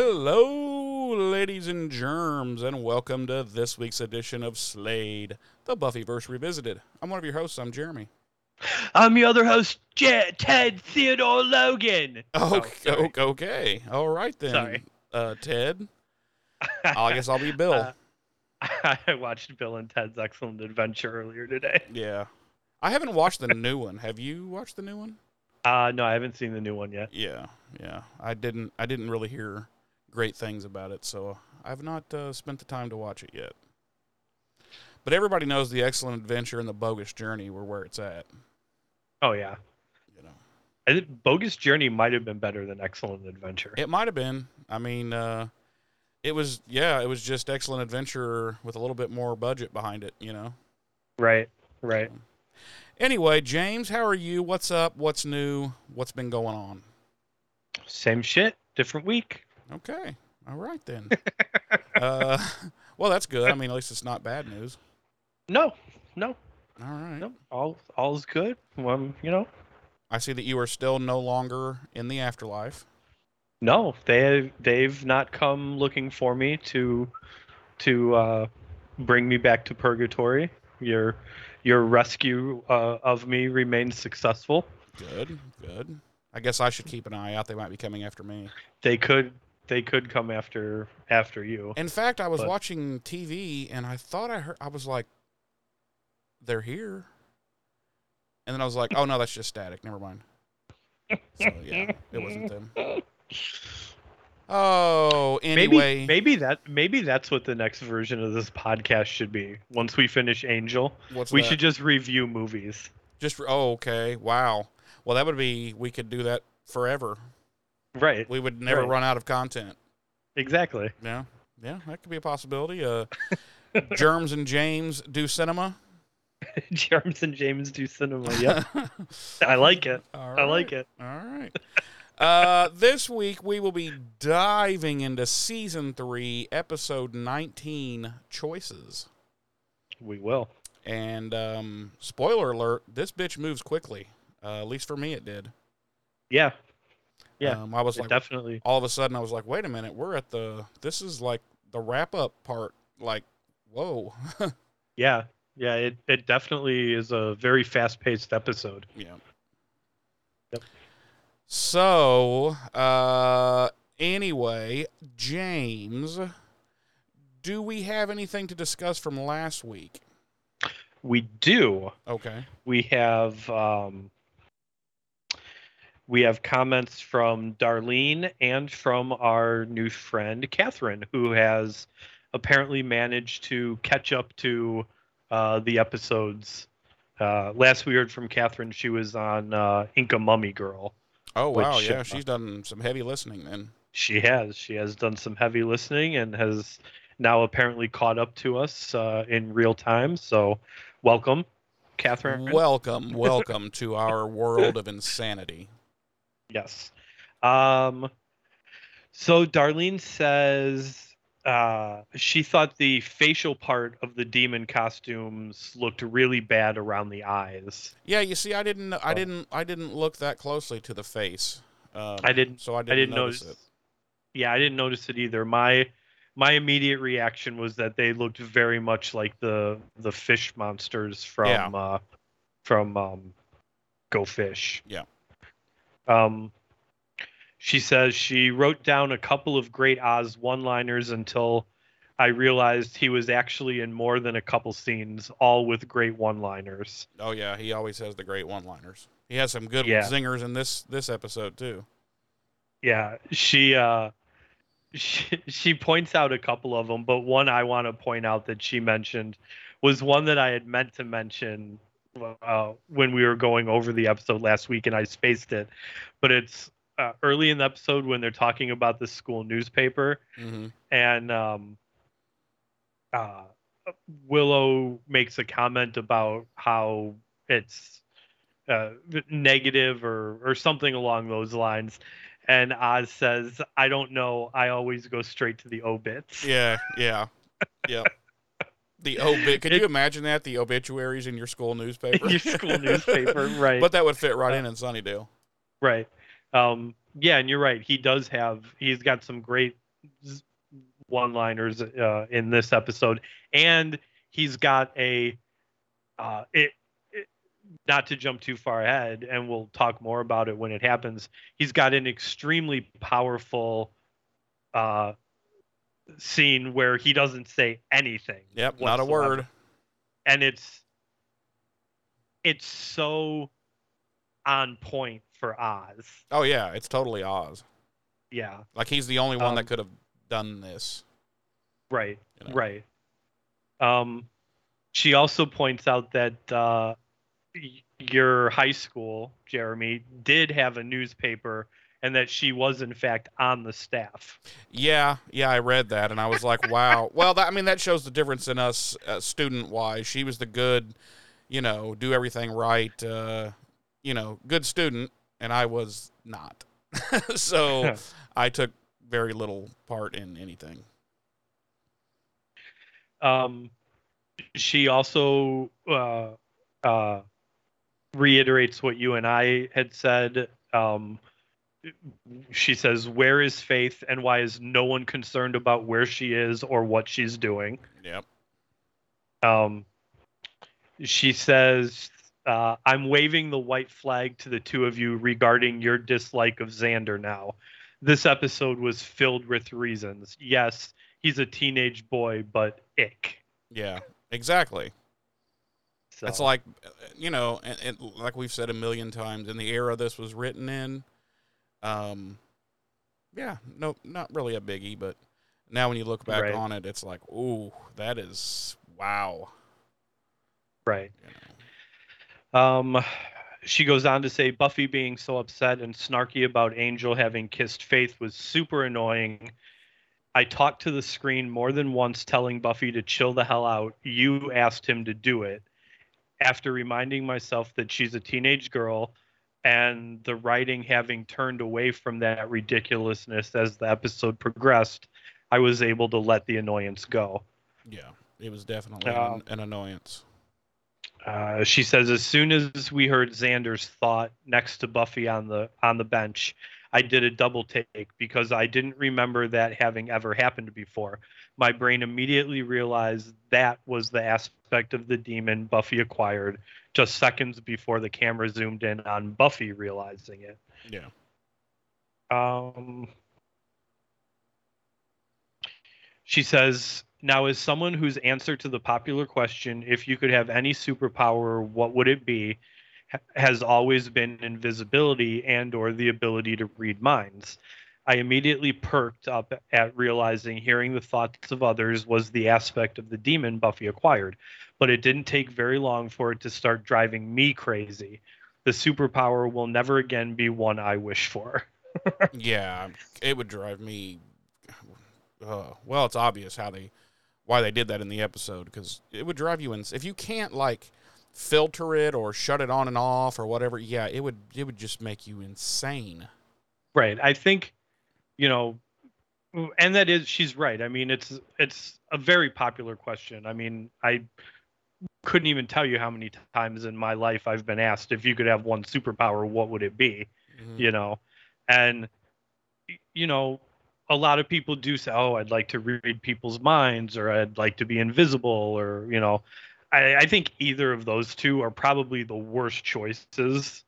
Hello, ladies and germs, and welcome to this week's edition of Slayed, the Buffyverse Revisited. I'm one of your hosts. I'm Jeremy. I'm your other host, J- Ted Theodore Logan. Okay, sorry. okay, okay. all right then. Sorry. uh, Ted. I guess I'll be Bill. Uh, I watched Bill and Ted's Excellent Adventure earlier today. yeah, I haven't watched the new one. Have you watched the new one? Uh, no, I haven't seen the new one yet. Yeah, yeah. I didn't. I didn't really hear great things about it, so I've not uh, spent the time to watch it yet. But everybody knows the Excellent Adventure and the Bogus Journey were where it's at. Oh yeah, You know. I think Bogus Journey might have been better than Excellent Adventure. It might have been. I mean, uh, it was. Yeah, it was just excellent adventure with a little bit more budget behind it. You know. Right, right. Anyway, James, how are you? What's up? What's new? What's been going on? Same shit, different week. Okay. All right then. uh, well, that's good. I mean, at least it's not bad news. No, no, All right. no. All all's good. Um, you know, I see that you are still no longer in the afterlife. no, they they've not come looking for me to to uh, bring me back to purgatory. Your your rescue uh, of me remains successful. Good. Good. I guess I should keep an eye out. They might be coming after me. They could they could come after after you. In fact, I was But- watching TV and I thought I heard. I was like, "They're here," and then I was like, "Oh no, that's just static. Never mind." So yeah, it wasn't them. Oh, anyway, Maybe maybe that maybe that's what the next version of this podcast should be. Once we finish Angel, what's we that? should just review movies. just. Oh, okay. Wow. Well, that would be. We could do that forever. Right. We would never Right. run out of content. Exactly. Yeah, yeah, that could be a possibility. Uh, Germs and James do cinema. Germs and James do cinema. Yeah, I like it. All I like it. All right. Uh, this week we will be diving into season three, episode nineteen, choices. We will. And um, spoiler alert: this bitch moves quickly. Uh, at least for me, it did. Yeah. Yeah. Um, I was like, definitely. all of a sudden, I was like, wait a minute, we're at the. This is like the wrap up part. Like, whoa. Yeah. Yeah. It it definitely is a very fast paced episode. Yeah. Yep. So, uh, anyway, James, do we have anything to discuss from last week? We do. Okay. we have um, we have comments from Darlene and from our new friend Catherine, who has apparently managed to catch up to uh, the episodes. Uh, last we heard from Catherine, she was on uh, Inca Mummy Girl. Oh wow, yeah, uh, she's done some heavy listening then. She has. She has done some heavy listening and has now apparently caught up to us uh, in real time. So, welcome, Catherine. Welcome, welcome to our world of insanity. Yes. Um, so Darlene says uh, she thought the facial part of the demon costumes looked really bad around the eyes. Yeah, you see, I didn't, I Oh. didn't, I didn't look that closely to the face. Um, I didn't- so I didn't, I didn't notice, notice. it. Yeah, I didn't notice it either. My my immediate reaction was that they looked very much like the the fish monsters from Yeah. uh, from um, Go Fish. Yeah. Um, she says she wrote down a couple of great Oz one-liners until I realized he was actually in more than a couple scenes, all with great one-liners. Oh yeah, he always has the great one-liners. He has some good Yeah. zingers in this this episode too. Yeah, she uh she, she points out a couple of them, but one I want to point out that she mentioned was one that I had meant to mention uh, when we were going over the episode last week, and I spaced it. But it's uh, early in the episode when they're talking about the school newspaper, hmm and um, uh, Willow makes a comment about how it's uh, negative or or something along those lines. And Oz says, "I don't know. I always go straight to the obits." Yeah, yeah, yeah. The obit. Could It- you imagine that? The obituaries in your school newspaper. Your school newspaper, right? But that would fit right in in Sunnydale. Right. Um, yeah, and you're right. He does have. He's got some great one-liners uh, in this episode, and he's got a. Uh, it, it, not to jump too far ahead, and we'll talk more about it when it happens. He's got an extremely powerful uh, scene where he doesn't say anything. Yep, not a word. and it's it's so on point for Oz. Oh yeah, it's totally Oz. Yeah, Like he's the only one Um, that could have done this. right, You know? right. Um, she also points out that uh, your high school, Jeremy, did have a newspaper, and that she was in fact on the staff. Yeah, yeah, I read that and I was like, wow. Well, that, I mean, that shows the difference in us uh, student wise. She was the good, you know, do everything right, uh, you know, good student, and I was not. so I took very little part in anything. Um, she also uh, uh, reiterates what you and I had said. Um, she says, "Where is Faith, and why is no one concerned about where she is or what she's doing?" Yep. Um, she says, uh, "I'm waving the white flag to the two of you regarding your dislike of Xander. Now, this episode was filled with reasons. Yes, he's a teenage boy, but ick." Yeah, exactly. So, It's like, uh, you know, and, and like we've said a million times, in the era this was written in, um, yeah, no, not really a biggie, but now when you look back Right. on it, it's like, ooh, that is wow. right. You know? Um, she goes on to say Buffy being so upset and snarky about Angel having kissed Faith was super annoying. I talked to the screen more than once telling Buffy to chill the hell out. You asked him to do it. After reminding myself that she's a teenage girl and the writing having turned away from that ridiculousness as the episode progressed, I was able to let the annoyance go. Yeah, it was definitely Um, an, an annoyance. Uh, she says as soon as we heard Xander's thought next to Buffy on the on the bench, I did a double take because I didn't remember that having ever happened before. My brain immediately realized that was the aspect of the demon Buffy acquired just seconds before the camera zoomed in on Buffy realizing it. Yeah. Um, she says, Now, as someone whose answer to the popular question, if you could have any superpower, what would it be, has always been invisibility and or the ability to read minds. I immediately perked up at realizing hearing the thoughts of others was the aspect of the demon Buffy acquired, but it didn't take very long for it to start driving me crazy. The superpower will never again be one I wish for. yeah, it would drive me. Uh, well, it's obvious how they, why they did that in the episode because it would drive you ins. If you can't like filter it or shut it on and off or whatever, yeah, it would it would just make you insane. Right. I think, you know, and that is she's right. I mean, it's it's a very popular question. I mean, I couldn't even tell you how many times in my life I've been asked if you could have one superpower, what would it be? Mhm. You know, and you know, a lot of people do say, "Oh, I'd like to read people's minds," or "I'd like to be invisible," or you know, I, I think either of those two are probably the worst choices.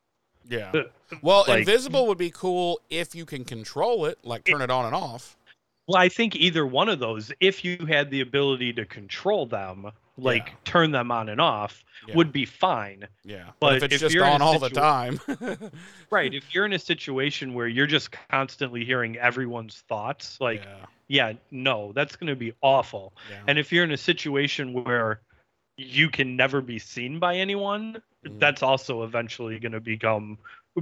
Yeah. Uh, Well, like- invisible would be cool if you can control it, like turn it on and off. Well, I think either one of those, if you had the ability to control them, like Yeah. turn them on and off, Yeah. would be fine. Yeah. But, if it's if just you're on all the time. Right. If you're in a situation where you're just constantly hearing everyone's thoughts, like, yeah. yeah, no, that's going to be awful. And if you're in a situation where you can never be seen by anyone, Mhm. that's also eventually going to become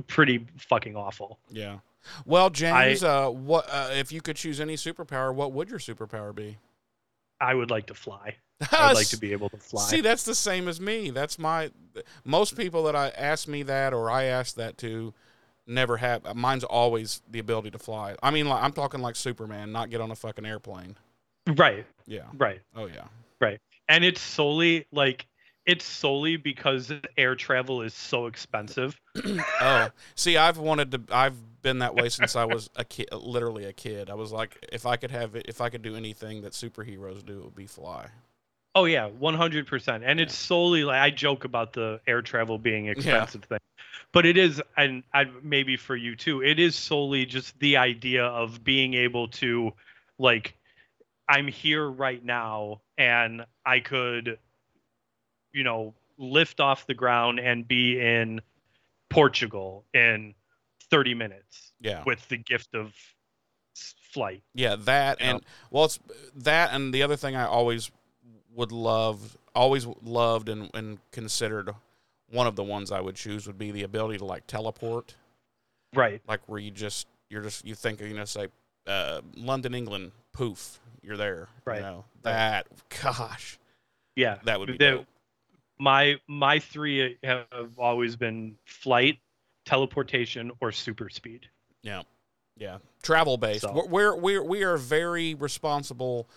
pretty fucking awful. Yeah. Well, James, uh, what uh, if you could choose any superpower? What would your superpower be? I would like to fly. I'd like to be able to fly. See, that's the same as me. That's my. Most people that I ask me that or I ask that to, never have. Mine's always the ability to fly. I mean, like, I'm talking like Superman, not get on a fucking airplane. right. Yeah. Right. Oh yeah. And it's solely like it's solely because air travel is so expensive. oh, see, I've wanted to. I've been that way since I was a kid, literally a kid. I was like, if I could have it, if I could do anything that superheroes do, it would be fly. Oh yeah, one hundred percent. And it's solely like I joke about the air travel being expensive thing, but it is, and I maybe for you too, it is solely just the idea of being able to, like, I'm here right now, and I could, you know, lift off the ground and be in Portugal in thirty minutes Yeah, with the gift of flight. yeah, that and know. well, it's that and the other thing I always would love, always loved and and considered one of the ones I would choose would be the ability to like teleport, Right. like where you just you're just you think you know say uh, London, England, poof, you're there. Right. You know that. Gosh, Yeah. that would be The- my my three have always been flight, teleportation, or super speed. Yeah, yeah, travel based. So- We're, we're we're we are very responsible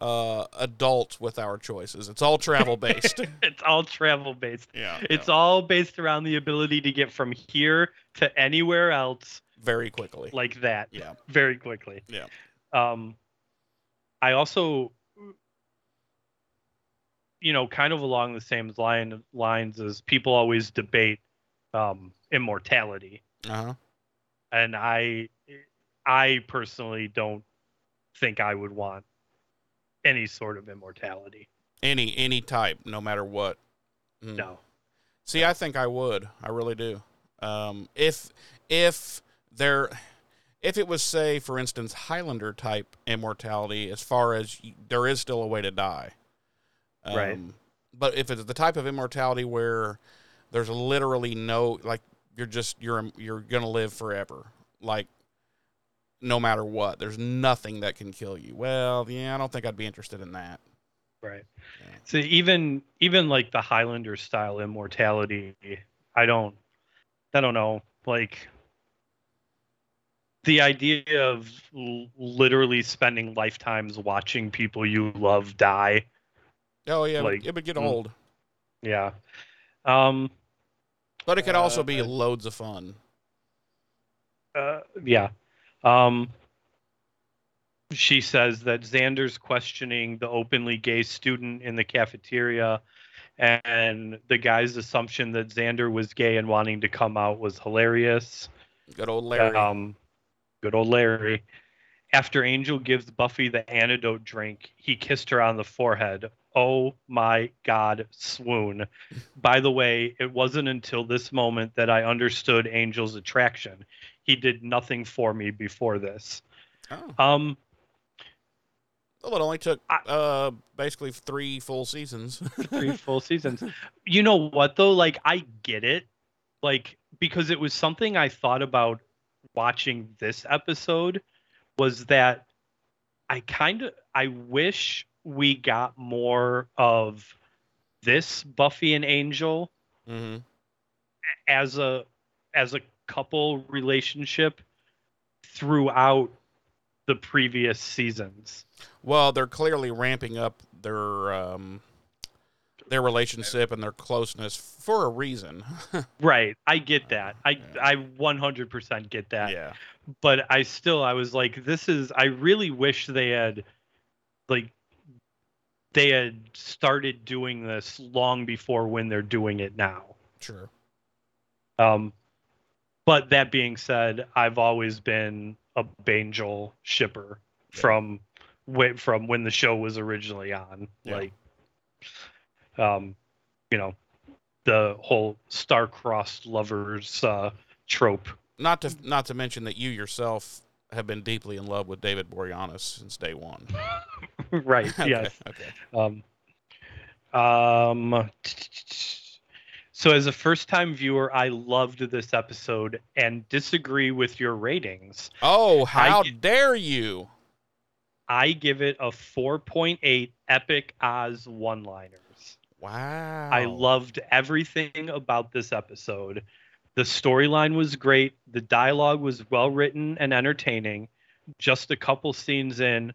uh, adults with our choices. It's all travel based. it's all travel based. yeah, It's yeah. all based around the ability to get from here to anywhere else very quickly. like that yeah, very quickly. Yeah. Um I also you know, kind of along the same line lines as people always debate um immortality. uh huh. and I I personally don't think I would want any sort of immortality. Any any type, no matter what. Mm. No. See, I think I would. I really do. Um, if if there, if it was say, for instance, Highlander type immortality, as far as there is still a way to die. Um, Right. But if it's the type of immortality where there's literally no like you're just you're you're gonna live forever, like no matter what, there's nothing that can kill you. Well, yeah, I don't think I'd be interested in that. Right. Yeah. So even even like the Highlander style immortality, I don't I don't know, like the idea of l- literally spending lifetimes watching people you love die. Oh yeah, it would- Like, it would get mm. old, Yeah. Um but it could also Uh, be loads of fun. Uh, yeah. Um, she says that Xander's questioning the openly gay student in the cafeteria, and the guy's assumption that Xander was gay and wanting to come out was hilarious. Good old Larry. Um, good old Larry. After Angel gives Buffy the antidote drink, he kissed her on the forehead. Oh my God, swoon. By the way, it wasn't until this moment that I understood Angel's attraction. He did nothing for me before this. oh. Um, Well, it only took I- uh, basically three full seasons. three full seasons. You know what though? Like I get it. Like because it was something I thought about watching this episode was that I kind of I wish we got more of this Buffy and Angel hmm as a as a couple relationship throughout the previous seasons. Well, they're clearly ramping up their um, their relationship and their closeness for a reason. Right. I get that. I Yeah. I 100% get that. yeah. but I still I was like, this is I really wish they had like they had started doing this long before when they're doing it now. Sure. Um but that being said, I've always been a Bangel shipper Yeah. from when from when the show was originally on. Yeah. Like um you know the whole star-crossed lovers uh trope Not to not to mention that you yourself have been deeply in love with David Boreanaz since day one. right Okay, yes Okay. Um, um, so as a first time viewer, I loved this episode and disagree with your ratings. Oh, how dare you! I give it a 4.8 epic Oz one liners. Wow. I loved everything about this episode. The storyline was great. The dialogue was well written and entertaining. Just a couple scenes in,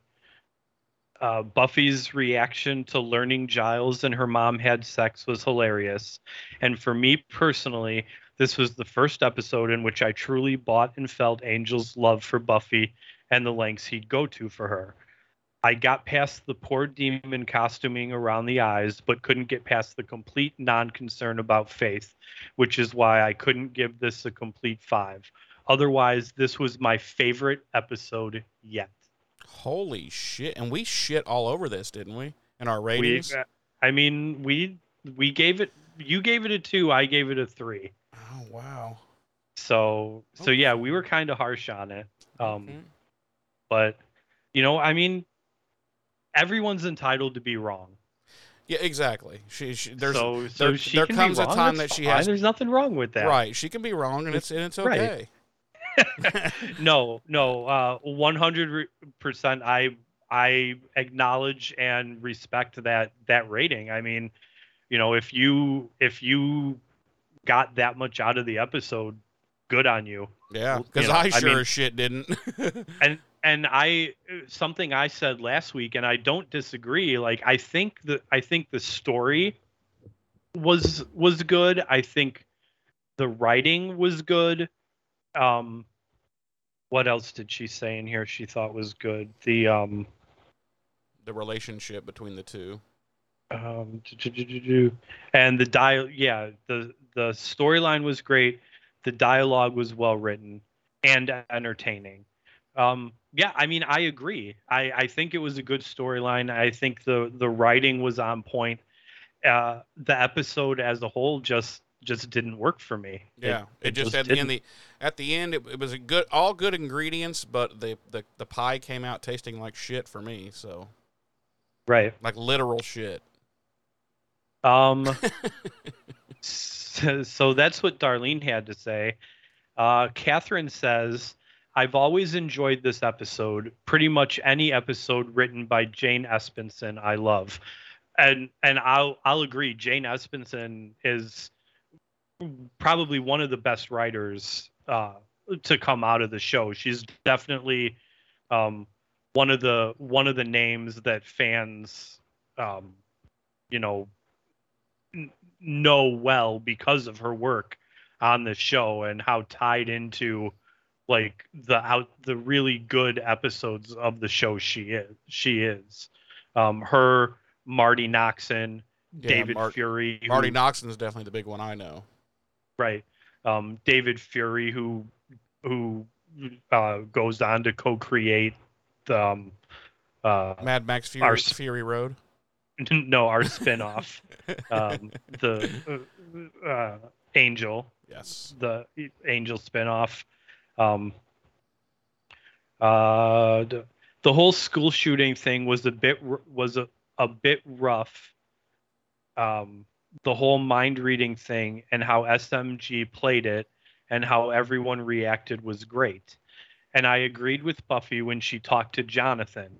Uh, Buffy's reaction to learning Giles and her mom had sex was hilarious. And for me personally, this was the first episode in which I truly bought and felt Angel's love for Buffy and the lengths he'd go to for her. I got past the poor demon costuming around the eyes, but couldn't get past the complete non concern about faith, which is why I couldn't give this a complete five. Otherwise, this was my favorite episode yet. Holy shit! And we shit all over this, didn't we? In our We, ratings. I mean, we we gave it. You gave it a two. I gave it a three. oh wow. So so yeah, we were kind of harsh on it. Um, Okay. but you know, I mean, everyone's entitled to be wrong. Yeah, exactly. She, she there's so so there- she there comes a time that she fine. has- There's nothing wrong with that. right. She can be wrong, and it's and it's Right. okay. no, no, uh, 100% I I acknowledge and respect that that rating. I mean, you know, if you if you got that much out of the episode, good on you. Yeah, You because know, I I sure mean- as shit didn't. And and I something I said last week and I don't disagree. Like I think the I think the story was was good. I think the writing was good. Um what else did she say in here she thought was good? The um the relationship between the two. um and the dial yeah the the storyline was great the dialogue was well written and entertaining um yeah i mean i agree i i think it was a good storyline i think the the writing was on point uh the episode as a whole just just didn't work for me Yeah, it, it just, just at the end the at the end it, it was a good all good ingredients, but the, the the pie came out tasting like shit for me. So right like literal shit. Um, so, so that's what Darlene had to say. Uh, Catherine says, I've always enjoyed this episode. Pretty much any episode written by Jane Espenson, I love. And and I'll I'll agree. Jane Espenson is probably one of the best writers uh, to come out of the show. She's definitely um, one of the one of the names that fans, um, you know, n- know well because of her work on the show and how tied into like the out the really good episodes of the show she is she is um her marti noxon Yeah, david Mar- fury who- Marti Noxon is definitely the big one I know. right um david fury who who uh goes on to co-create um uh Mad Max Fury, our Fury Road. no our spin-off um the uh, uh angel Yes. the Angel spinoff. Um, uh, the, the whole school shooting thing was a bit was a, a bit rough. Um, the whole mind reading thing and how SMG played it and how everyone reacted was great. And I agreed with Buffy when she talked to Jonathan.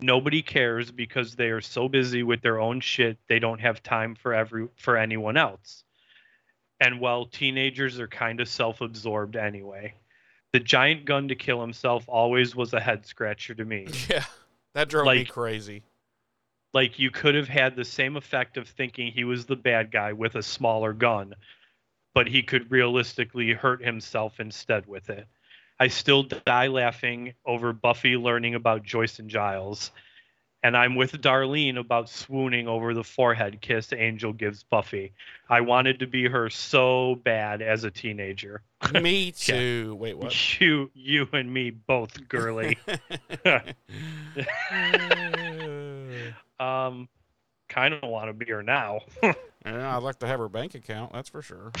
Nobody cares because they are so busy with their own shit they don't have time for every for anyone else. And well, teenagers are kind of self-absorbed anyway. The giant gun to kill himself always was a head scratcher to me. Yeah, that drove me crazy. like you could have had the same effect of thinking he was the bad guy with a smaller gun, but he could realistically hurt himself instead with it. I still die laughing over Buffy learning about Joyce and Giles. And I'm with Darlene about swooning over the forehead kiss Angel gives Buffy. I wanted to be her so bad as a teenager. me too. Wait, what? You you and me both, girly. um kind of want to be her now. Yeah, I'd like to have her bank account. That's for sure.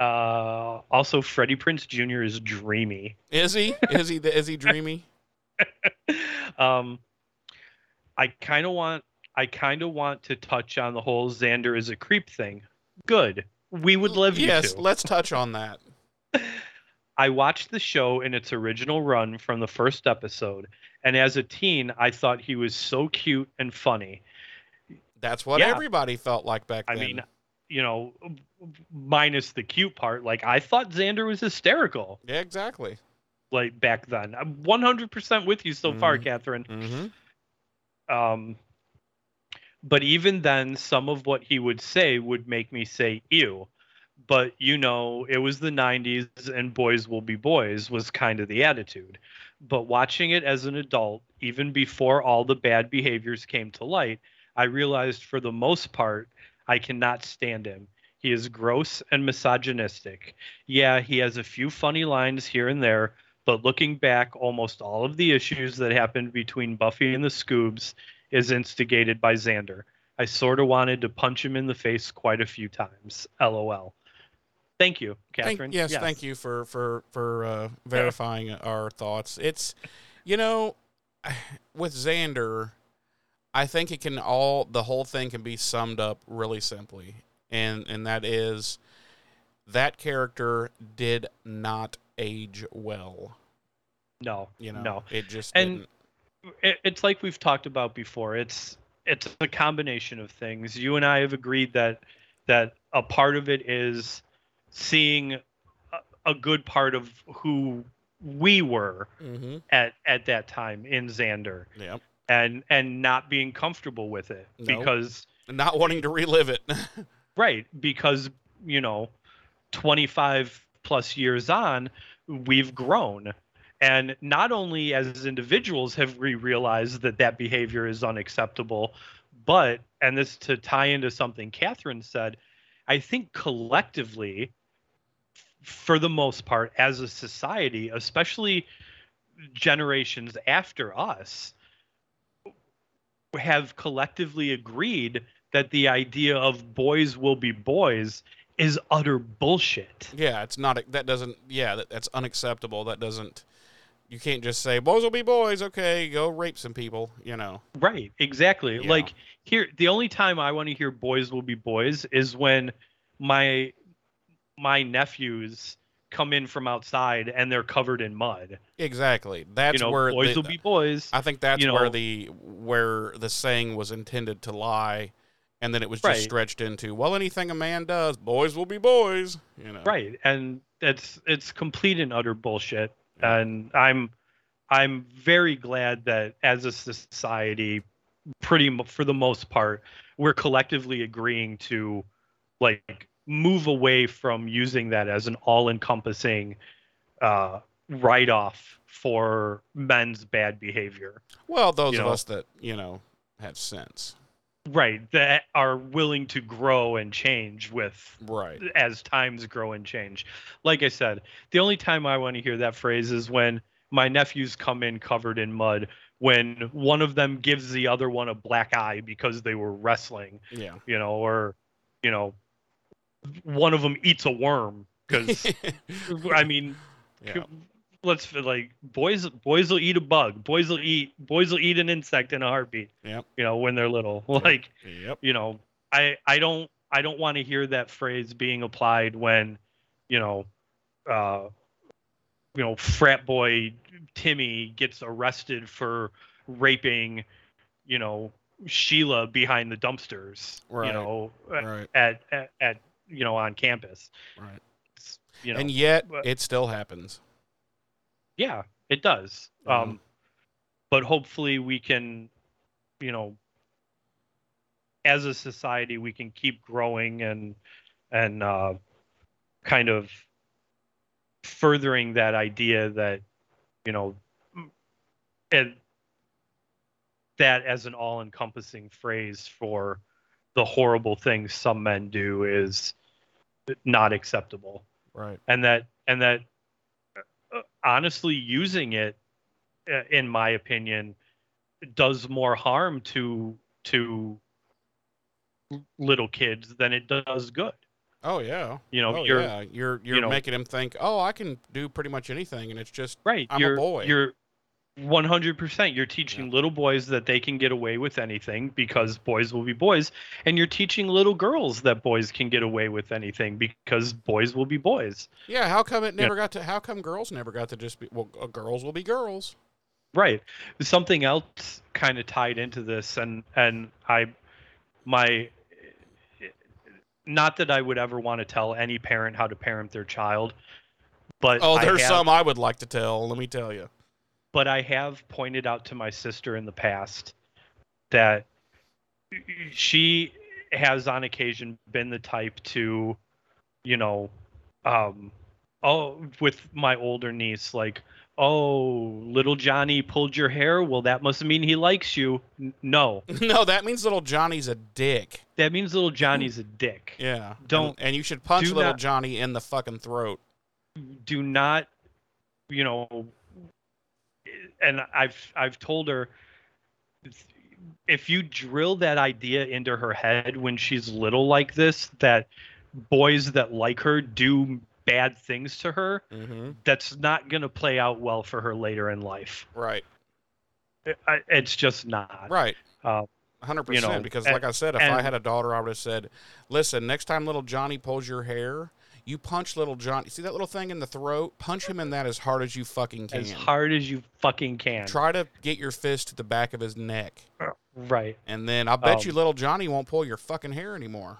Uh, also, Freddie Prinze Jr. is dreamy. Is he? Is he? Is he dreamy? um, I kind of want, I kind of want to touch on the whole Xander is a creep thing. Good. We would love you Yes, to. let's touch on that. I watched the show in its original run from the first episode, and as a teen, I thought he was so cute and funny. That's what Yeah. everybody felt like back I then. I mean, you know, minus the cute part. Like I thought Xander was hysterical. yeah, exactly. like back then. I'm 100% with you so far, Mhm. Catherine. Mm-hmm. Um, but even then, some of what he would say would make me say ew. But you know, it was the 90s and boys will be boys was kind of the attitude. But watching it as an adult, even before all the bad behaviors came to light, I realized for the most part, I cannot stand him. He is gross and misogynistic. Yeah, he has a few funny lines here and there, but looking back, almost all of the issues that happened between Buffy and the Scoobs is instigated by Xander. I sort of wanted to punch him in the face quite a few times. LOL. Thank you, Catherine. Thank, yes, yes, thank you for for for uh, verifying our thoughts. It's, you know, with Xander, I think it can all the whole thing can be summed up really simply, and and that is that character did not age well. No, you know, no, it just and didn't. it's like we've talked about before. It's it's a combination of things. You and I have agreed that that a part of it is seeing a, a good part of who we were mm-hmm. at at that time in Xander. Yep. And and not being comfortable with it because not wanting to relive it. right, because you know, 25 plus years on, we've grown. And not only as individuals have we realized that that behavior is unacceptable, but, and this to tie into something Catherine said, I think collectively for the most part, as a society, especially generations after us, have collectively agreed that the idea of boys will be boys is utter bullshit. Yeah, it's not. That doesn't. Yeah, that, that's unacceptable. That doesn't. You can't just say boys will be boys. Okay, go rape some people. You know. Right. Exactly. Yeah. Like here, the only time I want to hear boys will be boys is when my my nephews come in from outside and they're covered in mud. Exactly. That's you know, where boys the, will be boys. I think that's you know, where the where the saying was intended to lie, and then it was just right. stretched into well, anything a man does, boys will be boys. You know. Right, and it's it's complete and utter bullshit. And I'm I'm very glad that as a society, pretty for the most part, we're collectively agreeing to like move away from using that as an all-encompassing uh, write-off for men's bad behavior. Well, those you of know, us that you know have sense, right, that are willing to grow and change with right as times grow and change. Like I said, the only time I want to hear that phrase is when my nephews come in covered in mud when one of them gives the other one a black eye because they were wrestling. Yeah. You know, or you know, one of them eats a worm because I mean, yeah. Let's like boys boys will eat a bug. Boys will eat boys will eat an insect in a heartbeat. Yep. You know when they're little. Like yep. you know, I I don't I don't want to hear that phrase being applied when you know uh you know frat boy Timmy gets arrested for raping you know Sheila behind the dumpsters. Right. You know, right. at, at at you know on campus right you know and yet it still happens yeah it does. Mm-hmm. um but hopefully we can you know as a society we can keep growing and and uh kind of furthering that idea that you know and that as an all-encompassing phrase for the horrible things some men do is not acceptable. Right. And that and that honestly using it uh, in my opinion does more harm to to little kids than it does good. Oh yeah. You know oh, you're yeah. you're you're you know, making him think oh i can do pretty much anything and it's just right. I'm you're, a boy. you're 100% you're teaching yeah. little boys that they can get away with anything because boys will be boys and you're teaching little girls that boys can get away with anything because boys will be boys yeah how come it never yeah. got to how come girls never got to just be well uh, girls will be girls right something else kind of tied into this and and i my not that i would ever want to tell any parent how to parent their child but oh there's have, some i would like to tell let me tell you but I have pointed out to my sister in the past that she has on occasion been the type to, you know, um, oh, with my older niece, like, oh, little Johnny pulled your hair. Well, that must mean he likes you. N- no, no, that means little Johnny's a dick. that means little Johnny's a dick. Yeah. Don't- And, and you should punch little not- Johnny in the fucking throat. do not you know and i've i've told her if you drill that idea into her head when she's little like this that boys that like her do bad things to her Mm-hmm. that's not going to play out well for her later in life Right. It- I- it's just not Right. Uh, hundred you know, percent. Because, and- like I said, if I had a daughter, I would have said, "Listen, next time little Johnny pulls your hair, you punch little Johnny. See that little thing in the throat? Punch him in that as hard as you fucking can. as hard as you fucking can Try to get your fist to the back of his neck, right and then I bet Um, you little Johnny won't pull your fucking hair anymore.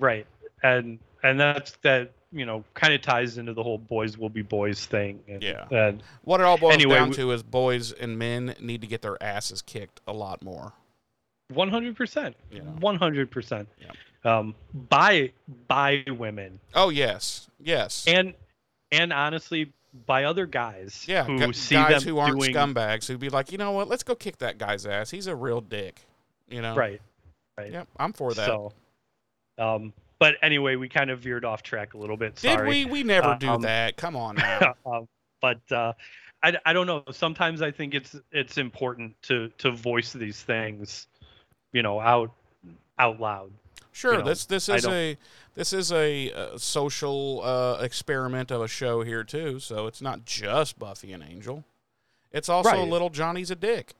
right and and that's that you know kind of ties into the whole boys will be boys thing and, Yeah. and What it all boils Anyway, down we- to is boys and men need to get their asses kicked a lot more. One hundred percent. Yeah. One hundred percent. Um, by by women Oh yes, yes. and and honestly by other guys Yeah, who gu- see guys them who aren't doing scumbags who'd be like, you know what? Let's go kick that guy's ass. He's a real dick. You know. right. Right. Yep, I'm for that. So, um, but anyway, we kind of veered off track a little bit. Did we? We never do Um, that. Come on now. um, but uh, I, I don't know. Sometimes I think it's it's important to to voice these things, you know, out out loud. Sure. know, this this is a this is a, uh social uh, experiment of a show here too. So it's not just Buffy and Angel. It's also Right. little Johnny's a dick.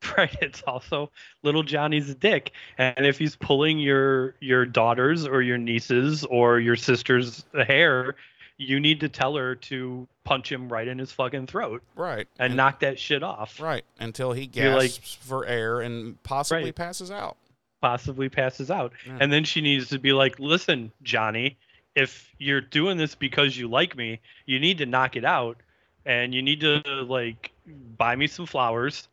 right it's also little johnny's a dick and if he's pulling your your daughters or your nieces or your sister's hair you need to tell her to punch him right in his fucking throat Right. and knock that shit off Right. Until he You're like- gasps for air and possibly Right. passes out. Possibly passes out Yeah. and then she needs to be like listen johnny if you're doing this because you like me you need to knock it out and you need to like buy me some flowers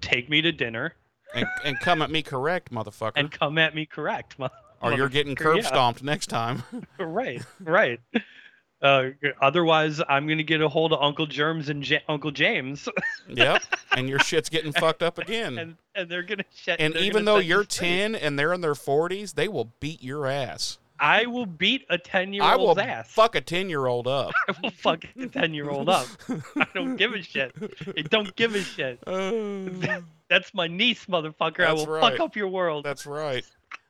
take me to dinner And, and come at me correct, motherfucker. and come at me correct or you're getting motherfucker, curb yeah. stomped next time. right, right. Uh, otherwise, I'm gonna get a hold of Uncle Germs and Ja- Uncle James, yep. And your shit's getting fucked up again. and and they're gonna shut. And even though you you're straight. 10 and they're in their 40s, they will beat your ass. I will beat a ten year I will old's ass. fuck a 10 year old up. I will fuck a ten year old up. I don't give a shit. I don't give a shit. Uh, That's my niece, motherfucker. I will right. fuck up your world. that's right.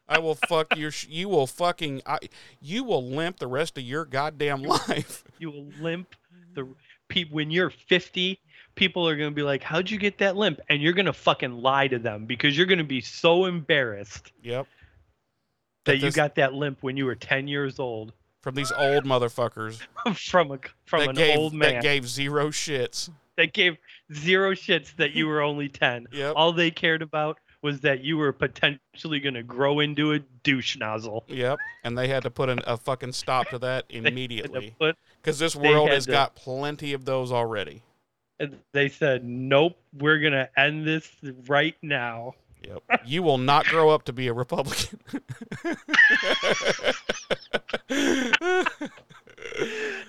I will fuck your. Sh- you will fucking. I, you will limp the rest of your goddamn life. You will limp. The pe- when you're 50, people are gonna be like, "How'd you get that limp?" And you're gonna fucking lie to them because you're gonna be so embarrassed. Yep. that That you this- got that limp when you were 10 years old From these old motherfuckers from a from an gave old man that gave zero shits. that gave zero shits that you were only 10 Yep. all they cared about was that you were potentially going to grow into a douche nozzle Yep. And they had to put an, a fucking stop to that They had to immediately because this world has to- got plenty of those already. and they said nope we're going to end this right now Yep. You will not grow up to be a Republican.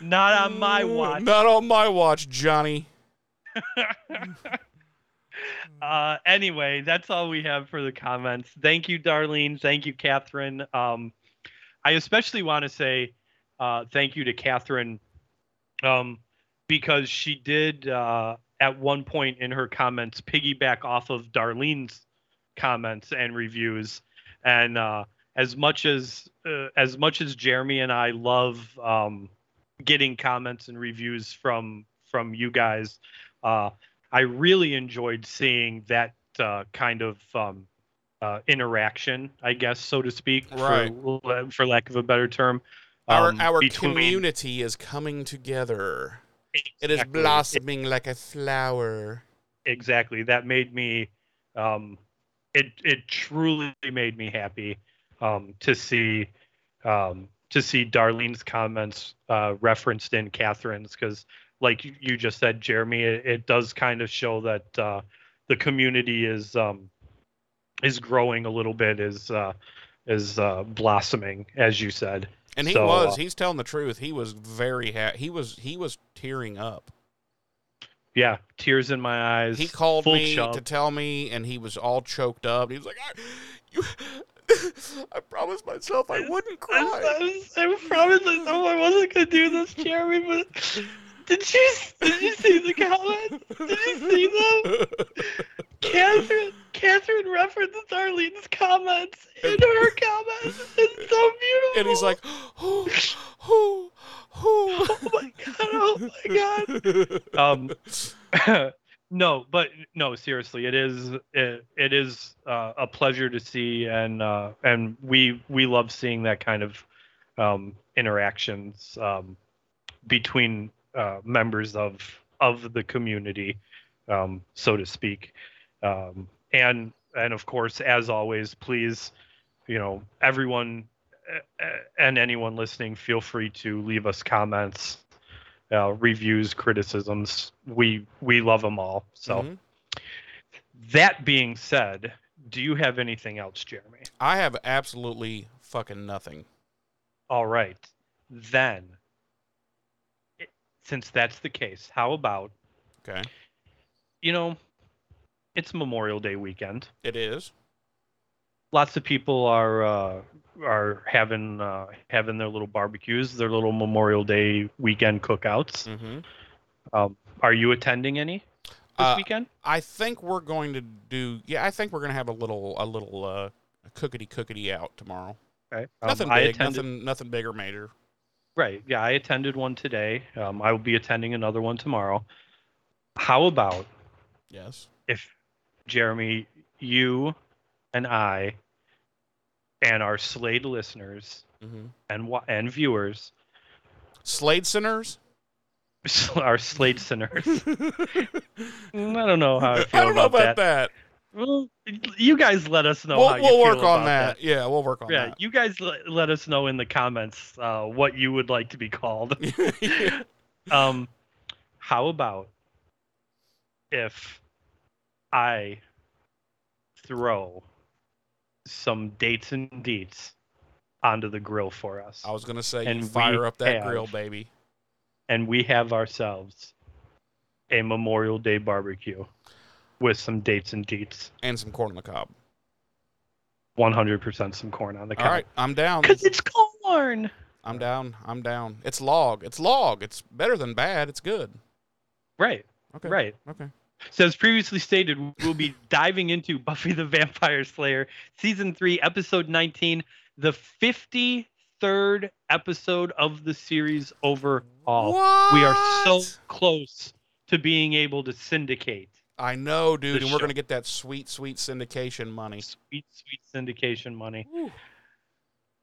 not on my watch Not on my watch, Johnny. Uh, anyway, that's all we have for the comments. Thank you, Darlene. Thank you, Catherine. Um, I especially want to say uh, thank you to Catherine um, because she did uh, at one point in her comments piggyback off of Darlene's comments and reviews. And uh, as much as uh, as much as Jeremy and I love um, getting comments and reviews from from you guys, uh, I really enjoyed seeing that uh, kind of um, uh, interaction, I guess, so to speak, Right. for, for lack of a better term. Our um, our between- community is coming together. It is Exactly. blossoming like a flower. exactly that made me um it it truly made me happy um to see um to see darlene's comments uh referenced in catherine's because like you- you just said jeremy it, it does kind of show that uh the community is um is growing a little bit, is uh, is uh, blossoming, as you said. And he So, was. uh, He's telling the truth. He was very happy. He was. He was tearing up. Yeah, tears in my eyes. He called me chub. to tell me, and he was all choked up. He was like, I, you, I promised myself I wouldn't cry. I, I, I promised myself I wasn't gonna do this, Jeremy. But did you did you see the comments? Did you see them? Catherine Catherine references Arlene's comments in her comments. It's so beautiful. and he's like, who, who, who? oh my god, oh my god. Um, no, but no, seriously, it is it, it is uh, a pleasure to see, and uh, and we we love seeing that kind of um, interactions um, between uh, members of of the community, um, so to speak, um, and and of course, as always, please, you know, everyone uh, and anyone listening, feel free to leave us comments uh, reviews, criticisms. We we love them all. So Mhm. that being said, do you have anything else, Jeremy? I have absolutely fucking nothing. All right, then. Since that's the case, how about Okay, you know, it's Memorial Day weekend. it is. Lots of people are uh, are having uh, having their little barbecues, their little Memorial Day weekend cookouts. Mm-hmm. Um, are you attending any this Uh, weekend? I think we're going to do. Yeah, I think we're going to have a little, a little uh, cookity cookity out tomorrow. Okay. Um, Nothing big, attended- nothing, nothing big or major. Right. Yeah, I attended one today. Um, I will be attending another one tomorrow. How about Yes. if Jeremy, you, and I, and our Slayed listeners Mm-hmm. and and viewers, Slayed Sinners. our Slayed sinners. I don't know how I feel I don't know about, about that. that. Well, you guys let us know we'll how you we'll work on about that. Yeah, we'll work on that. Yeah, you guys let, let us know in the comments uh, what you would like to be called. that. um, how about if I throw some dates and deets onto the grill for us, I was gonna say And fire up that have- grill, baby. and we have ourselves a Memorial Day barbecue with some dates and deets, and some corn on the cob. 100% some corn on the All right, I'm down. because it's corn. I'm down. I'm down. It's log. It's log. It's better than bad. It's good. Right, Okay. right. Okay. So as previously stated, we'll be diving into Buffy the Vampire Slayer season three, episode 19, the 53rd episode of the series overall. What? We are so close to being able to syndicate I know, dude, and we're gonna get that sweet, sweet syndication money. sweet, sweet syndication money.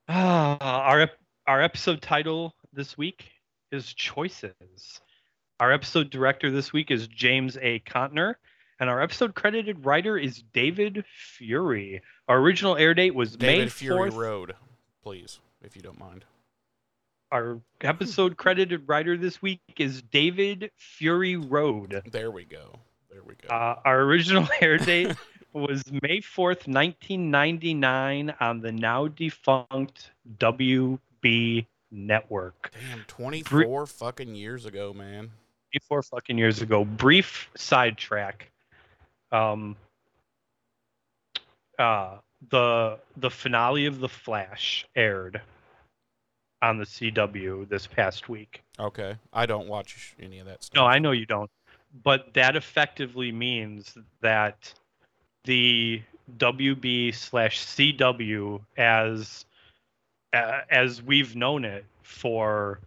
Ah, our our episode title this week is choices. Our episode director this week is James A. Contner, and our episode credited writer is David Fury. Our original air date was May David Fury 4th. Road, please, if you don't mind. Our episode credited writer this week is David Fury Road. There we go. There we go. Uh, our original air date was May 4th, 1999, on the now defunct WB network. Damn, 24 fucking years ago, man. 24 fucking years ago. Brief sidetrack. Um, uh, the the finale of The Flash aired on the CW this past week. Okay, I don't watch any of that stuff. No, I know you don't. But that effectively means that the WB slash CW as uh, as we've known it for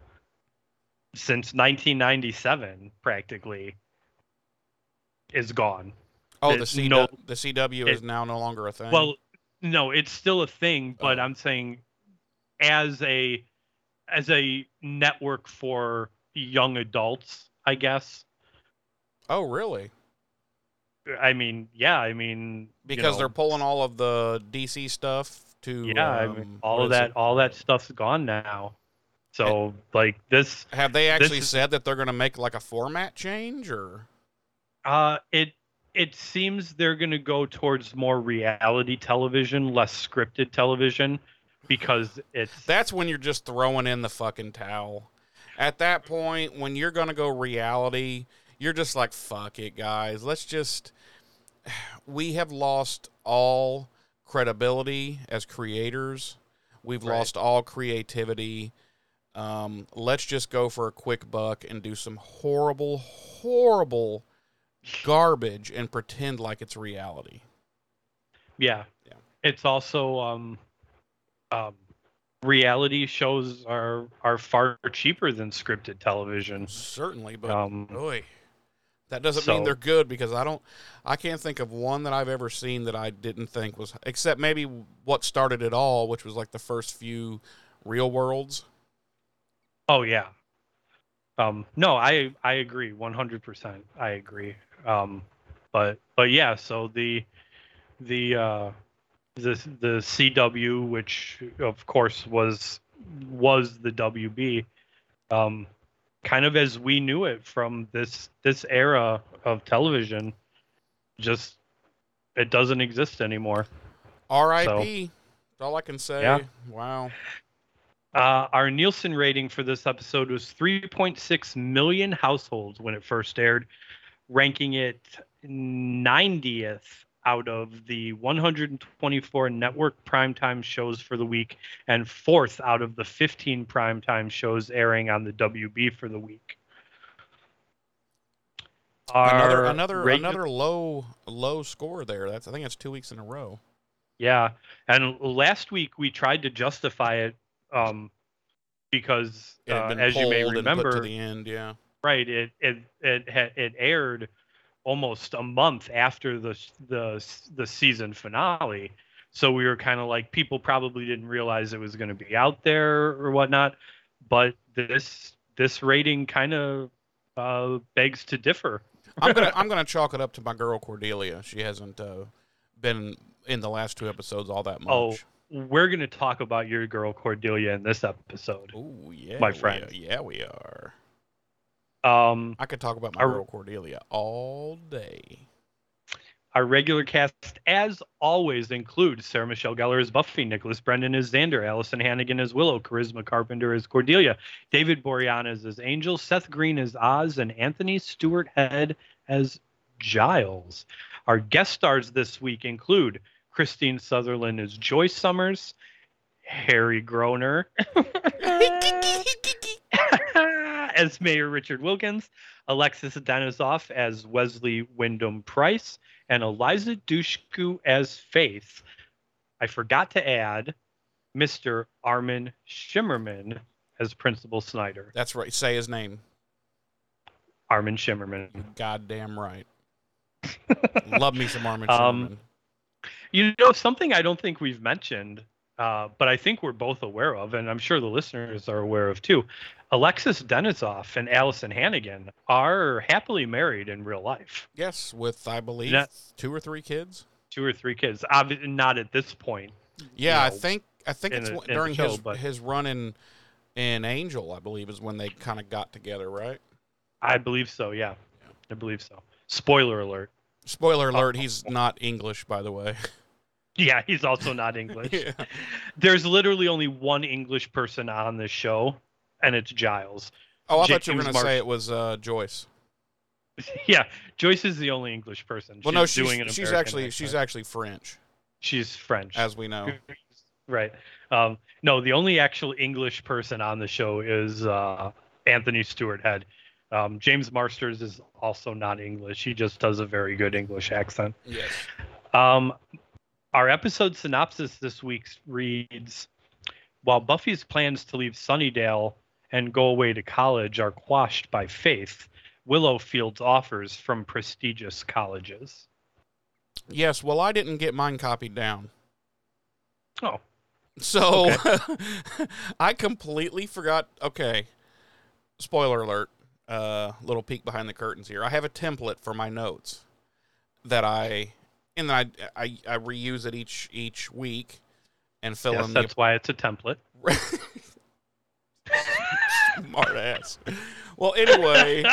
since 1997 practically is gone. oh, the CW, no- the CW is now no longer a thing. Well, no, it's still a thing, but Oh. I'm saying as a as a network for young adults, I guess. Oh, really? I mean, yeah, I mean you Because know, they're pulling all of the DC stuff to yeah, I um, mean, all of that it? all that stuff's gone now. So like this Have they actually is- said that they're going to make like a format change or? uh it it seems they're going to go towards more reality television, less scripted television, because it's That's when you're just throwing in the fucking towel. At that point, when you're going to go reality, you're just like, fuck it, guys. Let's just. We have lost all credibility as creators. We've Right. lost all creativity. Um, let's just go for a quick buck and do some horrible, horrible garbage and pretend like it's reality. yeah. Yeah. It's also um, um, reality shows are are far cheaper than scripted television. Certainly, but Um, Oy. That doesn't mean they're good because I don't I can't think of one that I've ever seen that I didn't think was except maybe what started it all, which was like the first few real worlds. Oh yeah. Um, no, I I agree 100%. I agree. Um, but but yeah, so the the uh, the the CW, which of course was was the WB, um, kind of as we knew it from this this era of television, just it doesn't exist anymore. R.I.P. That's all I can say. Yeah. Wow. Uh, our Nielsen rating for this episode was 3.6 million households when it first aired, ranking it 90th out of the 124 network primetime shows for the week and fourth out of the 15 primetime shows airing on the WB for the week. another Our another regu- another low low score there. That's I think that's two weeks in a row. Yeah, and last week we tried to justify it um, because, uh, as you may pulled and put remember, to the end. Yeah. right, it it it it aired almost a month after the the the season finale, so we were kind of like people probably didn't realize it was going to be out there or whatnot, but this this rating kind of uh, begs to differ. I'm gonna I'm gonna chalk it up to my girl Cordelia. She hasn't uh, been in the last two episodes all that much. Oh, We're going to talk about your girl Cordelia in this episode. Ooh, yeah, my we friend. are- yeah, we are. Um, I could talk about my Our- girl Cordelia all day. Our regular cast, as always, includes Sarah Michelle Gellar as Buffy, Nicholas Brendon as Xander, Alyson Hannigan as Willow, Charisma Carpenter as Cordelia, David Boreanaz as Angel, Seth Green as Oz, and Anthony Stewart Head as Giles. Our guest stars this week include Kristine Sutherland as Joyce Summers, Harry Groener as Mayor Richard Wilkins, Alexis Denisof as Wesley Wyndam Pryce, and Eliza Dushku as Faith. I forgot to add Mr. Armin Shimerman as Principal Snyder. That's right. Say his name. Armin Shimerman. Goddamn right. Love me some Armin Um, Shimerman. You know, something I don't think we've mentioned, uh, but I think we're both aware of, and I'm sure the listeners are aware of too. Alexis Denisof and Alyson Hannigan are happily married in real life. Yes, with I believe that- two or three kids. Two or three kids. Obviously, not at this point. Yeah, I know, think I think it's the- when- in the during show, his but- his run in in Angel, I believe, is when they kind of got together, right? I believe so. Yeah, I believe so. Spoiler alert. Spoiler Oh. alert: He's not English, by the way. Yeah, he's also not English. yeah. There's literally only one English person on this show, and it's Giles. Oh, I thought you were James going to say it was uh, Joyce. yeah, Joyce is the only English person. Well, no, She's she's doing an she's American actually accent. she's actually French, she's French. as we know. right. Um, no, the only actual English person on the show is uh, Anthony Stewart Head. Um, James Marsters is also not English. He just does a very good English accent. Yes. Um, our episode synopsis this week reads While Buffy's plans to leave Sunnydale and go away to college are quashed by Faith, Willow fields offers from prestigious colleges. Yes. Well, I didn't get mine copied down. Oh, So I completely forgot. Okay, spoiler alert. Uh, little peek behind the curtains here. I have a template for my notes that I and then I, I I reuse it each each week and fill yes, in the that's why it's a template. smart ass. Well, anyway,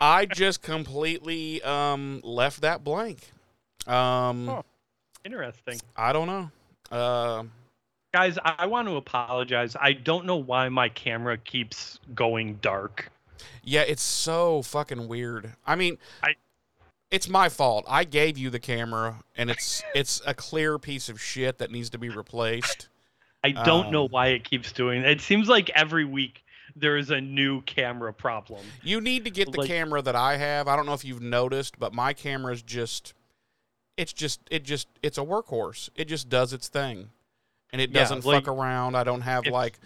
I just completely um, left that blank. Um, Huh. Interesting. I don't know. Uh, Guys, I, I want to apologize. I don't know why my camera keeps going dark. yeah, it's so fucking weird. I mean, I- it's my fault. I gave you the camera, and it's it's a clear piece of shit that needs to be replaced. I don't know Um, why it keeps doing it. seems like every week there is a new camera problem. You need to get the Like- camera that I have. I don't know if you've noticed, but my camera's just it's just it just it's a workhorse. It just does its thing. And it doesn't like, fuck around. I don't have like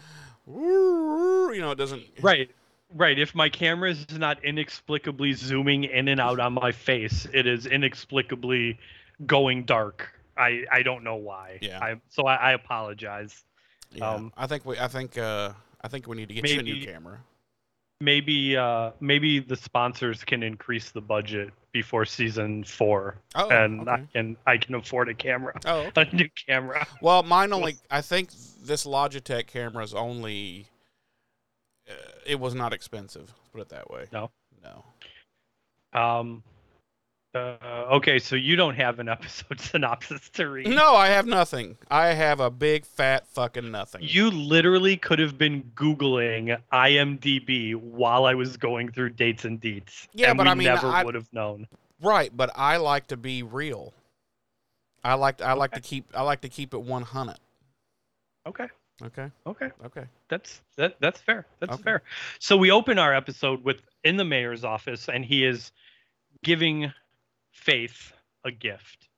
you know, it doesn't Right. Right. If my camera is not inexplicably zooming in and out on my face, it is inexplicably going dark. I, I don't know why. Yeah. I, so I, I apologize. Yeah. Um, I think we I think uh I think we need to get you a new camera. Maybe uh maybe the sponsors can increase the budget before season four, Oh, and I can I can afford a camera, Oh, okay. a new camera. Well, mine only. I think this Logitech camera is only. Uh, it was not expensive. Put it that way. No? No. Um. Uh, okay, so you don't have an episode synopsis to read. No, I have nothing. I have a big fat fucking nothing. You literally could have been Googling IMDb while I was going through dates and deets. Yeah, and but I mean, never I- would have known. right, but I like to be real. I like I like to keep I like to keep it one hundred. Okay, Okay. okay, Okay. that's that that's fair. That's Okay. fair. So we open our episode with in the mayor's office, and he is giving Faith a gift.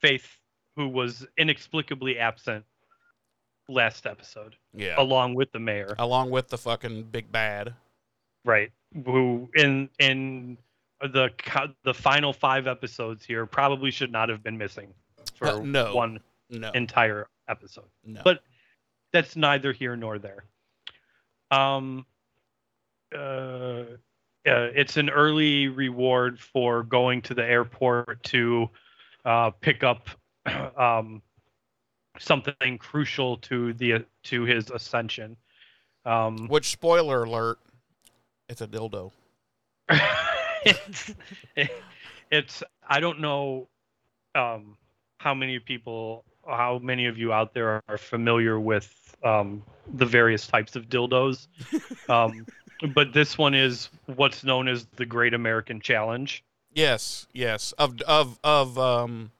Faith, who was inexplicably absent last episode, Yeah. along with the mayor. Along with the fucking big bad. right who in in the the final five episodes here probably should not have been missing for Uh, no. one No. entire episode no. but- that's neither here nor there um uh, uh it's an early reward for going to the airport to uh pick up um something crucial to the to his ascension um Which spoiler alert? It's a dildo. it's, it's I don't know um, how many people, how many of you out there are familiar with um, the various types of dildos, um, but this one is what's known as the Great American Challenge. Yes. Yes. Of of of um.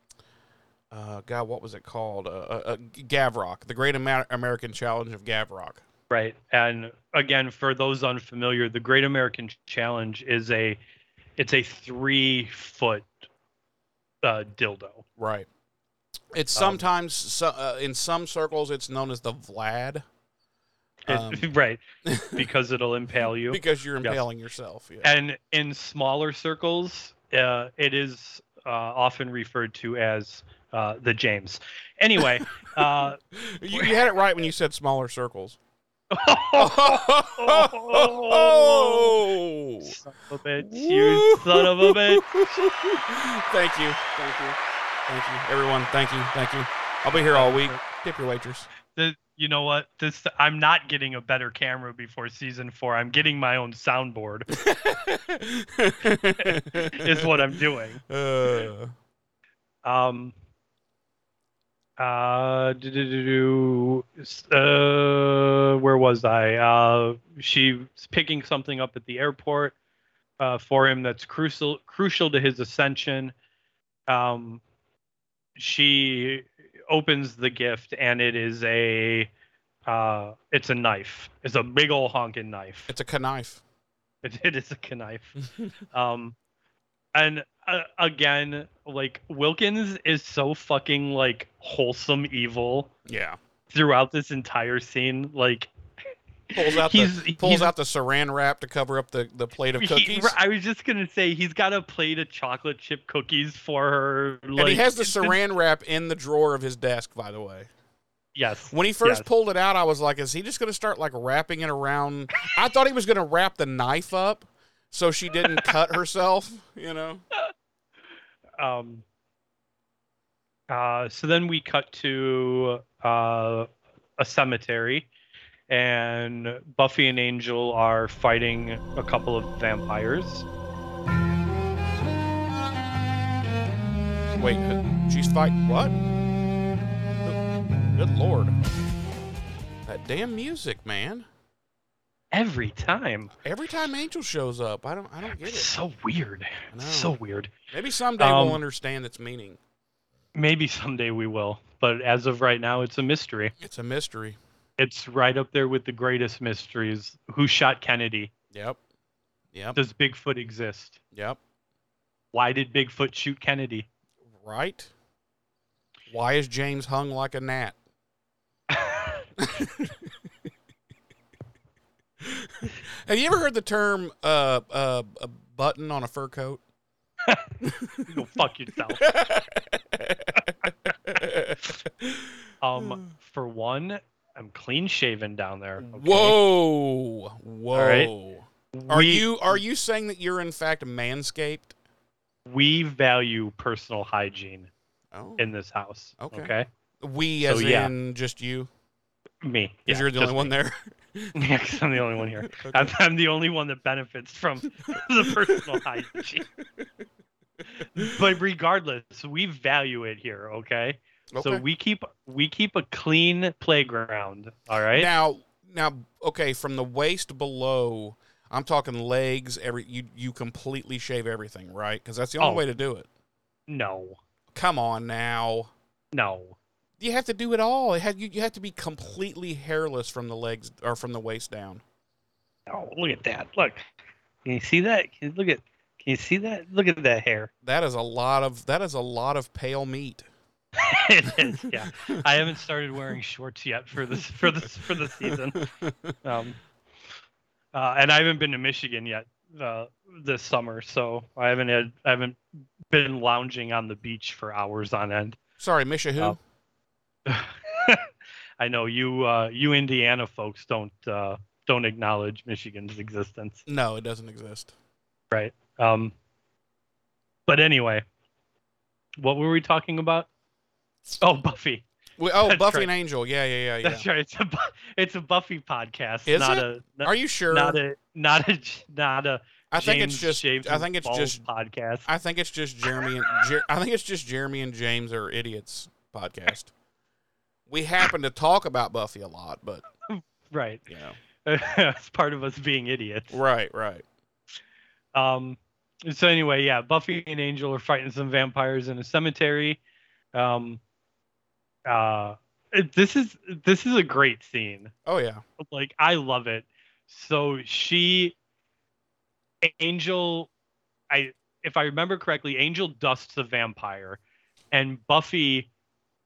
Uh, God, what was it called? Uh, uh, uh, Gavrok, the Great Amer- American Challenge of Gavrok. Right. And again, for those unfamiliar, the Great American Challenge is a it's a three foot uh, dildo. Right. It's Um, sometimes so, uh, in some circles it's known as the Vlad It- Um, right. Because it'll impale you. because you're Yes. impaling yourself. Yeah. And in smaller circles, uh, it is uh, often referred to as uh, the James. Anyway, uh, you, you had it right when you said smaller circles. oh, son of a bitch, you son of a bitch. Thank you. Thank you. Thank you. Everyone, thank you. Thank you. I'll be here all week. Tip your waitress. The- you know what? This I'm not getting a better camera before season four. I'm getting my own soundboard. is what I'm doing. Uh, Um. Uh, uh, where was I? Uh, she's picking something up at the airport uh, for him that's crucial crucial to his ascension. Um, she opens the gift and it is a uh, it's a knife. It's a big old honking knife. it's a knife. It, it is a knife. um, and uh, again, like Wilkins is so fucking like wholesome evil Yeah. throughout this entire scene. Like Pulls out he's the pulls he's, out the saran wrap to cover up the, the plate of he- cookies. I was just gonna say he's got a plate of chocolate chip cookies for her. Like, and he has the saran wrap in the drawer of his desk, by the way. Yes. When he first Yes. pulled it out, I was like, is he just going to start like wrapping it around? I thought he was going to wrap the knife up so she didn't cut herself, you know? Um. Uh, so then we cut to uh, a cemetery, and Buffy and Angel are fighting a couple of vampires. Wait, uh, she's fighting what? Good, lord. That damn music, man. Every time. Every time Angel shows up, I don't I don't get it. So weird. So weird. Maybe someday um, we'll understand its meaning. Maybe someday we will, but as of right now it's a mystery. It's a mystery. It's right up there with the greatest mysteries. Who shot Kennedy? Yep. Yep. Does Bigfoot exist? Yep. Why did Bigfoot shoot Kennedy? Right. Why is James hung like a gnat? Have you ever heard the term uh, uh, a button on a fur coat? Go fuck yourself. Um, for one, I'm clean shaven down there. okay? Whoa, whoa! right. Are We- you are you saying that you're in fact manscaped? We value personal hygiene Oh, in this house. Okay. Okay. we so, as yeah. in just you, Me. because yeah, you're the only one there. me. Yeah, 'cause I'm the only one here. Okay. I'm, I'm the only one that benefits from the personal hygiene. but regardless, we value it here. Okay. So we keep we keep a clean playground. All right. Now, now, okay, from the waist below, I'm talking legs. Every you you completely shave everything, right? Because that's the only Oh. way to do it. no. Come on now, No. you have to do it all. It had you, you have to be completely hairless from the legs or from the waist down. Oh, look at that. Look. Can you see that? Can you look at Can you see that? Look at that hair. That is a lot of that is a lot of pale meat. it is, yeah. I haven't started wearing shorts yet for this for this for the season. Um, uh, and I haven't been to Michigan yet uh, this summer, so I haven't had I haven't been lounging on the beach for hours on end. Sorry, Misha, who? Oh. I know you uh, you Indiana folks don't uh, don't acknowledge Michigan's existence. No, it doesn't exist. Right. Um, but anyway, what were we talking about? Oh, Buffy. We, oh, That's Buffy right. and Angel. Yeah, yeah, yeah, yeah. That's right. It's a it's a Buffy podcast, Is not it? a not, Are you sure? not a not a not a I think James it's just. Shaves I think it's Balls just. podcast. I think it's just Jeremy and Jer- I think it's just Jeremy and James are idiots podcast. We happen to talk about Buffy a lot, but right. you know. it's part of us being idiots. Right, right. Um. So anyway, yeah, Buffy and Angel are fighting some vampires in a cemetery. Um. Uh. it- This is this is a great scene. Oh yeah. like I love it. So she Angel I if I remember correctly, Angel dusts a vampire and Buffy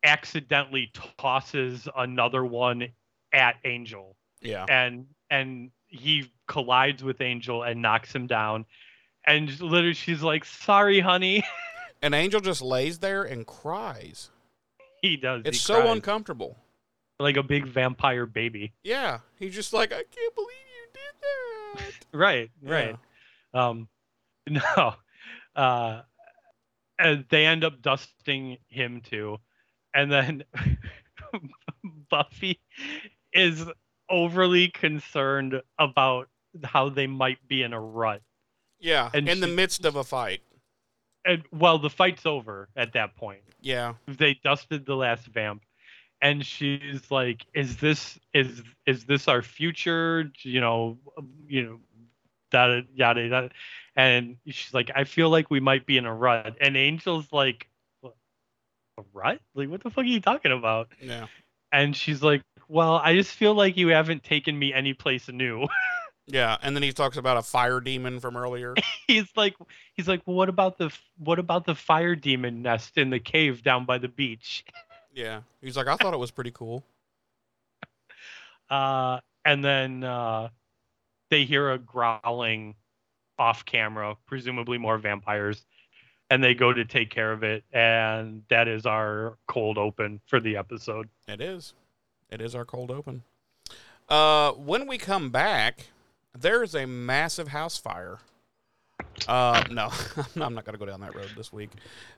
accidentally tosses another one at Angel Yeah. and and he collides with Angel and knocks him down. And literally she's like, "Sorry, honey." And Angel just lays there and cries. He does. It's he so cries uncomfortable. like a big vampire baby. Yeah. He's just like, I can't believe you did that. Right, right. Um, no, uh, and they end up dusting him too, and then Buffy is overly concerned about how they might be in a rut. Yeah. And in the midst of a fight. And well, the fight's over at that point. Yeah. They dusted the last vamp, and she's like, "Is this is is this our future? You know, you know, that yada yada." And she's like, "I feel like we might be in a rut." And Angel's like, "A rut? Like, what the fuck are you talking about?" Yeah. And she's like, "Well, I just feel like you haven't taken me any place new." Yeah. And then he talks about a fire demon from earlier. he's like, he's like, well, "What about the what about the fire demon nest in the cave down by the beach?" yeah. He's like, I thought it was pretty cool. Uh, and then uh, they hear a growling off camera, presumably more vampires, and they go to take care of it. And that is our cold open for the episode. It is. It is our cold open. Uh, when we come back, there is a massive house fire. Uh, no, I'm not going to go down that road this week.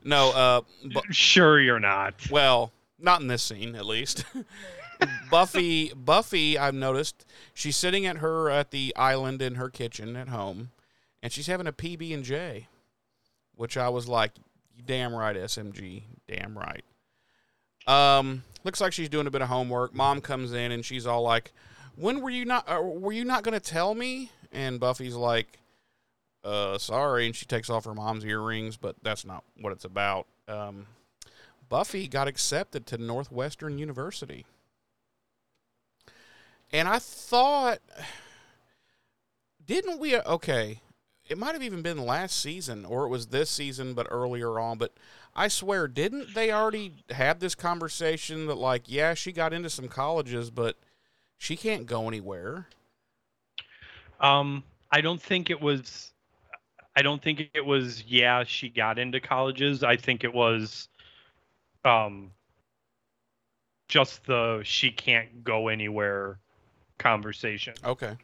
No, uh, bu- Sure, you're not. well, not in this scene, at least. Buffy, Buffy, I've noticed she's sitting at her at the island in her kitchen at home, and she's having a PB and J, which I was like, Damn right, SMG. Damn right. Um, looks like she's doing a bit of homework. Mom comes in and she's all like, "When were you not? Uh, were you not going to tell me?" And Buffy's like, "Uh, sorry." And she takes off her mom's earrings, but that's not what it's about. Um, Buffy got accepted to Northwestern University, and I thought, didn't we? Okay, it might have even been last season, or it was this season, but earlier on. But I swear, didn't they already have this conversation that, like, yeah, she got into some colleges, but she can't go anywhere? Um, I don't think it was. I don't think it was. Yeah, she got into colleges. I think it was, um, just the she can't go anywhere conversation. Okay.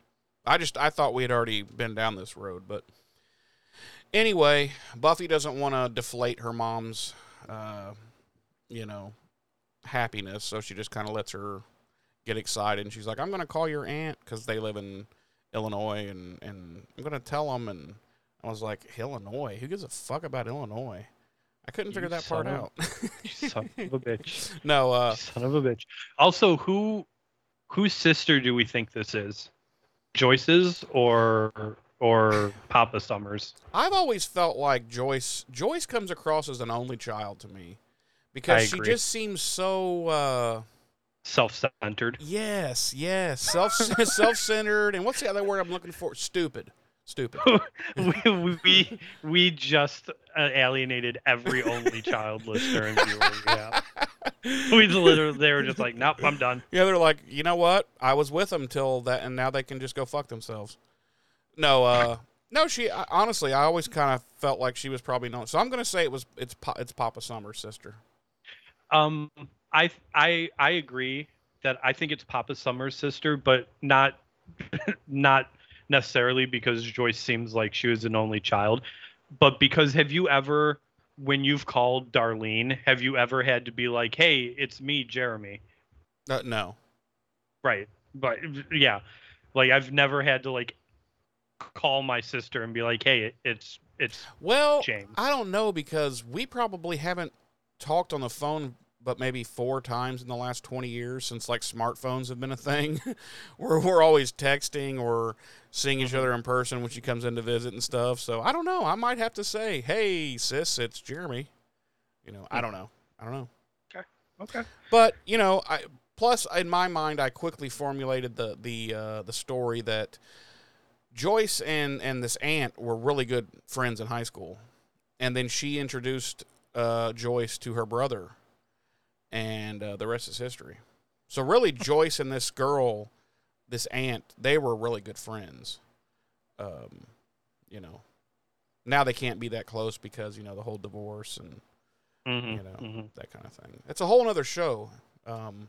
I just I thought we had already been down this road, but anyway, Buffy doesn't want to deflate her mom's, uh, you know, happiness, so she just kind of lets her get excited, and she's like, "I'm going to call your aunt because they live in Illinois, and and I'm going to tell them." And I was like, "Illinois? Who gives a fuck about Illinois?" I couldn't You figure that part of- out. Son of a bitch. no, uh, son of a bitch. Also, who whose sister do we think this is? Joyce's or or Papa Summers? I've always felt like Joyce Joyce comes across as an only child to me because she just seems so uh Self-centered. yes, yes, self self-centered and what's the other word I'm looking for? Stupid. Stupid. we, we we just uh, alienated every only child listener and viewer. Yeah, we literally they were just like, nope, I'm done. Yeah, they're like, "You know what? I was with them till that and now they can just go fuck themselves." No, uh no, she I, honestly, I always kind of felt like she was probably known. So I'm going to say it was it's it's Papa Summer's sister. Um, I I I agree that I think it's Papa Summer's sister, but not not necessarily because Joyce seems like she was an only child, but because have you ever when you've called Darlene, have you ever had to be like, "Hey, it's me, Jeremy." Uh, no. Right. But yeah, like I've never had to like call my sister and be like, "Hey, it's it's Well, James." I don't know because we probably haven't talked on the phone but maybe four times in the last 20 years since like smartphones have been a thing where we're always texting or seeing each Mhm. other in person when she comes in to visit and stuff. So I don't know. I might have to say, hey, sis, it's Jeremy. You know, I don't know. I don't know. Okay. Okay. But you know, I plus in my mind, I quickly formulated the the uh, the story that Joyce and and this aunt were really good friends in high school, and then she introduced uh, Joyce to her brother, and uh, the rest is history. So really, Joyce and this girl, this aunt, they were really good friends. Um, you know, now they can't be that close because you know the whole divorce and Mhm, you know mhm. that kind of thing. It's a whole other show. Um,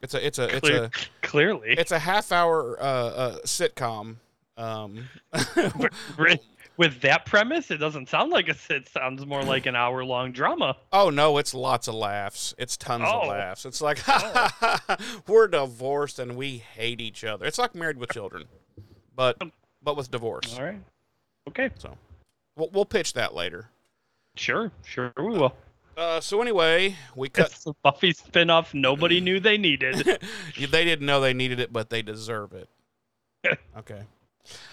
it's a it's a it's Clear- a Clearly. it's a half hour uh, uh, sitcom. Um, With that premise, it doesn't sound like a it sounds more like an hour long drama. oh no, it's lots of laughs. It's tons Oh. of laughs. It's like we're divorced and we hate each other. It's like Married with Children, but but with divorce. All right. Okay. We'll, we'll pitch that later. Sure. Sure we will. Uh, so anyway, we cut. It's a Buffy spinoff nobody knew they needed. they didn't know they needed it, but they deserve it. okay.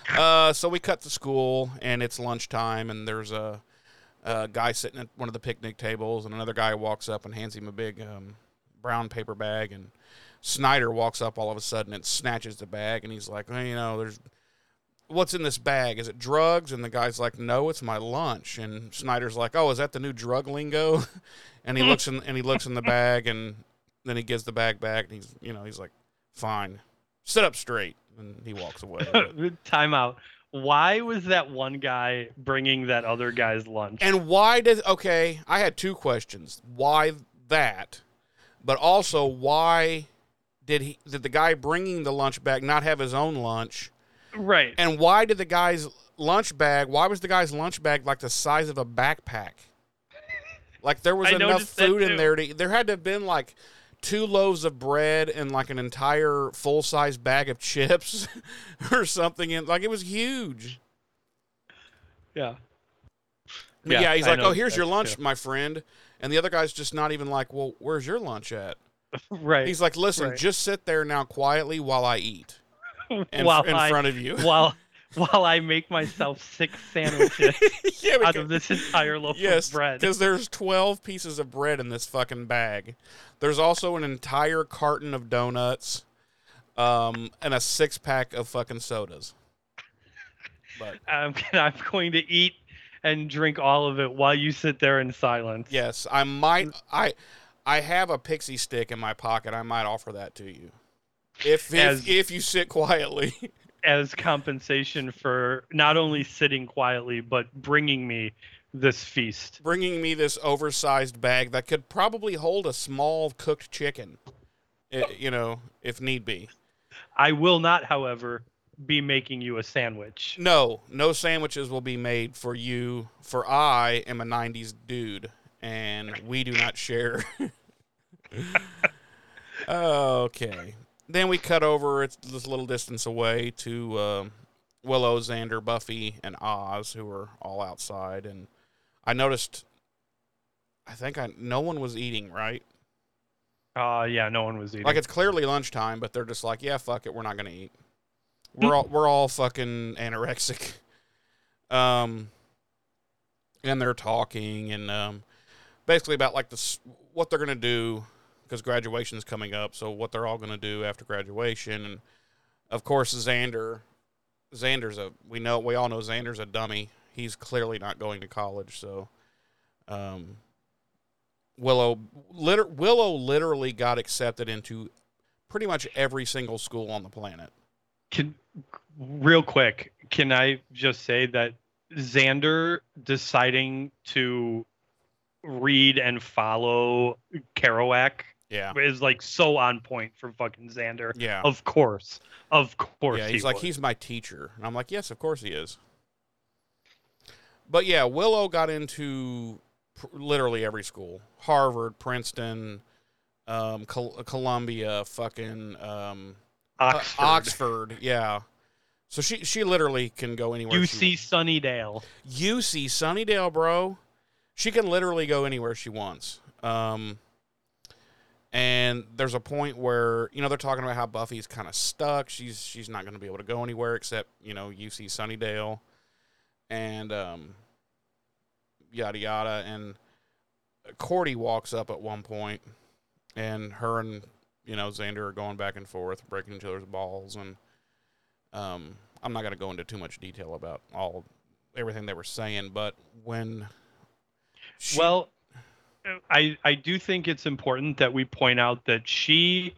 Uh, so we cut to school, and it's lunchtime, and there's a, a guy sitting at one of the picnic tables, and another guy walks up and hands him a big um, brown paper bag, and Snyder walks up all of a sudden and snatches the bag, and he's like, hey, you know, there's what's in this bag? Is it drugs? And the guy's like, no, it's my lunch. And Snyder's like, oh, is that the new drug lingo? and he looks in and he looks in the bag, and then he gives the bag back, and he's you know he's like, fine, sit up straight, and he walks away. Time out. Why was that one guy bringing that other guy's lunch? and why did okay? I had two questions. Why that? But also, why did he did the guy bringing the lunch bag not have his own lunch? right. And why did the guy's lunch bag? Why was the guy's lunch bag like the size of a backpack? Like there was I enough food in there to. There had to have been like two loaves of bread and like an entire full size bag of chips or something. And like it was huge. Yeah. Yeah, yeah, he's I like, oh, know "Oh, here's your lunch, too. my friend," and the other guy's just not even like, "Well, where's your lunch at?" right. He's like, "Listen, right. just sit there now quietly while I eat in, while in I front of you." while while I make myself six sandwiches yeah, out of this entire loaf yes, of bread. because there's 12 pieces of bread in this fucking bag. There's also an entire carton of donuts, um, and a six pack of fucking sodas. But I'm, I'm going to eat and drink all of it while you sit there in silence. yes, I might. I I have a pixie stick in my pocket. I might offer that to you. If if, As- if you sit quietly. As compensation for not only sitting quietly but bringing me this feast. bringing me this oversized bag that could probably hold a small cooked chicken, you know, if need be. I will not, however, be making you a sandwich. No, no sandwiches will be made for you, for I am a 90s dude, and we do not share. okay. Then we cut over, it's this little distance away to um Willow, Xander, Buffy, and Oz, who are all outside. And I noticed, I think I no one was eating, right? Uh yeah, no one was eating. Like it's clearly lunchtime, but they're just like, yeah, fuck it, we're not gonna eat. We're all we're all fucking anorexic. Um, and they're talking and um, basically about like this what they're gonna do because graduation's coming up. So what they're all gonna do after graduation, and of course Xander, Xander's a we know we all know Xander's a dummy. He's clearly not going to college, so. Um, Willow, liter- Willow literally got accepted into pretty much every single school on the planet. Can real quick, can I just say that Xander deciding to read and follow Kerouac Yeah, is like so on point for fucking Xander. yeah, Of course. Of course. yeah. he He's like, would. he's my teacher, and I'm like, yes, of course he is. But yeah, Willow got into pr- literally every school: Harvard, Princeton, um, Col- Columbia, fucking um, uh, Oxford. Oxford. Yeah. So she she literally can go anywhere. she UC Sunnydale. UC Sunnydale, bro. She can literally go anywhere she wants. Um, and there's a point where you know they're talking about how Buffy's kind of stuck. She's she's not going to be able to go anywhere except you know UC Sunnydale, and um, yada yada. And Cordy walks up at one point, and her and you know Xander are going back and forth, breaking each other's balls, and um, I'm not going to go into too much detail about all everything they were saying, but when she, Well, I I do think it's important that we point out that she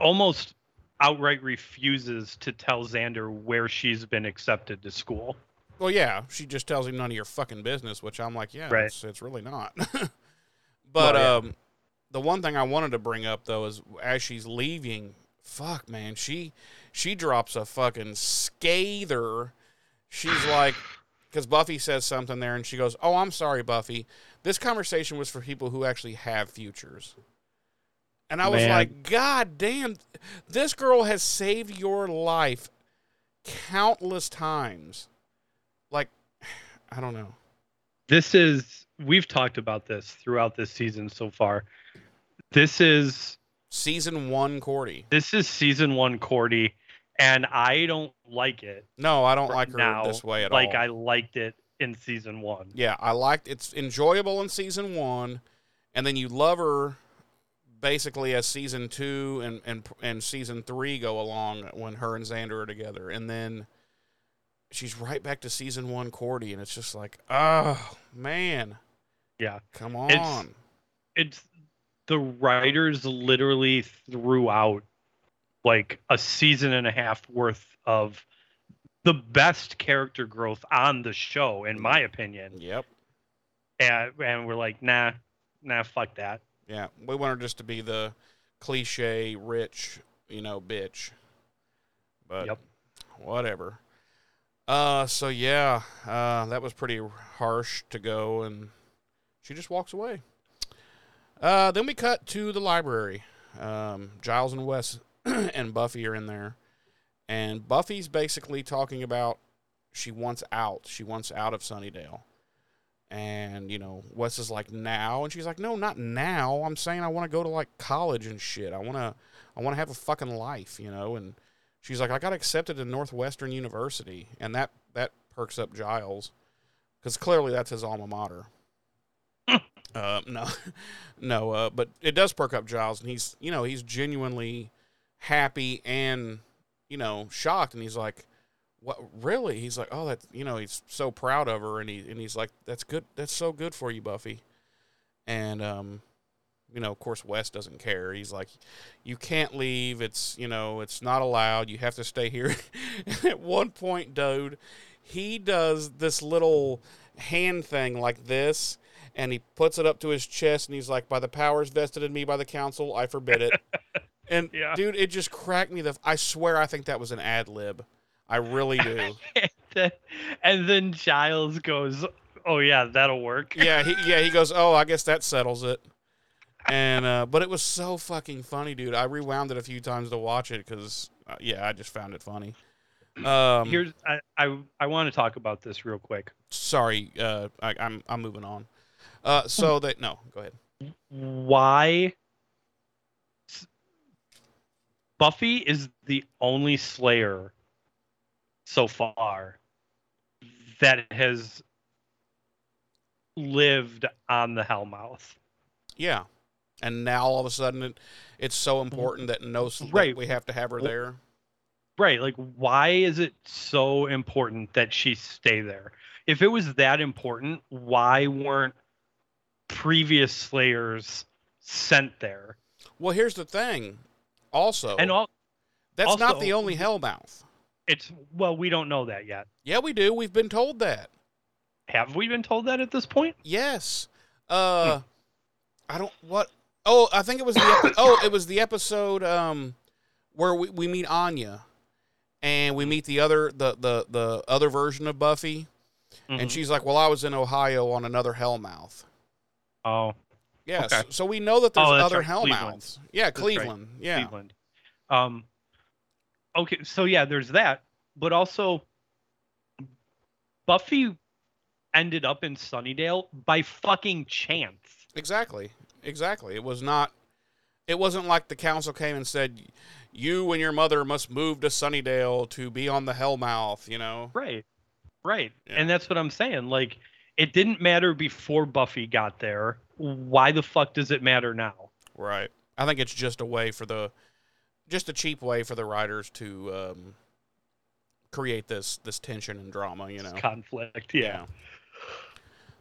almost outright refuses to tell Xander where she's been accepted to school. well, yeah, she just tells him none of your fucking business, which I'm like, yeah, Right. it's, it's really not. but Well, yeah. um, the one thing I wanted to bring up though is as she's leaving, fuck man, she she drops a fucking scather. She's like, because Buffy says something there, and she goes, "Oh, I'm sorry, Buffy. This conversation was for people who actually have futures." And I was Man. like, God damn, this girl has saved your life countless times. Like, I don't know. This is we've talked about this throughout this season so far. This is Season one, Cordy. this is season 1 Cordy and I don't like it No, I don't like her now this way at like all. Like, I liked it in season 1. Yeah, I liked it's enjoyable in season one, and then you love her basically as season two and and and season three go along when her and Xander are together, and then she's right back to season one Cordy, and it's just like, oh man, Yeah. come on, It's- it's the writers literally threw out like a season and a half worth of the best character growth on the show in my opinion yep, and, and we're like nah nah fuck that yeah, we want her just to be the cliche rich, you know, bitch, but Yep. whatever. Uh, so yeah, uh, that was pretty harsh to go, and she just walks away. Uh, then we cut to the library. Um, Giles and Wes and Buffy are in there, and Buffy's basically talking about she wants out. She wants out of Sunnydale, And you know, Wes is like now, and she's like, no, not now. I'm saying I want to go to like college and shit. I want to, I want to have a fucking life, you know. And she's like, I got accepted to Northwestern University, and that that perks up Giles because clearly that's his alma mater. uh, no, no, uh, but it does perk up Giles, and he's you know he's genuinely happy and you know shocked, and he's like, "What really?" He's like, "Oh, that you know he's so proud of her," and he and he's like, "That's good. That's so good for you, Buffy," and um, you know, of course, Wes doesn't care. He's like, "You can't leave. It's you know, it's not allowed. You have to stay here." at one point, dude, he does this little hand thing like this and he puts it up to his chest and he's like by the powers vested in me by the council i forbid it and Yeah. dude it just cracked me the i swear i think that was an ad lib. I really do. And, then, and then Giles goes, "Oh yeah, that'll work." yeah he yeah he goes oh i guess that settles it. And uh but it was so fucking funny dude. I rewound it a few times to watch it because uh, yeah i just found it funny. Um Here's I, I I want to talk about this real quick. sorry uh I, i'm i'm moving on. Uh so that no go ahead. Why Buffy is the only Slayer so far that has lived on the Hellmouth. Yeah. And now all of a sudden it, it's so important that no that Right. we have to have her there. Right. Like, why is it so important that she stay there? If it was that important, why weren't previous Slayers sent there? Well, here's the thing. Also, And all that's not the only Hellmouth. it's well, we don't know that yet. Yeah, we do. We've been told that. Have we been told that at this point? Yes. Uh I don't what Oh, I think it was the epi- Oh, it was the episode um where we, we meet Anya and we meet the other the the the other version of Buffy Mhm. and she's like, "Well, I was in Ohio on another Hellmouth." oh, Yes. Okay. So we know that there's Oh, other right, Cleveland. Hellmouths. Yeah, That's right, Cleveland. Yeah. Cleveland. Um, okay, so yeah, there's that, but also Buffy ended up in Sunnydale by fucking chance. Exactly. Exactly. It was not it wasn't like the council came and said you and your mother must move to Sunnydale to be on the Hellmouth, you know. Right. Right. Yeah. And that's what I'm saying. Like, it didn't matter before Buffy got there. Why the fuck does it matter now? Right. I think it's just a way for the just a cheap way for the writers to um create this this tension and drama, you know. Conflict. Yeah.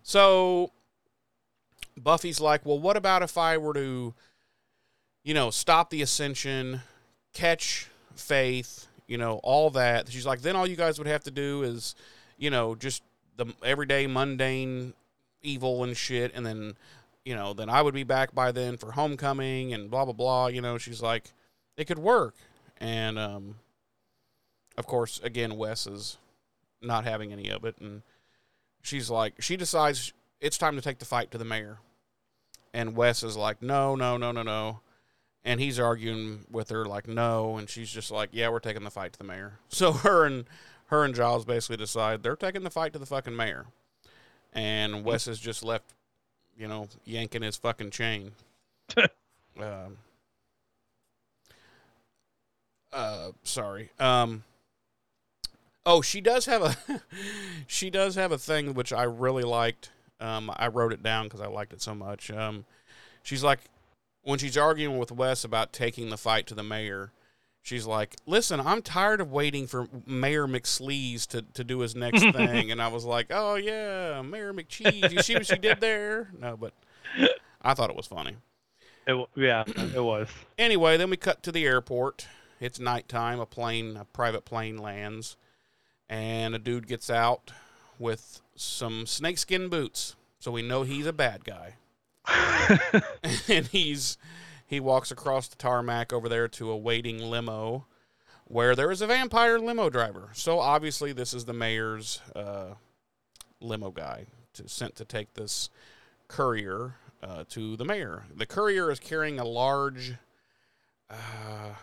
So Buffy's like, well, what about if I were to, you know, stop the ascension, catch Faith, you know, all that? She's like, then all you guys would have to do is, you know, just the everyday mundane evil and shit, and then, you know, then I would be back by then for homecoming and blah blah blah. You know, she's like, it could work, and um, of course, again, Wes is not having any of it, and she's like, she decides it's time to take the fight to the mayor. And Wes is like, no, no, no, no, no. And he's arguing with her like, no. And she's just like, yeah, we're taking the fight to the mayor. So her and her and Giles basically decide they're taking the fight to the fucking mayor. And Wes is just left, you know, yanking his fucking chain. um, uh, sorry. Um, Oh, she does have a she does have a thing which I really liked. Um, I wrote it down because I liked it so much. Um, she's like, when she's arguing with Wes about taking the fight to the mayor, she's like, "Listen, I'm tired of waiting for Mayor McSleaze to, to do his next thing." And I was like, "Oh yeah, Mayor McCheese. You see what she did there?" No, but I thought it was funny. It, yeah, it was. Anyway, then we cut to the airport. It's nighttime. A plane, a private plane lands, and a dude gets out with some snakeskin boots. So we know he's a bad guy. and he's he walks across the tarmac over there to a waiting limo where there is a vampire limo driver. So obviously this is the mayor's uh, limo guy to, sent to take this courier uh, to the mayor. The courier is carrying a large. Uh,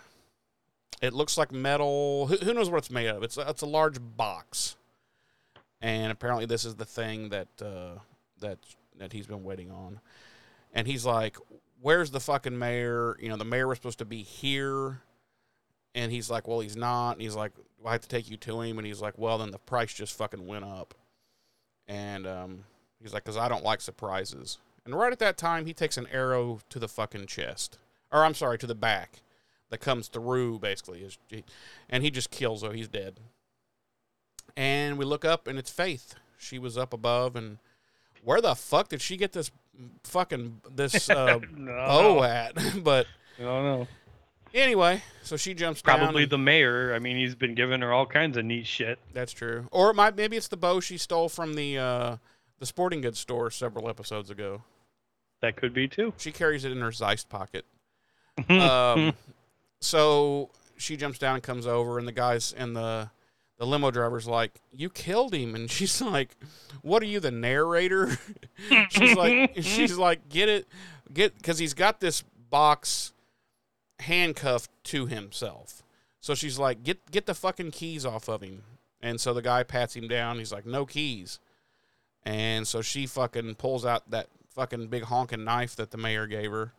it looks like metal. Who, who knows what it's made of? It's it's a large box, and apparently this is the thing that uh, that that he's been waiting on, and he's like, "Where's the fucking mayor? You know, the mayor was supposed to be here." And he's like, "Well, he's not." And he's like, well, "I have to take you to him." And he's like, "Well, then the price just fucking went up." And um, he's like, "Cause I don't like surprises." And right at that time, he takes an arrow to the fucking chest, or I'm sorry, to the back, that comes through basically, and he just kills her. He's dead. And we look up, and it's Faith. She was up above, and where the fuck did she get this fucking this uh, no, bow at? but I don't know. anyway, so she jumps down. Probably the mayor. I mean, he's been giving her all kinds of neat shit. That's true. Or it might maybe it's the bow she stole from the uh, the sporting goods store several episodes ago. That could be too. She carries it in her Zeist pocket. Um, so she jumps down and comes over, and the guys and the the limo driver's like, "You killed him," and she's like, "What are you, the narrator?" she's like, "She's like, get it, get," because he's got this box handcuffed to himself. So she's like, "Get get the fucking keys off of him." And so the guy pats him down. He's like, "No keys." And so she fucking pulls out that fucking big honking knife that the mayor gave her.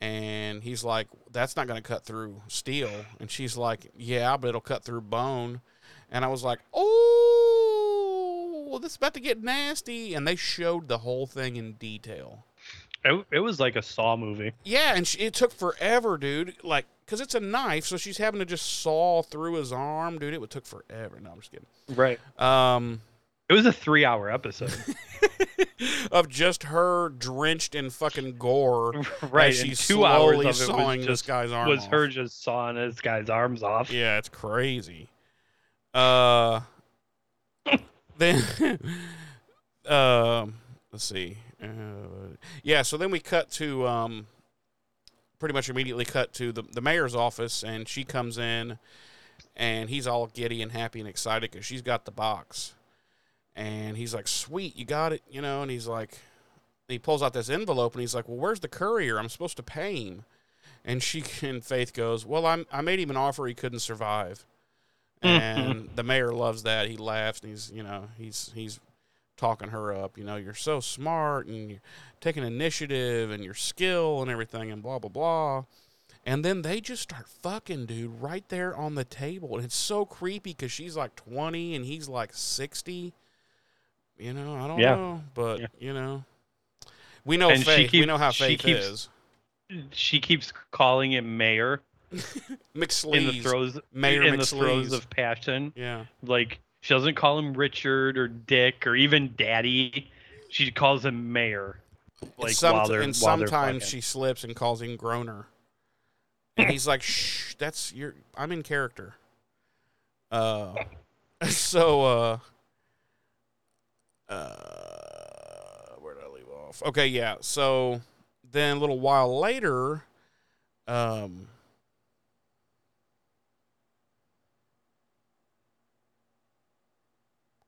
And he's like, that's not going to cut through steel. And she's like, yeah, but it'll cut through bone. And I was like, oh, this is about to get nasty. And they showed the whole thing in detail. it, it was like a Saw movie. Yeah, and she, it took forever, dude. Like, because it's a knife, so she's having to just saw through his arm, dude. It would took forever. No, I'm just kidding. Right. Um, It was a three-hour episode. of just her drenched in fucking gore. right. as she's two hours slowly of it sawing was this guy's arm was off. her just sawing this guy's arms off. Yeah, it's crazy. Uh, then, um, let's see. Uh, yeah, so then we cut to um, pretty much immediately cut to the the mayor's office, and she comes in, and he's all giddy and happy and excited because she's got the box, and he's like, "Sweet, you got it," you know, and he's like, he pulls out this envelope, and he's like, "Well, where's the courier? I'm supposed to pay him." And she and Faith goes, "Well, I'm, I made him an offer he couldn't survive." Mm-hmm. And the mayor loves that. He laughs and he's, you know, he's he's talking her up. You know, you're so smart and you're taking initiative and your skill and everything and blah blah blah. And then they just start fucking, dude, right there on the table. And it's so creepy because she's like 20 and he's like 60. You know, I don't Yeah. know, but Yeah. you know, we know And Faith. we know how Faith keeps- is. She keeps calling him mayor McSleaze. in the throes Mayor in the throes of passion. yeah. Like she doesn't call him Richard or Dick or even Daddy. She calls him mayor. Like and, some- while they're and sometimes she slips and calls him Groener. And he's like, "Shh, that's your. I'm in character." Uh, so uh, uh, where did I leave off? Okay, yeah. So then a little while later, um.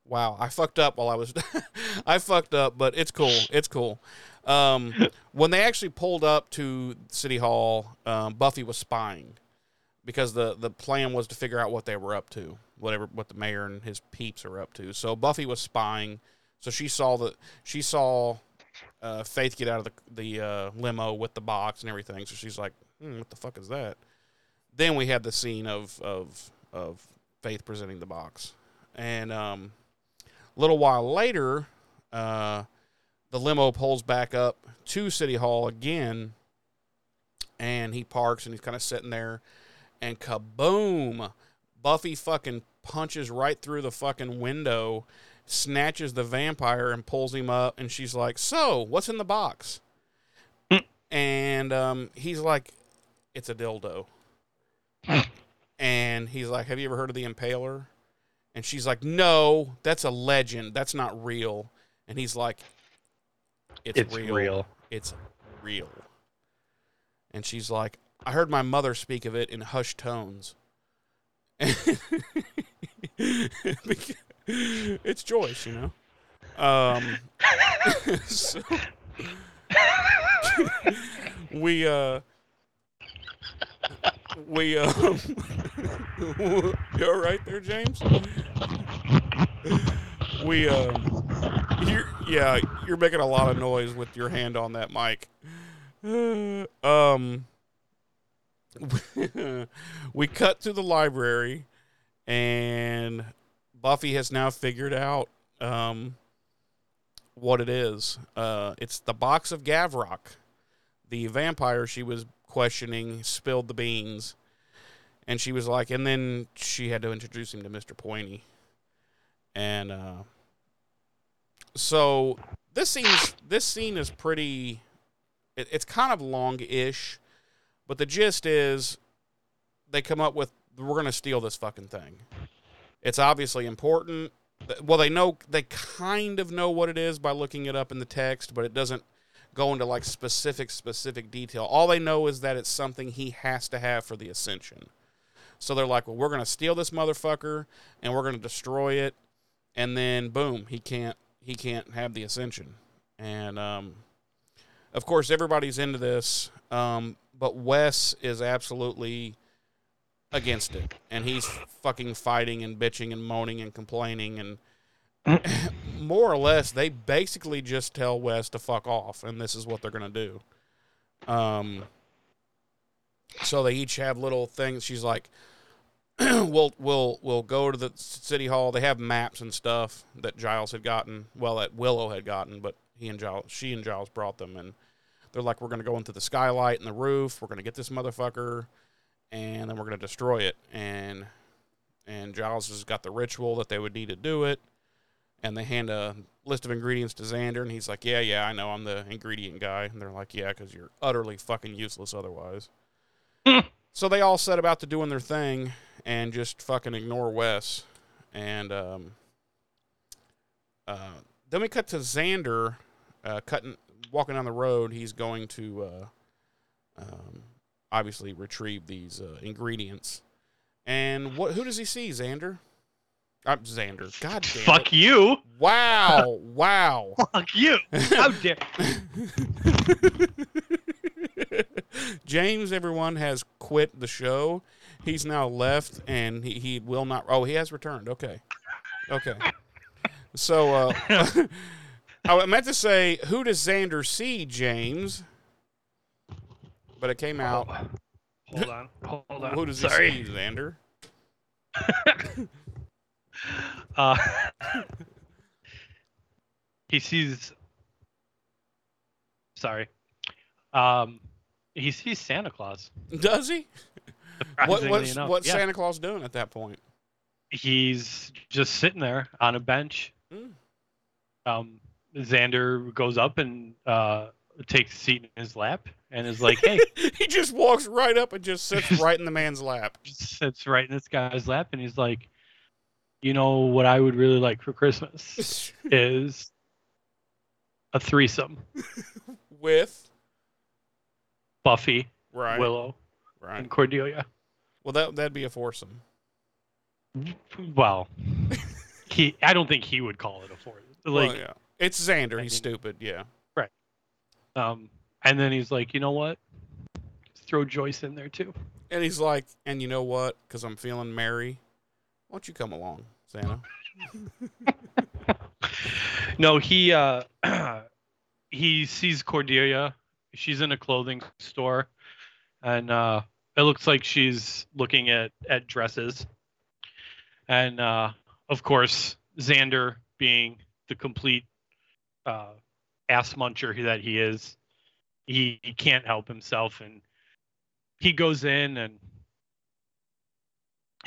Wow, I fucked up while I was I fucked up, but it's cool. It's cool. Um, when they actually pulled up to City Hall, um, Buffy was spying because the the plan was to figure out what they were up to, whatever what the mayor and his peeps are up to. So Buffy was spying. So she saw the she saw uh, Faith get out of the the uh, limo with the box and everything. So she's like, hmm, "What the fuck is that?" Then we had the scene of of of Faith presenting the box, and um, a little while later, uh, the limo pulls back up to City Hall again, and he parks and he's kind of sitting there, and kaboom! Buffy fucking punches right through the fucking window, snatches the vampire and pulls him up, and she's like, "So, what's in the box?" and um, he's like, "It's a dildo." and he's like, "Have you ever heard of the Impaler?" And she's like, "No, that's a legend. That's not real." And he's like, "It's, it's real. real. It's real." And she's like, "I heard my mother speak of it in hushed tones." it's Joyce, you know. Um, so we uh we um you all right there, James? We um You're, yeah, you're making a lot of noise with your hand on that mic. um, we cut to the library, and Buffy has now figured out um, what it is. Uh, it's the box of Gavrok, The vampire she was questioning spilled the beans. And she was like, and then she had to introduce him to Mr. Pointy. And uh, so this scene is, this scene is pretty it, it's kind of long-ish, but the gist is they come up with we're going to steal this fucking thing. It's obviously important. Well, they know they kind of know what it is by looking it up in the text, but it doesn't go into like specific specific detail. All they know is that it's something he has to have for the ascension. So they're like, "Well, we're going to steal this motherfucker and we're going to destroy it." And then boom, he can't he can't have the ascension. And um of course everybody's into this, um but Wes is absolutely against it and he's fucking fighting and bitching and moaning and complaining and more or less they basically just tell Wes to fuck off and this is what they're to do. Um so they each have little things she's like we'll we'll we'll go to the city hall. They have maps and stuff that Giles had gotten. Well, that Willow had gotten, but he and Giles, she and Giles brought them, and they're like, "We're to go into the skylight and the roof. We're to get this motherfucker, and then we're to destroy it." And and Giles has got the ritual that they would need to do it, and they hand a list of ingredients to Xander, and he's like, "Yeah, yeah, I know, I'm the ingredient guy." And they're like, "Yeah, because you're utterly fucking useless otherwise." so they all set about to doing their thing and just fucking ignore Wes. And um, uh, then we cut to Xander uh, cutting, walking down the road. He's going to uh, um, obviously retrieve these uh, ingredients. And what? Who does he see? Xander. Uh, Xander. God damn. Fuck it. you. Wow! Wow! Fuck you. How dare. James, everyone has quit the show. He's now left, and he, he will not. Oh, he has returned. Okay, okay. So uh, I meant to say, who does Xander see, James? But it came out. Hold on. Hold on. Who does he see, Xander? Uh, he sees. Sorry. Um, he sees Santa Claus. Does he? What, what's enough. what's Yeah. Santa Claus doing at that point? He's just sitting there on a bench. Mm. Um, Xander goes up and uh, takes a seat in his lap and is like, "Hey," he just walks right up and just sits right in the man's lap. just sits right in this guy's lap, and he's like, "You know what I would really like for Christmas is a threesome: With Buffy, right, Willow, right. and Cordelia." Well, that that'd be a foursome. Well, he I don't think he would call it a four. Like, well, yeah, it's Xander. I He's stupid. Yeah. Right. Um, and then he's like, you know what? Throw Joyce in there too. And he's like, and you know what? Because I'm feeling merry. Why don't you come along, Santa? No, he uh, he sees Cordelia. She's in a clothing store, and uh, it looks like she's looking at at dresses. And uh, of course, Xander, being the complete uh, ass muncher that he is, he, he can't help himself, and he goes in and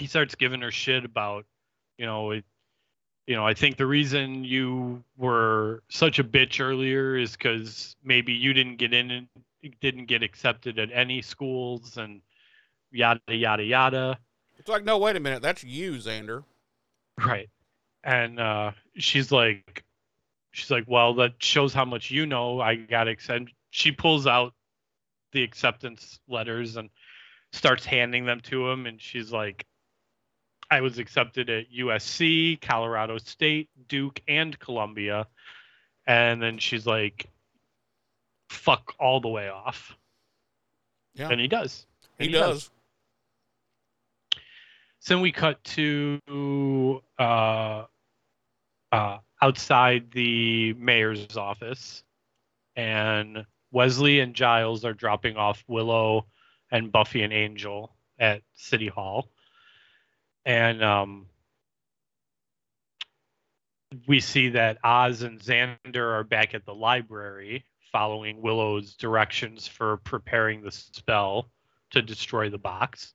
he starts giving her shit about, you know, it, you know, I think the reason you were such a bitch earlier is because maybe you didn't get in and didn't get accepted at any schools and yada yada yada. It's like, no, wait a minute. That's you, Xander. Right. And uh, she's like, she's like, well, that shows how much you know. I got accepted. She pulls out the acceptance letters and starts handing them to him, and she's like, I was accepted at USC, Colorado State, Duke, and Columbia. And then she's like, fuck all the way off. Yeah. And he does. He, And does. So then we cut to uh, uh, outside the mayor's office, and Wesley and Giles are dropping off Willow and Buffy and Angel at City Hall, and um, we see that Oz and Xander are back at the library following Willow's directions for preparing the spell to destroy the box.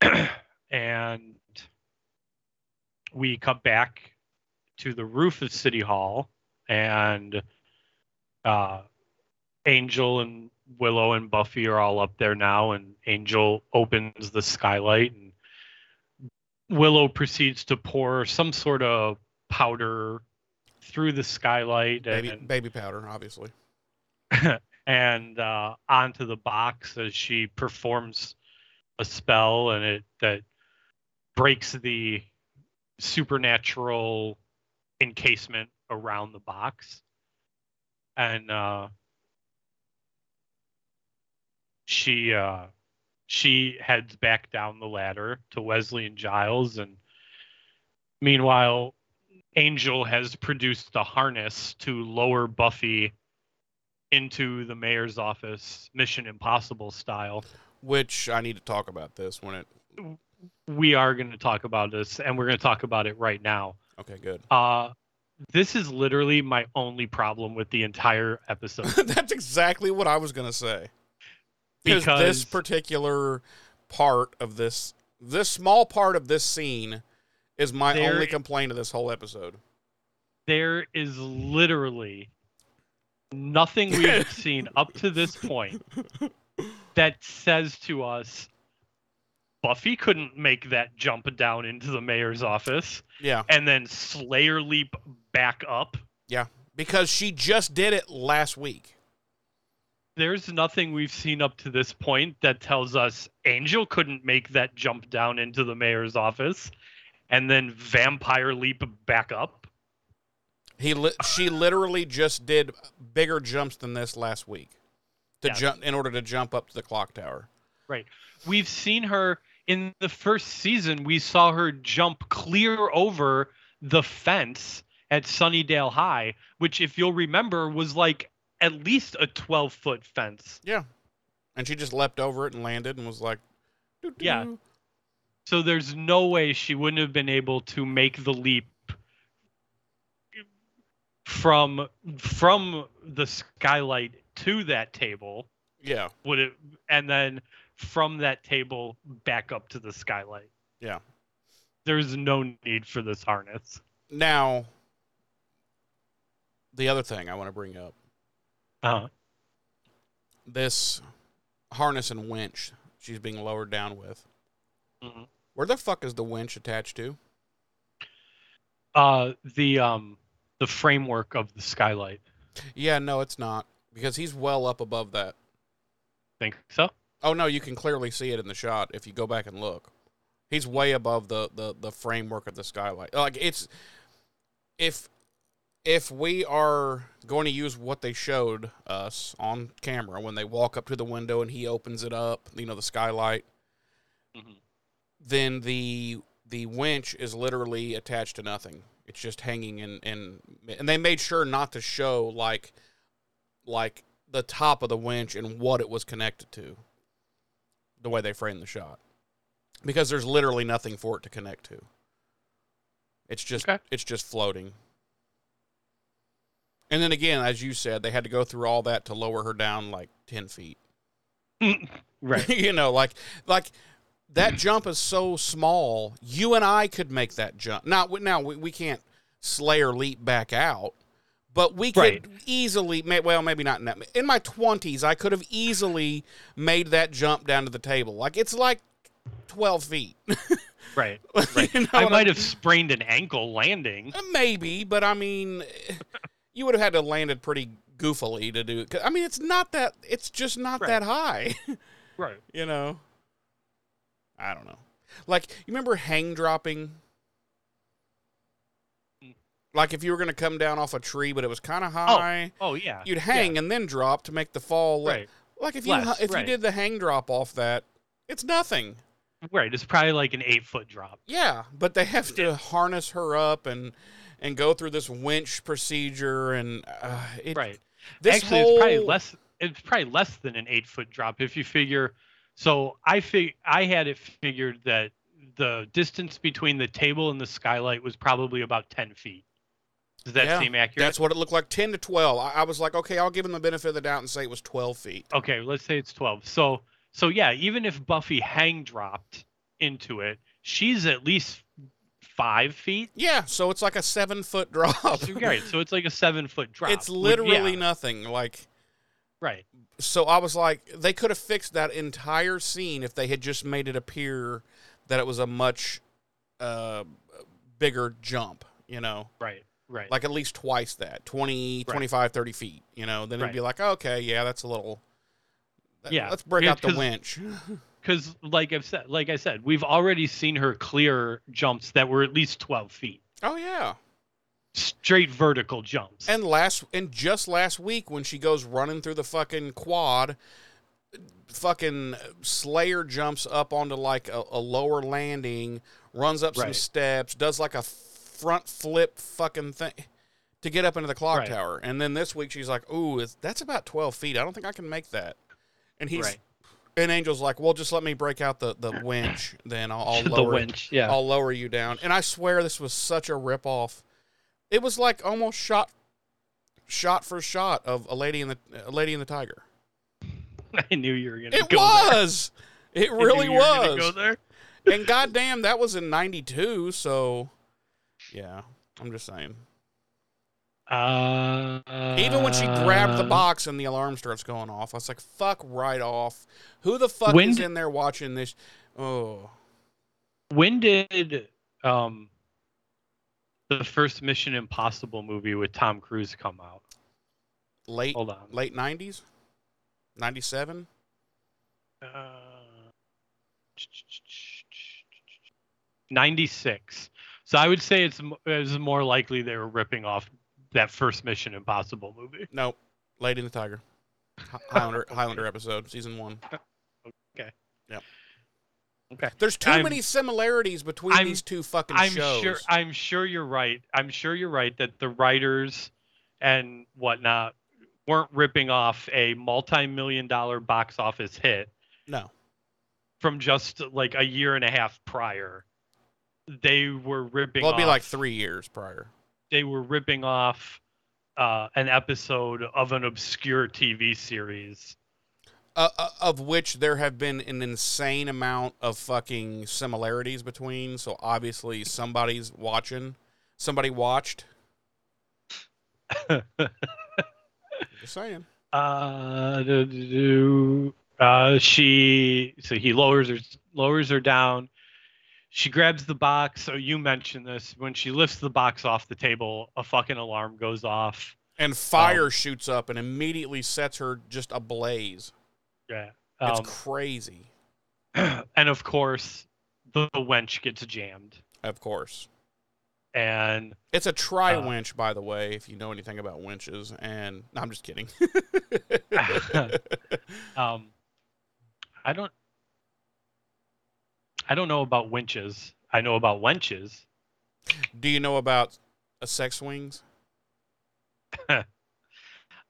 and we come back to the roof of City Hall, and uh, Angel and Willow and Buffy are all up there now, and Angel opens the skylight, and Willow proceeds to pour some sort of powder through the skylight Baby, and, baby powder, obviously. and uh, onto the box as she performs a spell, and it that breaks the supernatural encasement around the box, and uh, she uh, she heads back down the ladder to Wesley and Giles, and meanwhile, Angel has produced a harness to lower Buffy into the mayor's office, Mission Impossible style. Which I need to talk about this when it. We are going to talk about this, and we're going to talk about it right now. Okay, good. Uh, this is literally my only problem with the entire episode. That's exactly what I was gonna say. Because this particular part of this, this small part of this scene, is my There only complaint of this whole episode. there is literally nothing we've seen up to this point that says to us Buffy couldn't make that jump down into the mayor's office Yeah, and then Slayer leap back up. Yeah. Because she just did it last week. There's nothing we've seen up to this point that tells us Angel couldn't make that jump down into the mayor's office and then vampire leap back up. He, li- she literally just did bigger jumps than this last week, to Yeah. jump in order to jump up to the clock tower. Right. We've seen her in the first season, we saw her jump clear over the fence at Sunnydale High, which, if you'll remember, was like at least a 12 foot fence. Yeah, and she just leapt over it and landed and was like, "Doo-doo." Yeah. So there's no way she wouldn't have been able to make the leap from from the skylight to that table yeah, would it and then from that table back up to the skylight yeah. there's no need for this harness Now, the other thing I want to bring up uh this harness and winch she's being lowered down with. Mhm. Where the fuck is the winch attached to? uh the um the framework of the skylight Yeah, no, it's not because he's well up above that. think so Oh no, you can clearly see it in the shot if you go back and look. He's way above the the the framework of the skylight. Like it's if if we are going to use what they showed us on camera when they walk up to the window and he opens it up, you know, the skylight, Mhm. then the the winch is literally attached to nothing. It's just hanging in in and they made sure not to show like like the top of the winch and what it was connected to. The way they framed the shot. Because there's literally nothing for it to connect to. It's just Okay. it's just floating. And then again, as you said, they had to go through all that to lower her down like ten feet. right you know, like like that jump is so small. You and I could make that jump. Now, now we, we can't Slayer leap back out, but we could Right. easily. Well, maybe not in that. In my twenties, I could have easily made that jump down to the table. Like it's like twelve feet. right right You know i might I'm- have sprained an ankle landing uh, Maybe, but I mean, you would have had to land it pretty goofily to do. I mean, it's not that. It's just not Right. that high. right you know i don't know like you remember hang dropping Mm. like if you were going to come down off a tree but it was kind of high oh oh, yeah you'd hang and then drop to make the fall le- right like if you Less, if right. you did the hang drop off that it's nothing Right, it's probably like an eight foot drop. Yeah, but they have to harness her up and and go through this winch procedure and uh, it, Right. This Actually, whole, it's probably less. It's probably less than an eight foot drop if you figure. So I fig I had it figured that the distance between the table and the skylight was probably about ten feet. Does that Yeah, seem accurate? That's what it looked like, ten to twelve. I, I was like, okay, I'll give him the benefit of the doubt and say it was twelve feet. okay. Let's say it's twelve. So so yeah, even if Buffy hang dropped into it, she's at least five feet. Yeah, so it's like a seven foot drop. So, right. So it's like a seven foot drop. it's literally yeah, nothing. Like right. so I was like, they could have fixed that entire scene if they had just made it appear that it was a much uh, bigger jump, you know, Right. Right. like at least twice that 20, 25, 30 feet, you know, then it'd be like, okay, yeah, that's a little, that- Yeah, let's break yeah, out the winch. because like I've said, like I said, we've already seen her clear jumps that were at least twelve feet, oh, yeah. straight vertical jumps. And last, and just last week when she goes running through the fucking quad, fucking Slayer jumps up onto like a, a lower landing, runs up some steps, does like a front flip fucking thing to get up into the clock Right. tower. And then this week she's like, "Ooh, that's about twelve feet. I don't think I can make that." And he's Right. And Angel's like, "Well, just let me break out the the winch, then I'll, I'll the lower winch, yeah. I'll lower you down." And I swear this was such a rip off. It was like almost shot shot for shot of a lady in the a lady in the tiger. I knew you were gonna It go was. It there. I knew really you were Go was. there. And goddamn, that was in '92. So, yeah, I'm just saying. Uh, Even when she grabbed the box and the alarm starts going off, I was like, "Fuck right off." Who the fuck When is in there watching this? Oh, When did um the first Mission Impossible movie with Tom Cruise come out? late Hold on. late '90s, '97. Uh, 96. So I would say it's it's more likely they were ripping off that first Mission Impossible movie. Nope, Lady in the Tiger. Hi- Highlander Highlander episode, season one. Okay. Yep. Okay. There's too I'm- many similarities between I'm- these two fucking I'm shows. sure I'm sure you're right. I'm sure you're right that the writers and whatnot weren't ripping off a multi-million dollar box office hit no, from just like a year and a half prior. They were ripping off. well, it'd be like three years prior. They were ripping off uh, an episode of an obscure TV series. uh, uh, of which there have been an insane amount of fucking similarities between. So obviously somebody's watching. Somebody watched. Just saying. Uh, do, do, do. uh, she so he lowers her lowers her down. She grabs the box. So you mentioned this when she lifts the box off the table, a fucking alarm goes off. And fire shoots up and immediately sets her just ablaze. Yeah. It's Um, crazy. and of course, the, the wench gets jammed, Of course. and It's a tri Uh, winch, by the way, if you know anything about winches. And no, I'm just kidding. um, I don't, I don't know about winches. I know about wenches. Do you know about a sex swings?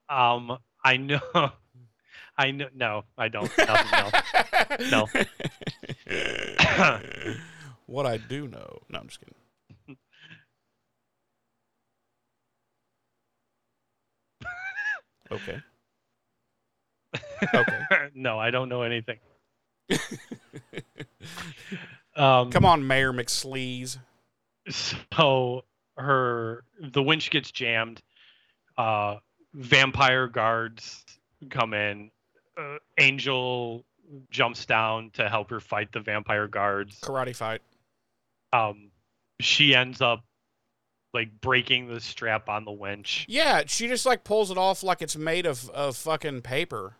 Um, I know, I know. No, I don't. Nothing, no. what I do know. No, I'm just kidding. Okay. Okay. no, I don't know anything. Um, Come on, Mayor McSleaze. so her the winch gets jammed uh vampire guards come in uh, angel jumps down to help her fight the vampire guards Karate fight. um she ends up like breaking the strap on the winch Yeah, she just like pulls it off like it's made of, of fucking paper.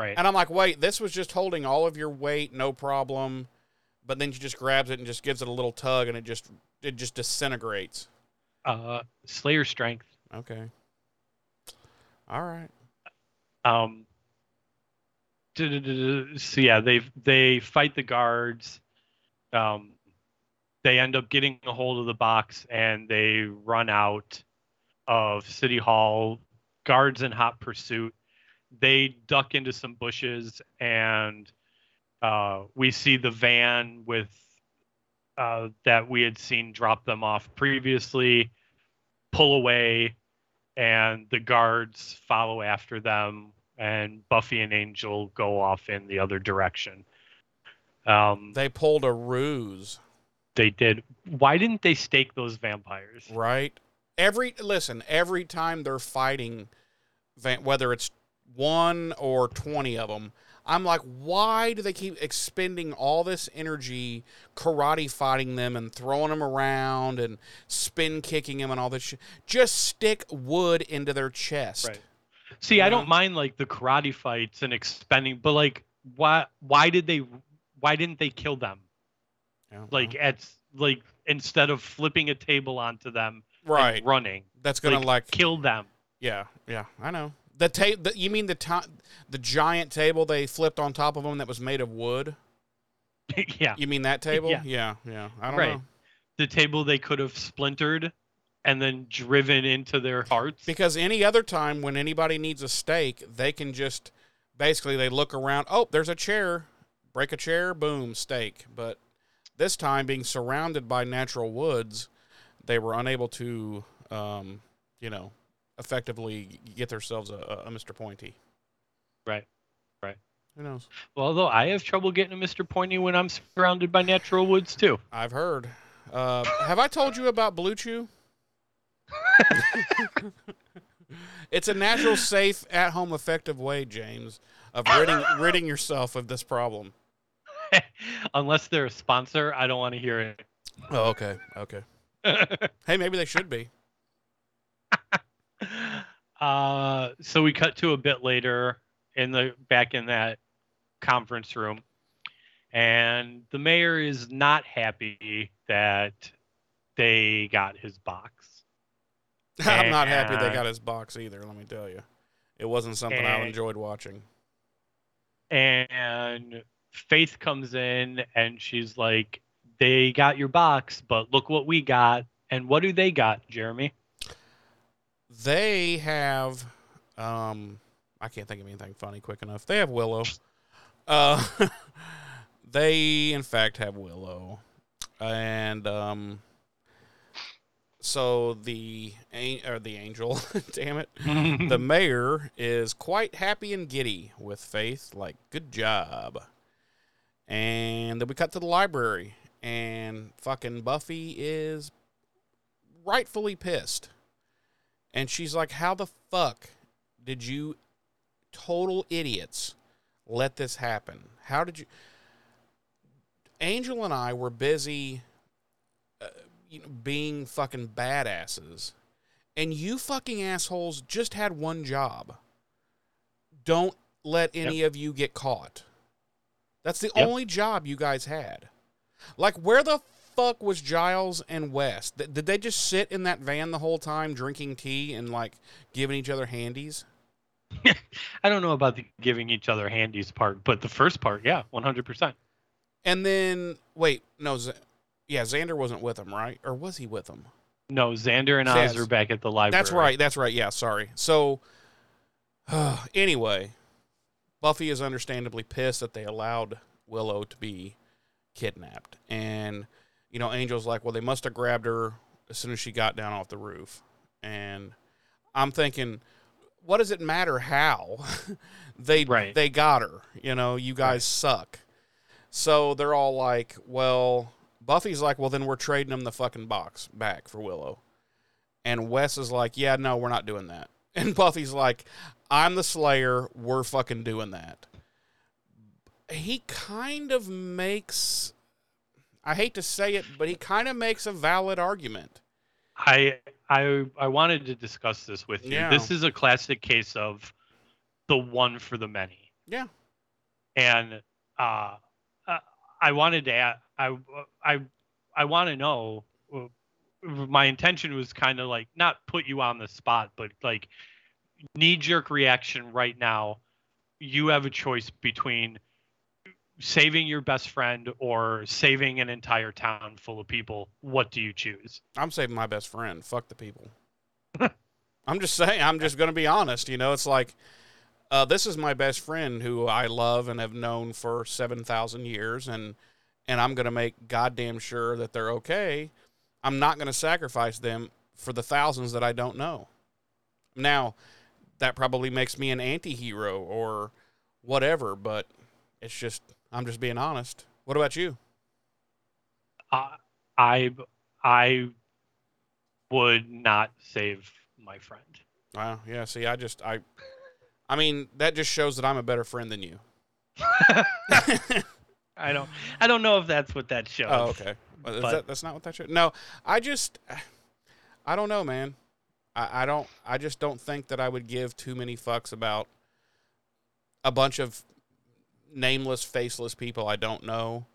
Right And I'm like, wait, this was just holding all of your weight, no problem. But then she just grabs it and just gives it a little tug and it just it just disintegrates. uh slayer strength Okay. All right. um so yeah they they fight the guards Um, they end up getting a hold of the box and they run out of City Hall. Guards in hot pursuit. They duck into some bushes and uh, we see the van with uh, that we had seen drop them off previously pull away and the guards follow after them and buffy and angel go off in the other direction. Um, They pulled a ruse, they did. Why didn't they stake those vampires? Right? Every listen, every time they're fighting, van- whether it's one or twenty of them, I'm like, why do they keep expending all this energy karate fighting them and throwing them around and spin kicking them and all this shit? Just stick wood into their chest. Right. see i You don't mind like the karate fights and expending but like why why did they why didn't they kill them Yeah, like at like instead of flipping a table onto them and right. running That's gonna like, like kill them Yeah, yeah, I know. The table. You mean the ti the giant table they flipped on top of them that was made of wood? yeah You mean that table? Yeah. yeah, yeah. I don't Right. know the table they could have splintered and then driven into their hearts because any other time when anybody needs a stake, they can just basically they look around. Oh, there's a chair. Break a chair. Boom, stake. But this time, being surrounded by natural woods, they were unable to, um, you know, effectively get themselves a, a, Mr. Pointy. Right. Right. Who knows? Well, although I have trouble getting a Mr. Pointy when I'm surrounded by natural woods too. I've heard. Uh, have I told you about Blue Chew? it's a natural, safe, at-home, effective way, James, of ridding ridding yourself of this problem. Unless they're a sponsor, I don't want to hear it. Oh, okay, okay. Hey, maybe they should be. Uh, so we cut to a bit later in the back in that conference room, and the mayor is not happy that they got his box. I'm not happy they got his box either. Let me tell you, it wasn't something I enjoyed watching. and Faith comes in and she's like, "They got your box, but look what we got." And what do they got, Jeremy? They have, um, I can't think of anything funny quick enough. They have Willow. Uh, they in fact have Willow, and um, so the or the angel, damn it, the mayor is quite happy and giddy with Faith. Like, good job. And then we cut to the library, and fucking Buffy is rightfully pissed. And she's like, How the fuck did you total idiots let this happen? How did you. Angel and I were busy uh, you know, being fucking badasses. And you fucking assholes just had one job. Don't let any of you get caught. That's the Yep. only job you guys had. Like, where the fuck was Giles and Wes? Th- did they just sit in that van the whole time drinking tea and like giving each other handies? I don't know about the giving each other handies part, but the first part, yeah, 100%. And then, wait, no, Z- yeah, Xander wasn't with them, right? Or was he with them? No, Xander and. Oz are back at the library. That's right. That's right. Yeah, sorry. So, anyway, Buffy is understandably pissed that they allowed Willow to be kidnapped. And, you know, Angel's like, well, they must have grabbed her as soon as she got down off the roof. And I'm thinking, what does it matter how they Right. they got her? You know, you guys Right. suck. So they're all like, well, Buffy's like, well, then we're trading them the fucking box back for Willow. And Wes is like, yeah, no, we're not doing that. And Buffy's like, I'm the Slayer. We're fucking doing that. He kind of makes, I hate to say it, but he kind of makes a valid argument. I I I wanted to discuss this with you. Yeah. This is a classic case of the one for the many. Yeah. And uh, uh I wanted to add, I I I want to know uh, my intention was kind of like not put you on the spot, but like knee jerk reaction right now. You have a choice between saving your best friend or saving an entire town full of people, what do you choose? I'm saving my best friend. Fuck the people. I'm just saying. I'm just going to be honest. You know, it's like uh, this is my best friend who I love and have known for seven thousand years, and and I'm going to make goddamn sure that they're okay. I'm not going to sacrifice them for the thousands that I don't know. Now, that probably makes me an anti-hero or whatever, but it's just I'm just being honest. What about you? Uh, I I would not save my friend. Wow. Yeah. See, I just I, I mean, that just shows that I'm a better friend than you. I don't I don't know if that's what that shows. Oh, okay. But is that, that's not what that shows. No, I just, I don't know, man. I, I don't. I just don't think that I would give too many fucks about a bunch of nameless, faceless people I don't know,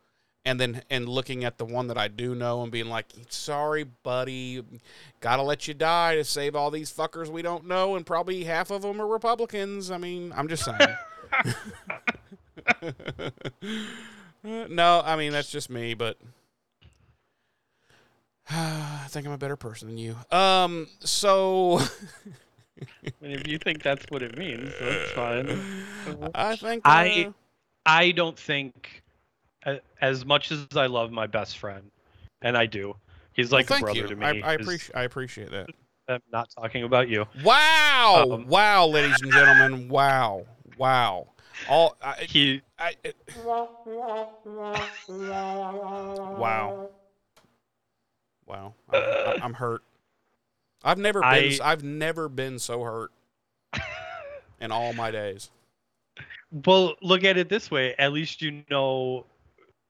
and then and looking at the one that I do know and being like, "Sorry, buddy, gotta let you die to save all these fuckers we don't know, and probably half of them are Republicans." I mean, I'm just saying. no, I mean that's just me, but I think I'm a better person than you. Um, so I mean, if you think that's what it means, that's fine. I think uh, I don't think, as much as I love my best friend, and I do, he's like well, a brother you. to me. I, I appreciate I appreciate that. I'm not talking about you. Wow, Um, wow, ladies and gentlemen, wow, wow. All I, He I, it- wow, wow. I, I, I'm hurt. I've never been. I- I've never been so hurt in all my days. Well, look at it this way. At least you know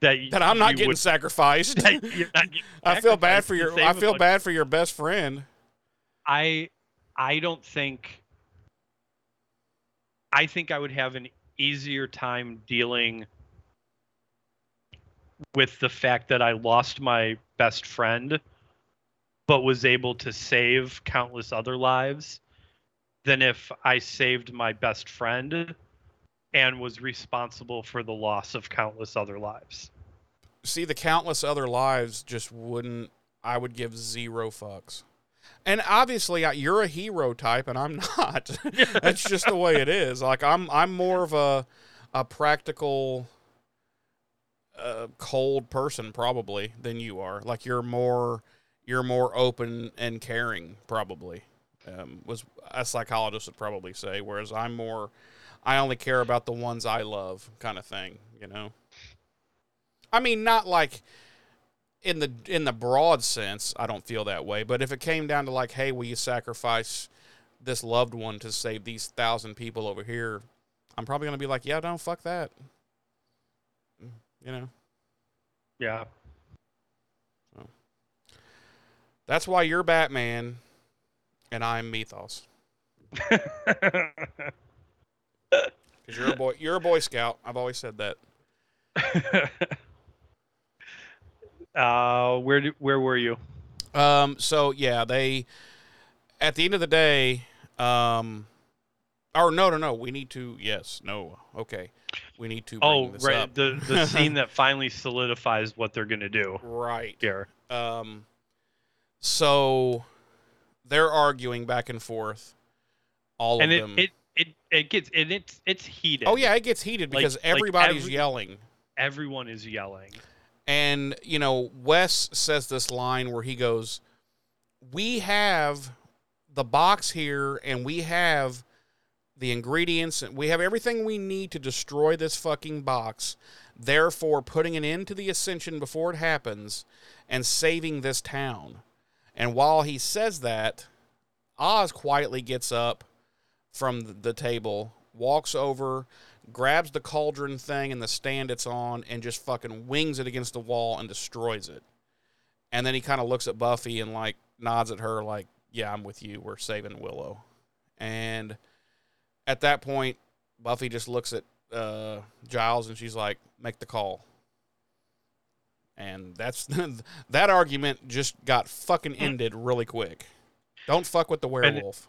that That I'm not getting would- sacrificed. not getting I feel bad for your. I feel bad for your best friend. I I don't think I think I would have an easier time dealing with the fact that I lost my best friend but was able to save countless other lives than if I saved my best friend and was responsible for the loss of countless other lives. see the countless other lives just wouldn't i would give zero fucks. And obviously I- you're a hero type and i'm not. That's just the way it is. Like i'm i'm more of a a practical uh, cold person probably than you are. Like you're more you're more open and caring probably um, was a psychologist would probably say whereas i'm more i only care about the ones i love kind of thing you know I mean, not like in the in the broad sense. I don't feel that way. But if it came down to like, hey, will you sacrifice this loved one to save these thousand people over here? I'm probably gonna be like, yeah, don't fuck that. You know, Yeah. So. that's why you're Batman, and I'm Mythos. Because you're a boy. You're a Boy Scout. I've always said that. uh where do, where were you? Um, so yeah, they at the end of the day, um, or no, no, no, we need to. Yes, no, okay, we need to. Bring Oh, right. up. The the scene that finally solidifies what they're gonna do right. here. Um, so they're arguing back and forth. All And of it, them. it it it gets and it's it's heated. oh yeah, it gets heated Like- because like everybody's every- yelling. Everyone is yelling. And, you know, Wes says this line where he goes, We have the box here and we have the ingredients and we have everything we need to destroy this fucking box. Therefore, putting an end to the ascension before it happens and saving this town. And while he says that, Oz quietly gets up from the- table, walks over, grabs the cauldron thing and the stand it's on, and just fucking wings it against the wall and destroys it. And then he kind of looks at Buffy and like nods at her, like, "Yeah, I'm with you. We're saving Willow." And at that point, Buffy just looks at uh, Giles and she's like, "Make the call." And that's that argument just got fucking ended really quick. Don't fuck with the werewolf.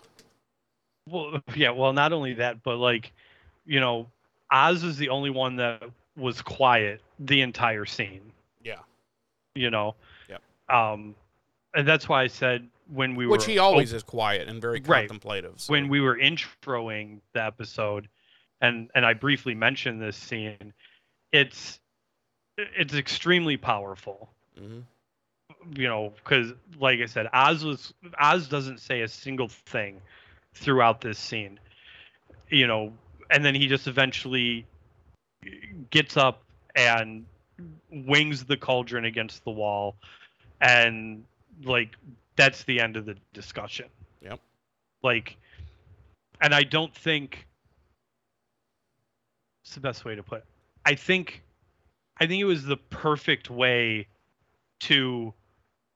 Well, yeah. Well, not only that, but like, you know, Oz is the only one that was quiet the entire scene. Yeah. You know. Yep. Um, and that's why I said when we were Which were he always is quiet and very Right. contemplative. so- when we were introing the episode and and I briefly mentioned this scene it's it's extremely powerful Mhm. you know cuz like I said Oz was Oz doesn't say a single thing throughout this scene you know and then he just eventually gets up and wings the cauldron against the wall and like that's the end of the discussion Yep. like and i don't think it's the best way to put it i think i think it was the perfect way to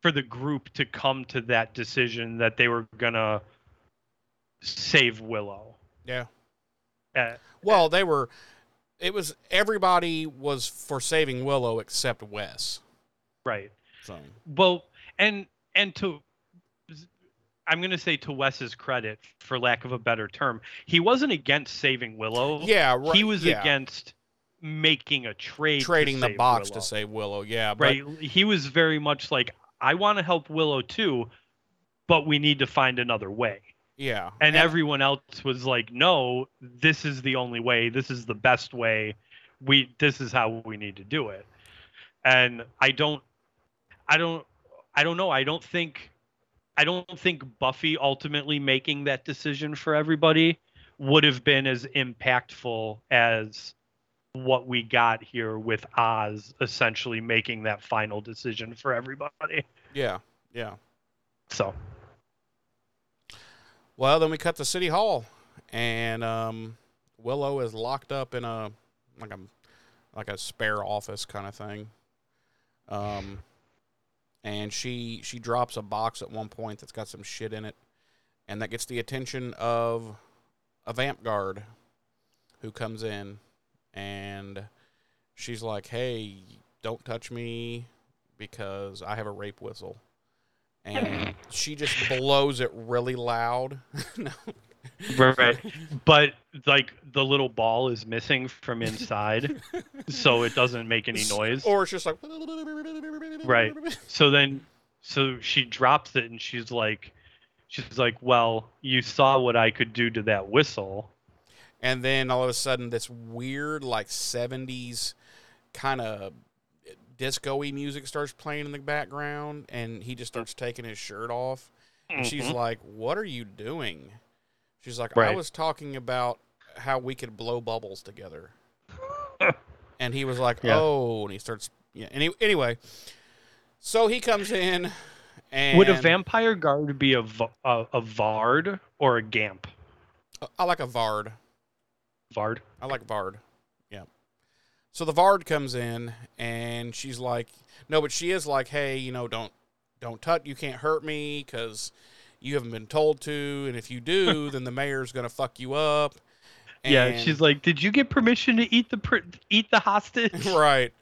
for the group to come to that decision that they were gonna save willow Yeah. uh, Well, they were. It was everybody was for saving Willow except Wes. right So Well, and and to I'm going to say to Wes's credit for lack of a better term, he wasn't against saving Willow. yeah, right, He was yeah. against making a trade trading the box Willow. to save Willow. Yeah, but Right. He was very much like I want to help Willow too, but we need to find another way. Yeah, And everyone else was like, "No, this is the only way. This is the best way. We this is how we need to do it." And I don't I don't I don't know. I don't think I don't think Buffy ultimately making that decision for everybody would have been as impactful as what we got here with Oz essentially making that final decision for everybody. yeah, yeah. So, Well, then we cut to City Hall, and um, Willow is locked up in a like a like a spare office kind of thing. Um, and she she drops a box at one point that's got some shit in it, and that gets the attention of a vamp guard, who comes in, and she's like, "Hey, don't touch me, because I have a rape whistle." And she just blows it really loud. no. right. But like the little ball is missing from inside, so it doesn't make any noise. Or it's just like Right. So then, so she drops it and she's like, she's like, well, you saw what I could do to that whistle. And then all of a sudden, this weird like '70s kind of disco-y music starts playing in the background, and he just starts taking his shirt off. And she's Mhm. like, "What are you doing?" She's like, "I was talking about how we could blow bubbles together." and he was like, Yeah. "Oh," and he starts. Yeah. Any, anyway, so he comes in, and Would a vampire guard be a a Vard or a Gamp? I like a Vard. Vard. I like Vard. So the Vard comes in and she's like, no, but she is like, hey, you know, don't don't touch. You can't hurt me because you haven't been told to, and if you do, then the mayor's gonna fuck you up. yeah, she's like, did you get permission to eat the pr- eat the hostage? right.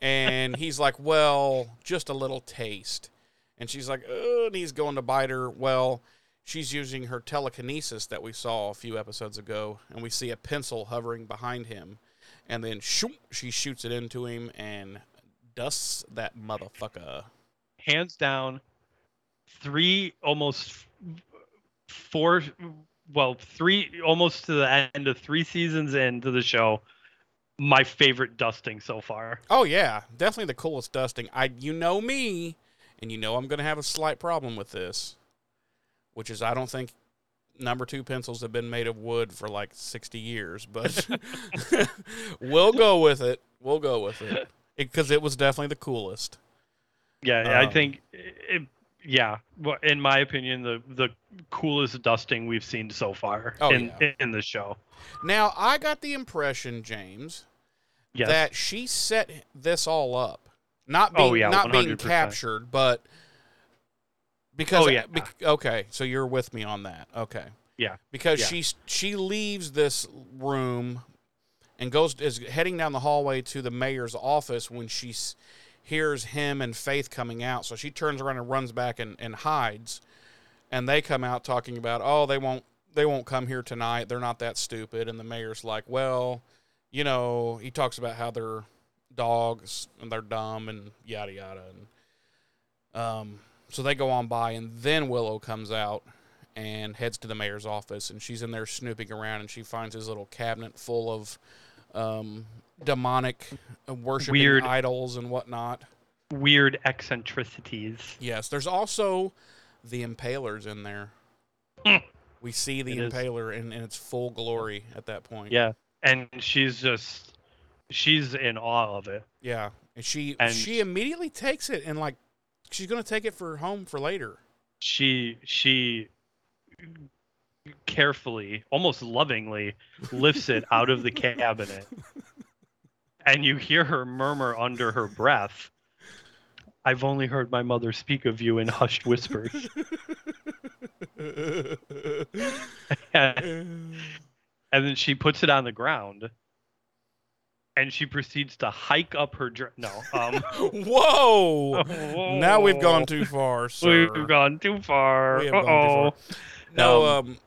And he's like, well, just a little taste. And she's like, oh, and he's going to bite her. Well, she's using her telekinesis that we saw a few episodes ago, and we see a pencil hovering behind him. And then shoot, she shoots it into him and dusts that motherfucker. Hands down, three almost four, well, three almost to the end of three seasons into the show. My favorite dusting so far. Oh yeah, definitely the coolest dusting. I you know me, and you know I'm to have a slight problem with this, which is I don't think number two pencils have been made of wood for like 60 years, but we'll go with it. We'll go with it because it, was definitely the coolest. Yeah, I Um, think, it, yeah. Well, in my opinion, the the coolest dusting we've seen so far Oh, in yeah. in the show. Now I got the impression, James, Yes. that she set this all up, not being Oh, yeah, not being 100%. captured, but because Oh, yeah. bec- okay, so you're with me on that. Okay. Yeah. Because Yeah. she she leaves this room and goes is heading down the hallway to the mayor's office when she hears him and Faith coming out. So she turns around and runs back and, and hides. And they come out talking about, "Oh, they won't they won't come here tonight. They're not that stupid." And the mayor's like, "Well, you know, he talks about how they're dogs and they're dumb and yada yada. And um, so they go on by, and then Willow comes out and heads to the mayor's office, and she's in there snooping around, and she finds his little cabinet full of um, demonic uh, worshiping Weird. idols and whatnot. Weird eccentricities. Yes, there's also the impalers in there. Hmm. we see the It impaler in, in its full glory at that point. Yeah, and she's just she's in awe of it. Yeah, and she And- she immediately takes it and like she's gonna take it for home for later. She she carefully, almost lovingly, lifts it out of the cabinet, and you hear her murmur under her breath. I've only heard my mother speak of you in hushed whispers. and then she puts it on the ground and she proceeds to hike up her dress. No, um, Whoa! Now we've gone too far, sir. We've gone too far. We have gone too Uh-oh. No, Um, um,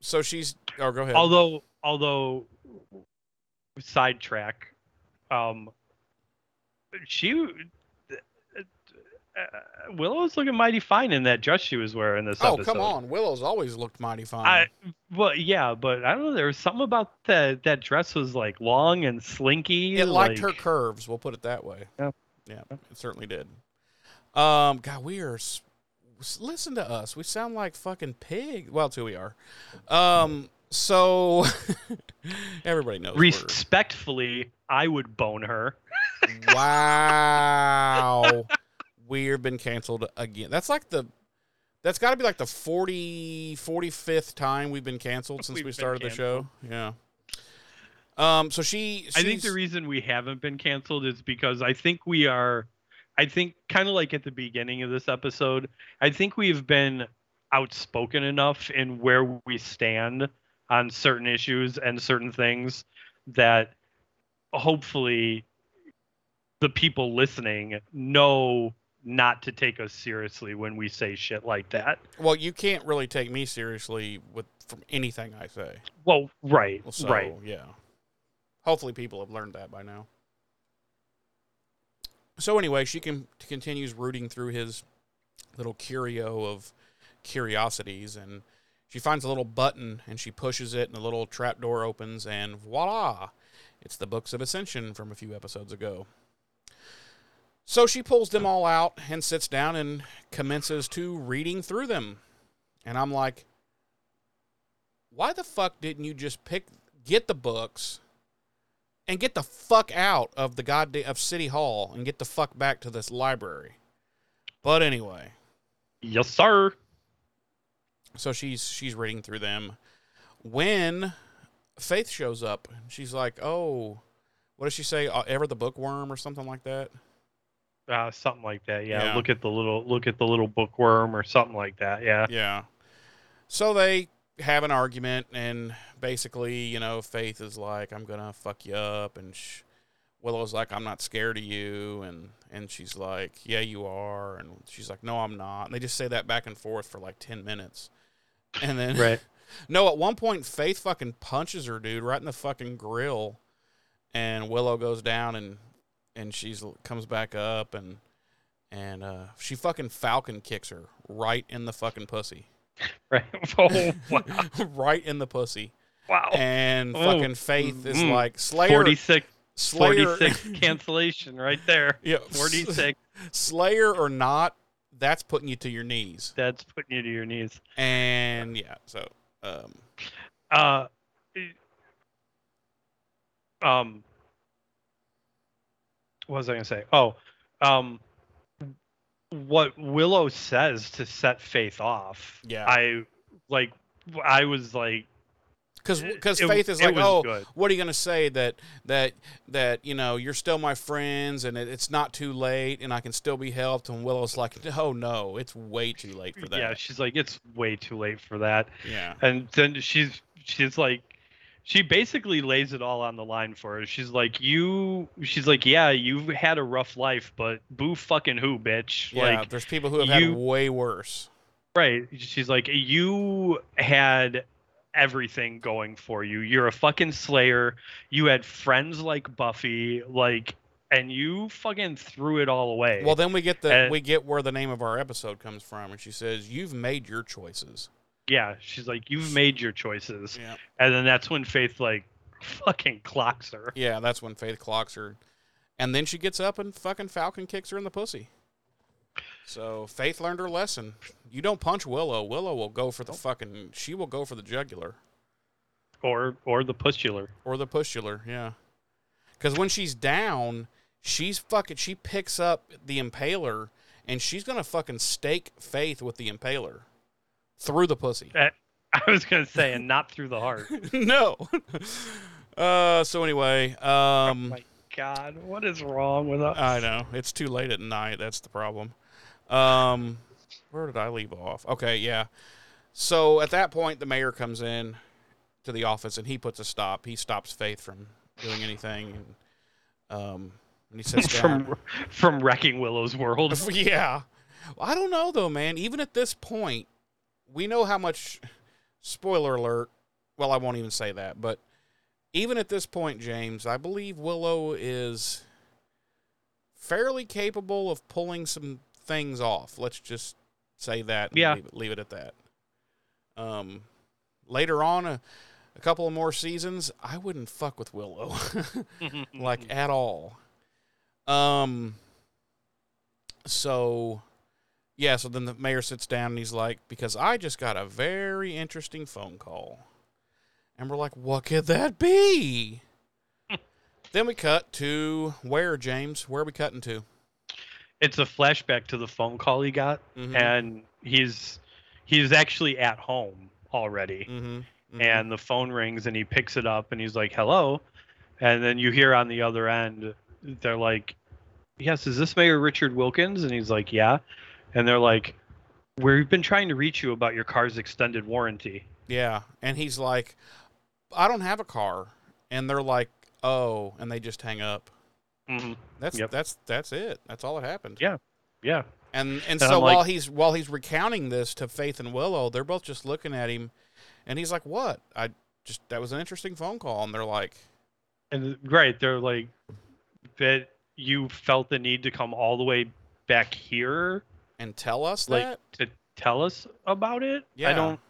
so she's. Oh, go ahead. Although, although, sidetrack, um, she, uh, Willow's looking mighty fine in that dress she was wearing this oh, episode. come on. Willow's always looked mighty fine. I, well, yeah, but I don't know. There was something about that. That dress was like long and slinky. it liked her curves. We'll put it that way. Yeah. Yeah, it certainly did. Um, God, we are. s- s- Listen to us. We sound like fucking pig. Well, two we are. Um, so everybody knows. we're- Respectfully, I would bone her. Wow. We've been canceled again. That's like the that's got to be like the 40 45th time we've been canceled since We've we started the show. Yeah. Um so she I think the reason we haven't been canceled is because I think we are, I think kind of like at the beginning of this episode, I think we've been outspoken enough in where we stand on certain issues and certain things that hopefully the people listening know not to take us seriously when we say shit like that. well, you can't really take me seriously with from anything I say. Well, right, So, right. yeah. Hopefully people have learned that by now. So anyway, she can continues rooting through his little curio of curiosities and she finds a little button and she pushes it and a little trap door opens and voila it's the books of ascension from a few episodes ago so she pulls them all out and sits down and commences to reading through them. And i'm like why the fuck didn't you just pick get the books and get the fuck out of the goddamn of city hall and get the fuck back to this library? But anyway. Yes, sir. so she's she's reading through them. When faith shows up she's like oh what does she say? Uh, ever the bookworm or something like that Uh, something like that. Yeah. Yeah. Look at the little look at the little bookworm or something like that. Yeah. yeah so they have an argument and basically you know faith is like i'm gonna fuck you up and sh- willow's like i'm not scared of you and and she's like yeah you are and she's like no i'm not and they just say that back and forth for like 10 minutes and then Right. No, at one point, Faith fucking punches her dude right in the fucking grill, and Willow goes down and and she's comes back up and and uh, she fucking Falcon kicks her right in the fucking pussy, Right. Oh wow. right in the pussy, wow. and Oh. fucking Faith is Mm. like Slayer, 46, Slayer, 46 cancellation right there. yeah, 46. Slayer or not, that's putting you to your knees, That's putting you to your knees. and yeah, so um, Uh, um, what was I gonna say? Oh, um, what Willow says to set Faith off. Yeah. I like. I was like, because because Faith is like, oh, good. what are you gonna say that that that you know you're still my friends and it, it's not too late and I can still be helped and Willow's like oh no it's way too late for that yeah. She's like, it's way too late for that. yeah and then she's she's like she basically lays it all on the line for her she's like you she's like yeah you've had a rough life but boo fucking who bitch yeah like there's people who have you- had way worse right she's like you had everything going for you. You're a fucking slayer. You had friends like Buffy, like and you fucking threw it all away. Well, then we get the And- we get where the name of our episode comes from, and she says, "You've made your choices." Yeah, she's like, You've made your choices. Yeah, And then that's when Faith like fucking clocks her. yeah. That's when Faith clocks her, and then she gets up and fucking Falcon kicks her in the pussy. So Faith learned her lesson. You don't punch Willow. Willow will go for the fucking. She will go for the jugular Or or the pustular. or the pustular. Yeah, because when she's down, she's fucking. She picks up the impaler, and she's gonna fucking stake Faith with the impaler through the pussy. I was gonna say, and not through the heart. no. Uh, so anyway, oh um, my god, what is wrong with us? I know it's too late at night. That's the problem. Um, where did I leave off? Okay, yeah. So at that point, the mayor comes in to the office and he puts a stop. He stops Faith from doing anything, and um, and he says from from wrecking Willow's world. yeah. I don't know though, man. Even at this point, we know how much. Spoiler alert. Well, I won't even say that, but even at this point, James, I believe Willow is fairly capable of pulling some things off. Let's just say that. And Yeah. Leave it, leave it at that. Um, later on, a, a couple of more seasons, I wouldn't fuck with Willow. like at all. Um. So, yeah. So then the mayor sits down and he's like, "Because I just got a very interesting phone call," and we're like, "What could that be?" then we cut to where James? Where are we cutting to? it's a flashback to the phone call he got, Mhm. and he's he's actually at home already. Mhm. Mhm. and the phone rings and he picks it up and he's like hello and then you hear on the other end they're like yes is this mayor richard wilkins and he's like yeah and they're like we've been trying to reach you about your car's extended warranty yeah, and he's like, "I don't have a car," and they're like, "Oh," and they just hang up. mm-hmm. That's Yep. that's that's it. That's all that happened. Yeah. yeah And and And so like- while he's while he's recounting this to Faith and Willow, they're both just looking at him, and he's like, "What? I just that was an interesting phone call." And they're like, and right they're like that you felt the need to come all the way back here "And tell us like that." to tell us about it Yeah. i don't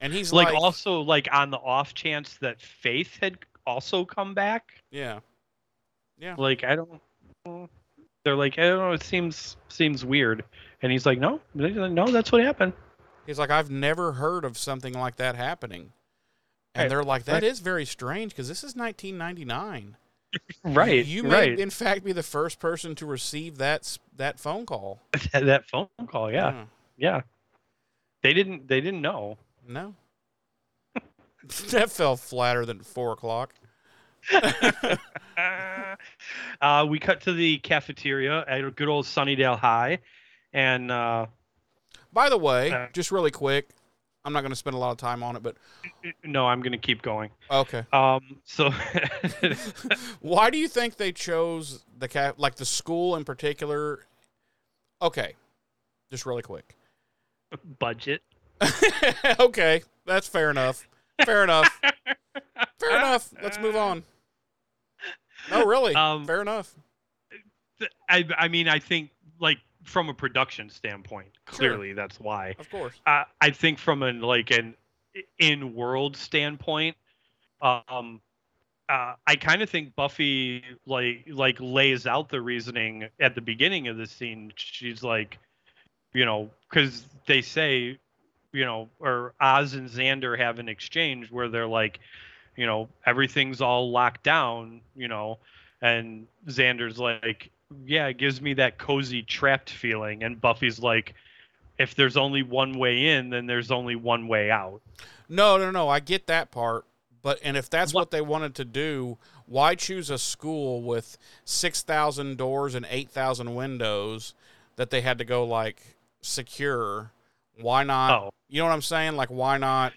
And he's like, like, also like on the off chance that faith had also come back "Yeah, Yeah. like i don't they're like i don't know it seems seems weird and he's like no no that's what happened he's like, I've never heard of something like that happening." And Right, they're like, "That is right. very strange because this is 1999. Right You may, right in fact, be the first person to receive that that phone call." that phone call yeah yeah they didn't they didn't know No. that fell flatter than four o'clock. uh, we cut to the cafeteria at good old sunnydale high and uh, By the way, Uh, just really quick, I'm not going to spend a lot of time on it, but no i'm gonna keep going okay. um so Why do you think they chose the cat? like the school in particular? Okay, just really quick. budget okay, that's fair enough. Fair enough. Fair enough. Let's move on. No, really. Um, fair enough. I, I mean i think like from a production standpoint clearly that's why Of course. uh, I think from an like an in world standpoint, um, uh, I kind of think Buffy like like lays out the reasoning at the beginning of the scene. She's like, you know, because they say, you know, or Oz and Xander have an exchange where they're like, you know, everything's all locked down, you know, and Xander's like, yeah, it gives me that cozy trapped feeling, and Buffy's like if there's only one way in, then there's only one way out. No, no, no. I get that part, but and if that's what, What- they wanted to do, why choose a school with six thousand doors and eight thousand windows that they had to go like secure? Why not? Oh, You know what I'm saying? Like, why not?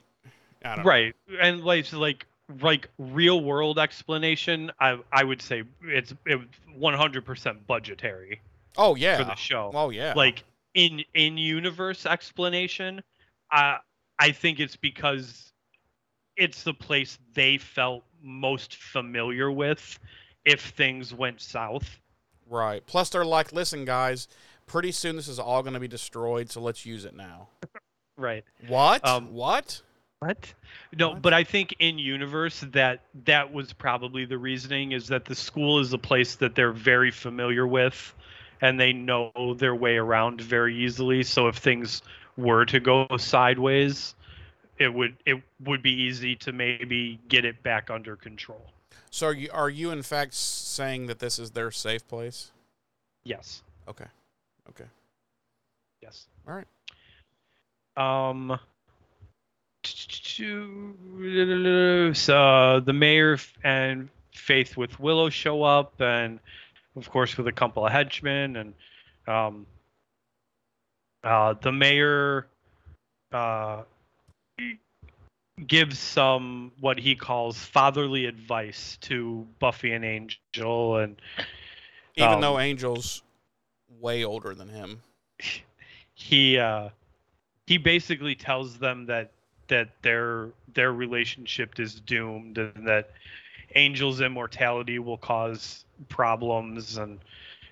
I don't know. right. And like so like like real world explanation, I I would say it's it 100% budgetary Oh yeah. for the show. Oh yeah. Like in in universe explanation, uh, I think it's because it's the place they felt most familiar with if things went south. Right. Plus, they're like, listen, guys, pretty soon this is all going to be destroyed, so let's use it now. Right. What? Um, what? What? No, What? but I think in universe that that was probably the reasoning is that the school is a place that they're very familiar with and they know their way around very easily. So if things were to go sideways, it would it would be easy to maybe get it back under control. So are you, are you in fact saying that this is their safe place? Yes. Okay. Okay. Yes. All right. Um. So the mayor and Faith with Willow show up, and of course with a couple of henchmen, and um, uh, the mayor uh, gives some what he calls fatherly advice to Buffy and Angel, and Even Um, though Angel's way older than him. he uh he basically tells them that that their their relationship is doomed and that angel's immortality will cause problems and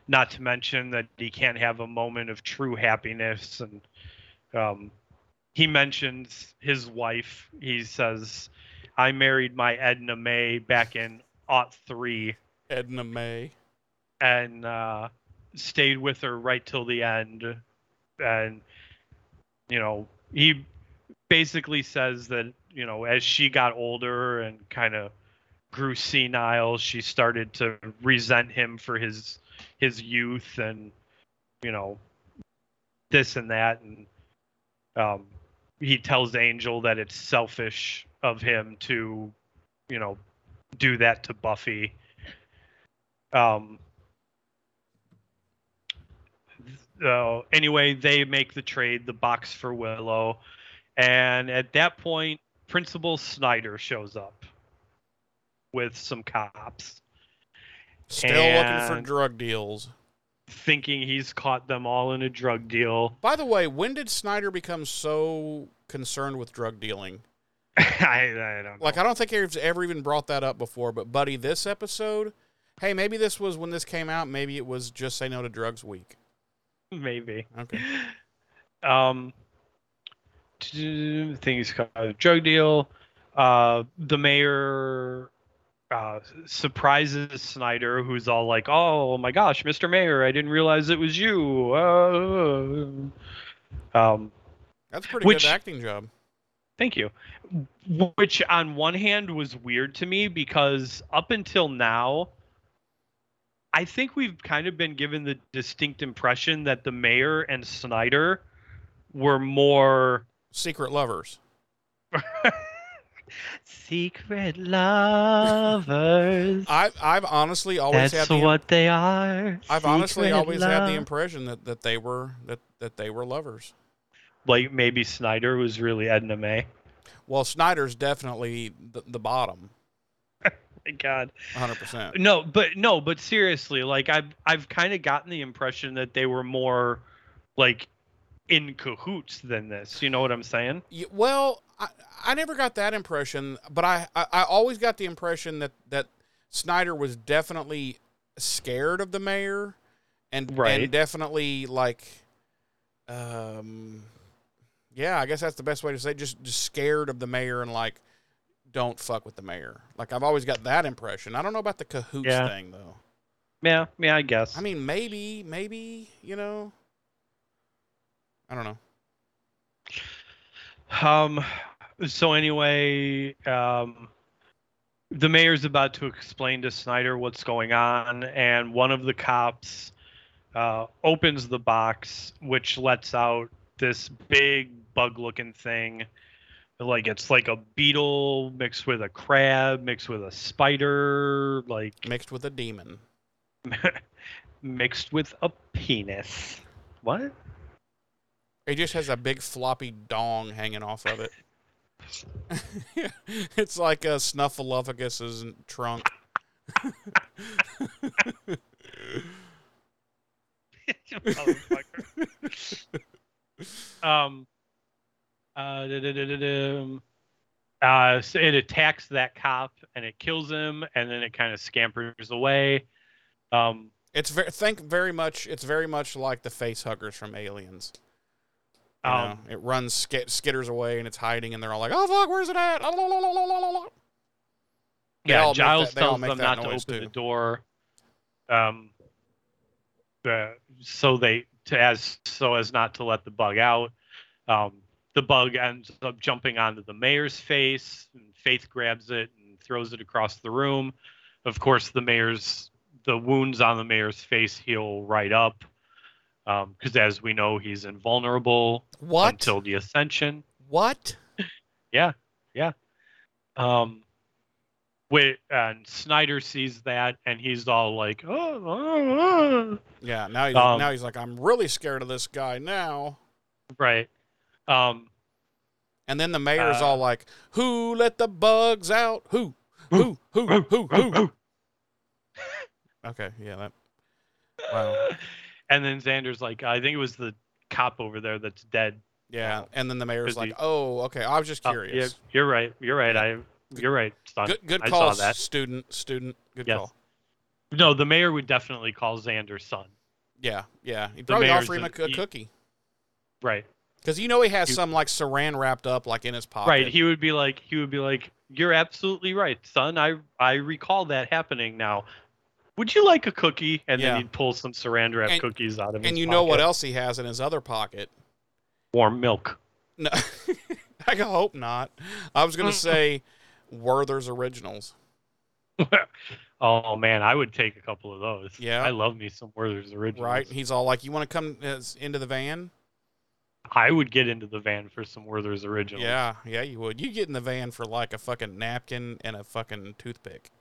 not to mention that he can't have a moment of true happiness and um he mentions his wife he says i married my edna may back in aught 3 Edna May. and uh, stayed with her right till the end. And you know, he basically says that you know, as she got older and kind of grew senile, she started to resent him for his his youth and you know this and that. And um he tells angel that it's selfish of him to you know do that to buffy. Um uh, anyway, they make the trade, the box for Willow, and at that point, Principal Snyder shows up with some cops, Still looking for drug deals. thinking he's caught them all in a drug deal. By the way, when did Snyder become so concerned with drug dealing? I, I don't know. Like, I don't think he's ever even brought that up before. But, buddy, this episode, hey, maybe this was when this came out. Maybe it was just Say No to Drugs Week. maybe. Okay. Um, things called a drug deal. Uh, the mayor uh, surprises Snyder, who's all like, "Oh my gosh, Mr. Mayor, I didn't realize it was you." Uh, um, That's a pretty Which- good acting job. Thank you. Which, on one hand, was weird to me because up until now, I think we've kind of been given the distinct impression that the mayor and Snyder were more Secret lovers. secret lovers. I, I've honestly always That's had the what they are. I've honestly secret always had the impression that, that they were that, that they were lovers. like maybe Snyder was really Edna May. Well, Snyder's definitely the, the bottom, My God. 100%. No, but no, but seriously, like I've I've kind of gotten the impression that they were more like in cahoots than this. You know what I'm saying? Well, I, I never got that impression, but I, I, I always got the impression that, that Snyder was definitely scared of the mayor and, Right. and definitely like, um, yeah, I guess that's the best way to say it, just, just scared of the mayor and like, don't fuck with the mayor. Like I've always got that impression. I don't know about the cahoots Yeah. thing though. Yeah, yeah, I guess. I mean, maybe, maybe, you know, I don't know. Um. So anyway, um, the mayor's about to explain to Snyder what's going on, and one of the cops uh, opens the box, which lets out this big bug-looking thing. Like it's like a beetle mixed with a crab, mixed with a spider, like Mixed with a demon. mixed with a penis. What? It just has a big floppy dong hanging off of it. it's like a Snuffleupagus' trunk. um uh da-da-da-da-dum. Uh, so it attacks that cop and it kills him, and then it kind of scampers away. Um, It's very think very much. It's very much like the face huggers from Aliens. You know, Um, it runs sk- skitters away and it's hiding, and they're all like, "Oh fuck, where's it at?" They yeah, Giles that- tells them not to open too. the door. Um, so they to as so as not to let the bug out. Um, the bug ends up jumping onto the mayor's face, and Faith grabs it and throws it across the room. Of course, the mayor's the wounds on the mayor's face heal right up, because as we know, he's invulnerable What? until the ascension. What? Yeah, yeah. Um, wait, and Snyder sees that, and he's all like, "Oh, oh, oh." Yeah. Now he's Um, now he's like, "I'm really scared of this guy now." right." Um, And then the mayor's Uh, all like, "Who let the bugs out? Who? Who? Who? Who? Who?" Okay. Yeah. That. Wow. And then Xander's like, "I think it was the cop over there that's dead." Yeah. And then the mayor's like, he- "Oh, okay. I was just Oh, curious." yeah, you're right. You're right. I. You're right, son. Good. Good I call, saw that. student. Student. Good Yes. call. No, the mayor would definitely call Xander son. Yeah. Yeah. He'd The probably offer him a, a he- cookie Right. because you know he has You- some like saran wrapped up like in his pocket. Right. He would be like, he would be like, "You're absolutely right, son. I I recall that happening now. Would you like a cookie?" And Yeah. then he'd pull some saran wrap And- cookies out of his and you know what else he has in his other pocket? Warm milk. No, I hope not. I was gonna say Werther's Originals. oh man, I would take a couple of those. Yeah. I love me some Werther's originals. Right? He's all like, "You want to come uh, into the van?" I would get into the van for some Werther's originals. Yeah, yeah, you would. You get in the van for like a fucking napkin and a fucking toothpick.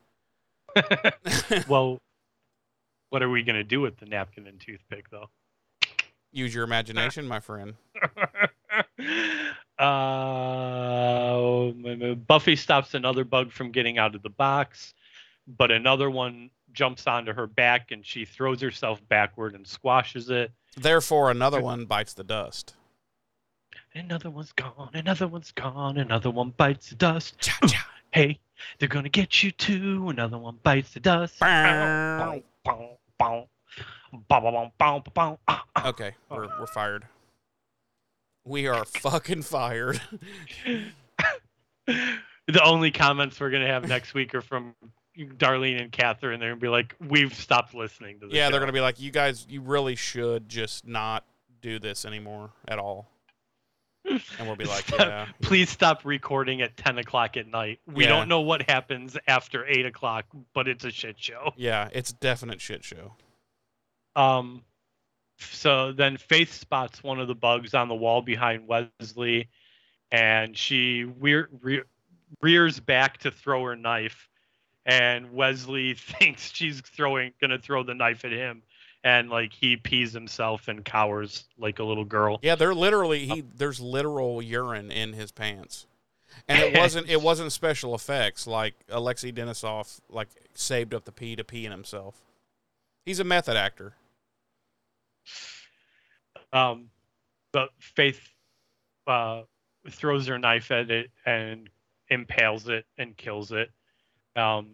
well, what are we gonna do with the napkin and toothpick though? Use your imagination, my friend. uh, Buffy stops another bug from getting out of the box, but another one jumps onto her back and she throws herself backward and squashes it. Therefore, another one bites the dust. Another one's gone, another one's gone, another one bites the dust. Cha cha. Hey, they're gonna get you too. Another one bites the dust. Ah, ah. Okay, we're we're fired. We are fucking fired. the only comments we're gonna have next week are from Darlene and Catherine. They're gonna be like, "We've stopped listening to this." yeah, they're gonna be like, you guys, you really should just not do this anymore at all. And we'll be like, yeah, Please stop recording at ten o'clock at night. We Yeah. don't know what happens after eight o'clock, but it's a shit show. yeah, it's a definite shit show. Um, so then Faith spots one of the bugs on the wall behind Wesley, and she rear, rear, rears back to throw her knife, and Wesley thinks she's throwing gonna throw the knife at him, and like he pees himself and cowers like a little girl. Yeah, they're literally he. There's literal urine in his pants, and it wasn't it wasn't special effects like Alexis Denisof like saved up the pee to pee in himself. He's a method actor. Um, but Faith uh, throws her knife at it and impales it and kills it. Um,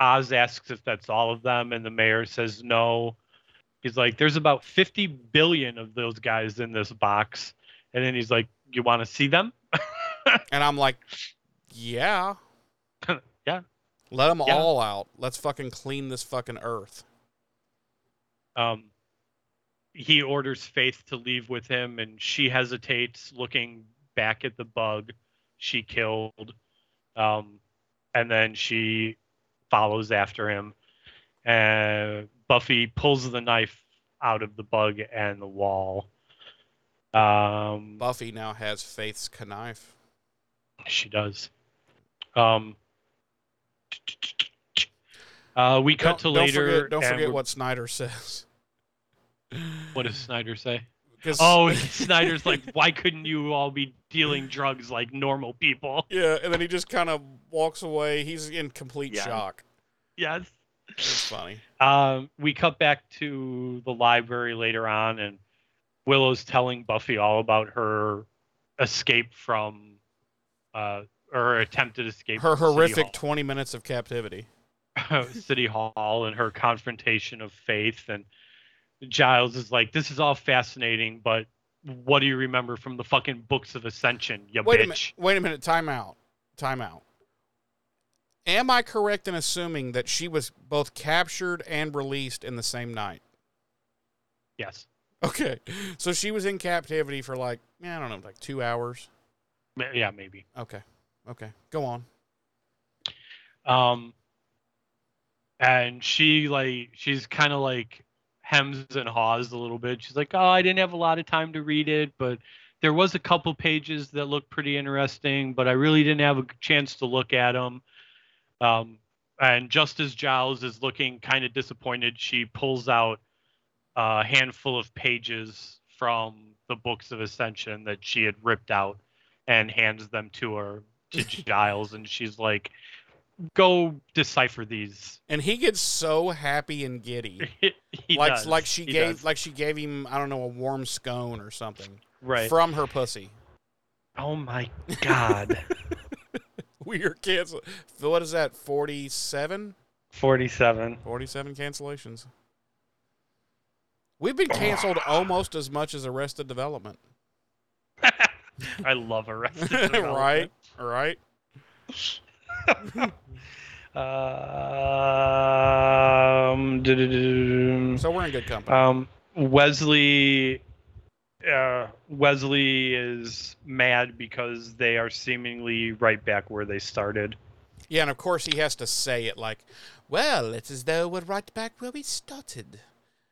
Oz asks if that's all of them, and the mayor says no. He's like, "There's about 50 billion of those guys in this box," and then he's like, "You want to see them?" And I'm like, yeah, yeah. let them Yeah. all out. Let's fucking clean this fucking earth. Um, he orders Faith to leave with him, and she hesitates, looking back at the bug she killed. Um, and then she follows after him. And Buffy pulls the knife out of the bug and the wall. Um, Buffy now has Faith's knife. she does. Um, uh, we cut to don't, later. Don't forget, don't forget what Snyder says. what does Snyder say? Oh, Snyder's like, why couldn't you all be dealing drugs like normal people? yeah, and then he just kind of walks away. He's in complete Yeah. shock. Yes. It's funny. Um, we cut back to the library later on, and Willow's telling Buffy all about her escape from uh, or attempted escape. Her horrific. 20 minutes of captivity. City Hall and her confrontation of faith. And Giles is like, this is all fascinating, but what do you remember from the fucking books of Ascension, you Wait a bitch? minute. Wait a minute. Time out. Time out. Am I correct in assuming that she was both captured and released in the same night? Yes. Okay. So she was in captivity for like, I don't know, like two hours. Yeah, maybe. Okay. Okay. Go on. Um, and she like she's kind of like hems and haws a little bit. She's like, "Oh, I didn't have a lot of time to read it, but there was a couple pages that looked pretty interesting, but I really didn't have a chance to look at them." Um, and just as Giles is looking kind of disappointed, she pulls out a handful of pages from the books of Ascension that she had ripped out and hands them to her to Giles, and she's like, "Go decipher these." And he gets so happy and giddy. he like does. like she He gave does. like she gave him, I don't know, a warm scone or something. right. From her pussy. oh my god. We are canceled. What is that? 47? Forty-seven. 47 cancellations. We've been canceled almost as much as Arrested Development. I love Arrested? Development. Right? Um. So we're in good company. um, Wesley. Uh, Wesley is mad because they are seemingly right back where they started. yeah, and of course he has to say it like, well, it's as though we're right back where we started.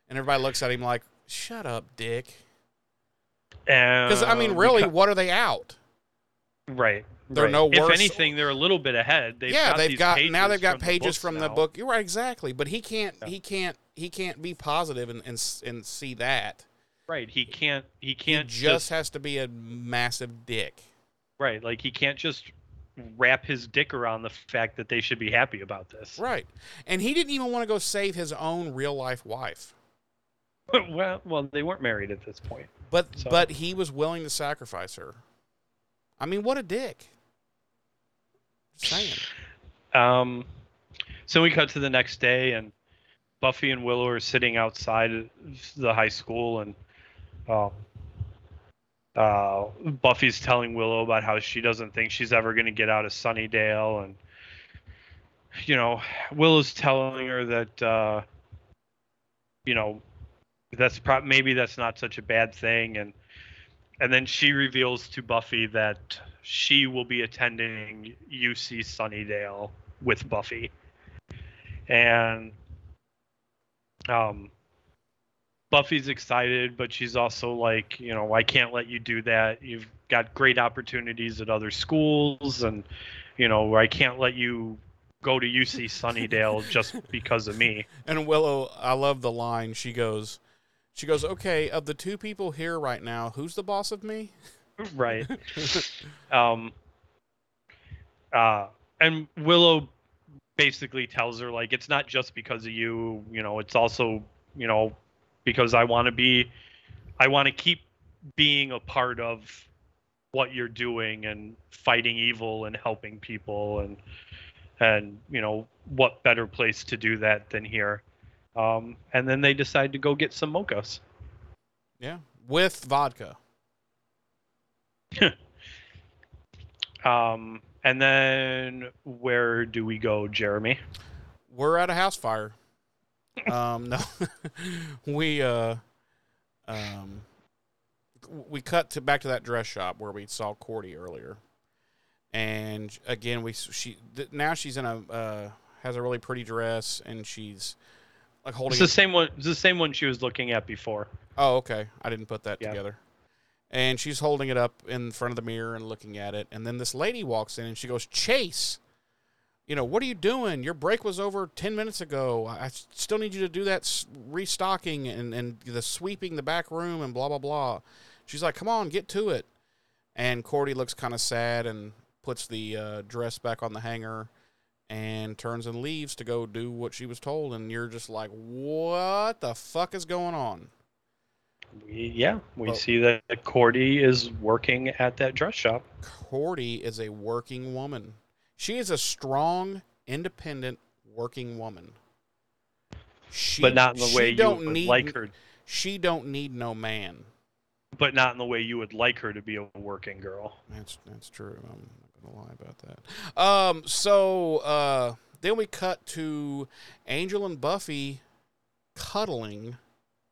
And everybody looks at him like, shut up, dick. Because, I mean, really, becau- what are they out? right? they're right. no worse. If anything, they're a little bit ahead. They've yeah, got they've got now they've got from pages books from the book. You're right, exactly. But he can't, Yeah. he can't, he can't be positive and and, and see that. Right. He can't. He He can't just, just, has to be a massive dick. right. Like he can't just wrap his dick around the fact that they should be happy about this. Right. And he didn't even want to go save his own real life wife. well, well, they weren't married at this point. But So- but he was willing to sacrifice her. I mean, what a dick. Just saying. Um, so we cut to the next day, and Buffy and Willow are sitting outside the high school, and uh, uh, Buffy's telling Willow about how she doesn't think she's ever going to get out of Sunnydale, and you know, Willow's telling her that uh, you know that's pro- maybe that's not such a bad thing, and and then she reveals to Buffy that she will be attending UC Sunnydale with Buffy. And um Buffy's excited, but she's also like, you know, I can't let you do that. You've got great opportunities at other schools and you know, I can't let you go to UC Sunnydale just because of me. And Willow, I love the line. She goes, she goes, okay, of the two people here right now, who's the boss of me? right. Um uh and Willow basically tells her like it's not just because of you, you know, it's also, you know, because I want to be I want to keep being a part of what you're doing and fighting evil and helping people and and you know what better place to do that than here um, and then they decide to go get some mochas Yeah, with vodka. um, and then where do we go jeremy We're at a house fire. Um, no, we uh, um, we cut to back to that dress shop where we saw Cordy earlier, and again we she th- now she's in a uh, has a really pretty dress and she's like holding. it's the same one it's the same one she was looking at before Oh, okay. I didn't put that Yeah. together. And she's holding it up in front of the mirror and looking at it. And then this lady walks in and she goes, Chase, you know, what are you doing? Your break was over 10 minutes ago. I still need you to do that restocking and, and the sweeping the back room and blah, blah, blah. She's like, come on, get to it. And Cordy looks kind of sad and puts the uh, dress back on the hanger and turns and leaves to go do what she was told. And you're just like, what the fuck is going on? We, yeah, we Well- see that Cordy is working at that dress shop. Cordy is a working woman. She is a strong, independent, working woman. She, but not in the way you would need, like her. She don't need no man. But not in the way you would like her to be a working girl. That's that's true. I'm not gonna lie about that. Um, so uh, then we cut to Angel and Buffy cuddling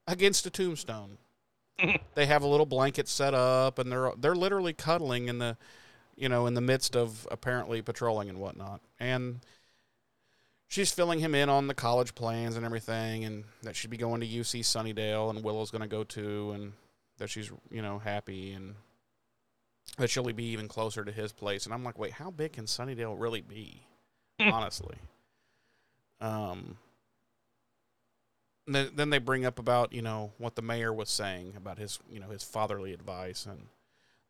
against a tombstone. they have a little blanket set up, and they're they're literally cuddling in the, you know, in the midst of apparently patrolling and whatnot. And she's filling him in on the college plans and everything, and that she'd be going to UC Sunnydale, and Willow's going to go too, and that she's you know happy and that she'll be even closer to his place. And I'm like, wait, how big can Sunnydale really be? Honestly. Um. Then, then they bring up about you know what the mayor was saying about his you know his fatherly advice, and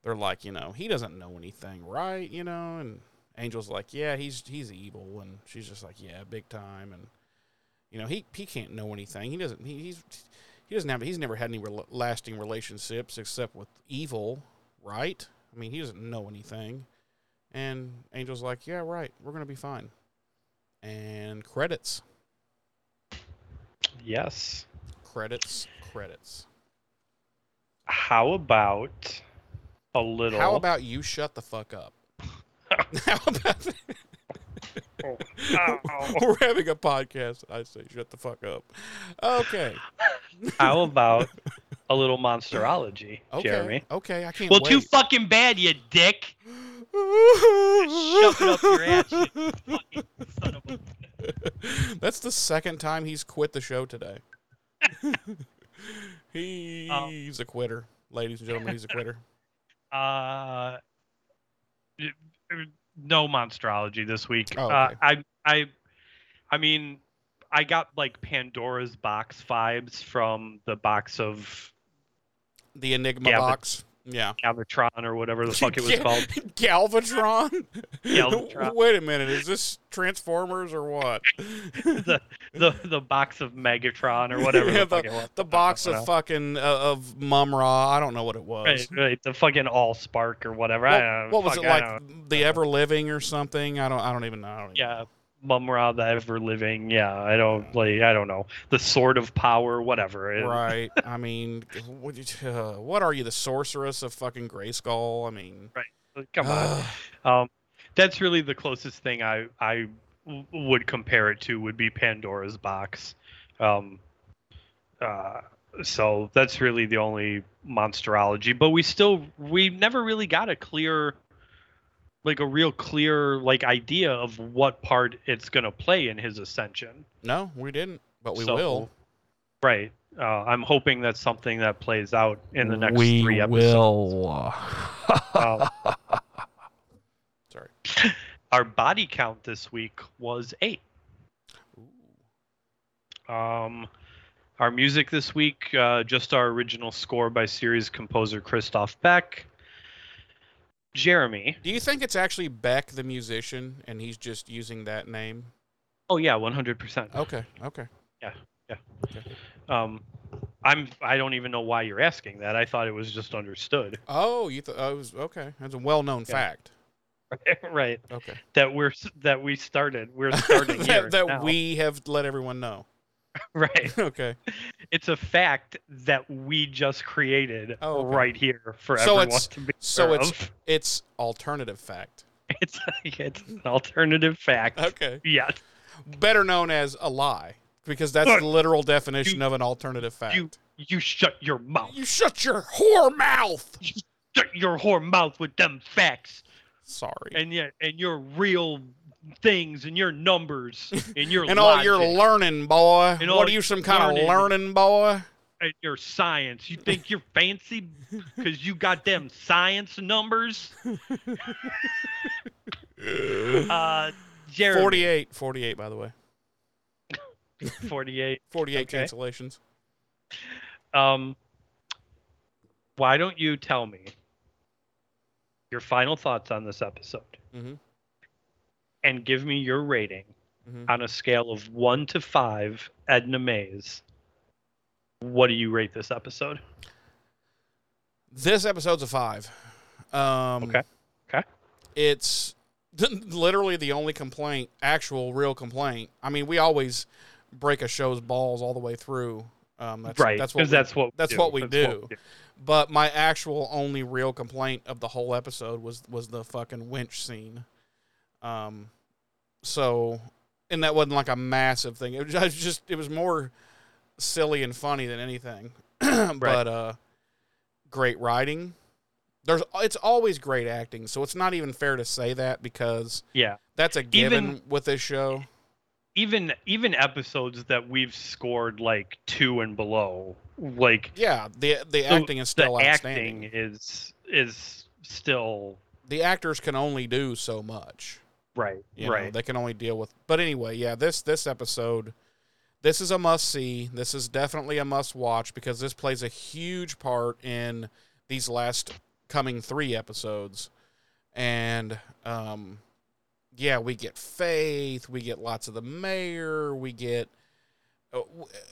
they're like, you know, he doesn't know anything, right? You know, and Angel's like, yeah, he's he's evil, and she's just like, yeah, big time, and you know, he he can't know anything. He doesn't. He, he's he doesn't have. He's never had any rel lasting relationships except with evil, right? I mean, he doesn't know anything. And Angel's like, yeah, right. We're gonna be fine. And credits, Yes. credits, credits. How about a little? How about you shut the fuck up? How about oh, Ow. we're having a podcast? I say shut the fuck up. Okay. How about a little monsterology, Okay. Jeremy? Okay. I can't Well, wait. too fucking bad, you dick. Shove it up your ass, you fucking son of a. That's the second time he's quit the show today. Oh. he's a quitter, ladies and gentlemen. He's a quitter. Uh, no monstrology this week. Oh, uh. I, I, I mean, I got like Pandora's box vibes from the box of The Enigma but- box. Yeah. Galvatron or whatever the fuck it was called. Galvatron? Galvatron. Wait a minute. Is this Transformers or what? the, the the box of Megatron or whatever Yeah, the was. The box of fucking uh, of Mumm-Ra. I don't know what it was. Right, right, the fucking all spark or whatever. I What, know. was Fuck, it like? The Ever Living or something? I don't. I don't even know. Don't even Yeah, Mumm-Ra the ever living. Yeah, I don't like. I don't know. The sword of power, whatever. Right. I mean, what, you- uh, what are you, the sorceress of fucking Grayskull? I mean, Right. Come on. Um, that's really the closest thing I I w- would compare it to would be Pandora's box. Um, uh, so that's really the only monsterology. But we still we never really got a clear, like a real clear like idea of what part it's gonna play in his ascension. no, we didn't, but we So, will. Right. Uh, I'm hoping that's something that plays out in the next we three episodes. will. Um, Sorry. our body count this week was eight. Um, our music this week, uh, just our original score by series composer Christophe Beck. Jeremy. Do you think it's actually Beck the musician, and he's just using that name? Oh yeah, one hundred percent. Okay. Okay. Yeah, yeah. Okay. Um, I'm. I don't even know why you're asking that. I thought it was just understood. Oh, you thought oh, it was okay. That's a well-known Yeah. fact. right. Okay. That we're that we started. We're starting here. that that now. we have let everyone know. right. okay. It's a fact that we just created Oh, okay. right here for So everyone it's- to be So aware it's of. it's alternative fact. It's it's an alternative fact. Okay. Yes. Better known as a lie, because that's Look, the literal definition you- of an alternative fact. you- You shut your mouth. You shut your whore mouth. You Shut your whore mouth with them facts Sorry. and yeah, and your real things and your numbers and your and all your learning, boy. And what are you, some kind learning. of learning boy? and your science. You think you're fancy because you got them science numbers? Uh, Jeremy, 48. 48, by the way. 48. 48 Okay. cancellations. Um, why don't you tell me your final thoughts on this episode hmm and give me your rating hmm on a scale of one to five Edna Mays? What do you rate this episode? This episode's a five. Um, Okay. Okay. It's literally the only complaint, actual real complaint. I mean, we always break a show's balls all the way through. Um, that's, right. That's what we, that's what that's do. what we That's do. But my actual only real complaint of the whole episode was was the fucking winch scene. Um, so, and that wasn't like a massive thing. It was just- just it was more silly and funny than anything. but uh, great writing. There's it's always great acting, so it's not even fair to say that because Yeah. that's a given Even- with this show. Even even episodes that we've scored like two and below, like Yeah, the the so acting is still the outstanding. acting is is still the actors can only do so much. Right. You know, right. they can only deal with. But anyway, yeah, this this episode, this is a must see. This is definitely a must watch because this plays a huge part in these last coming three episodes, and um, yeah, we get Faith, we get lots of the mayor, we get. uh,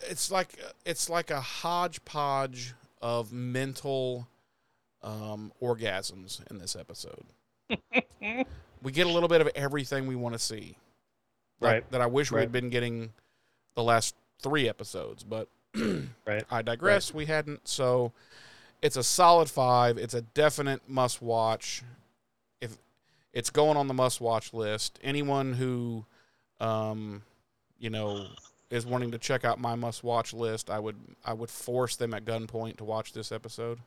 It's like it's like a hodgepodge of mental um, orgasms in this episode we get a little bit of everything we want to see. That- Right. That I wish we had been getting the last three episodes, but Right. I digress. We hadn't. So it's a solid five. It's a definite must watch. If it's going on the must watch list, anyone who, um, you know, is wanting to check out my must watch list, I would I would force them at gunpoint to watch this episode.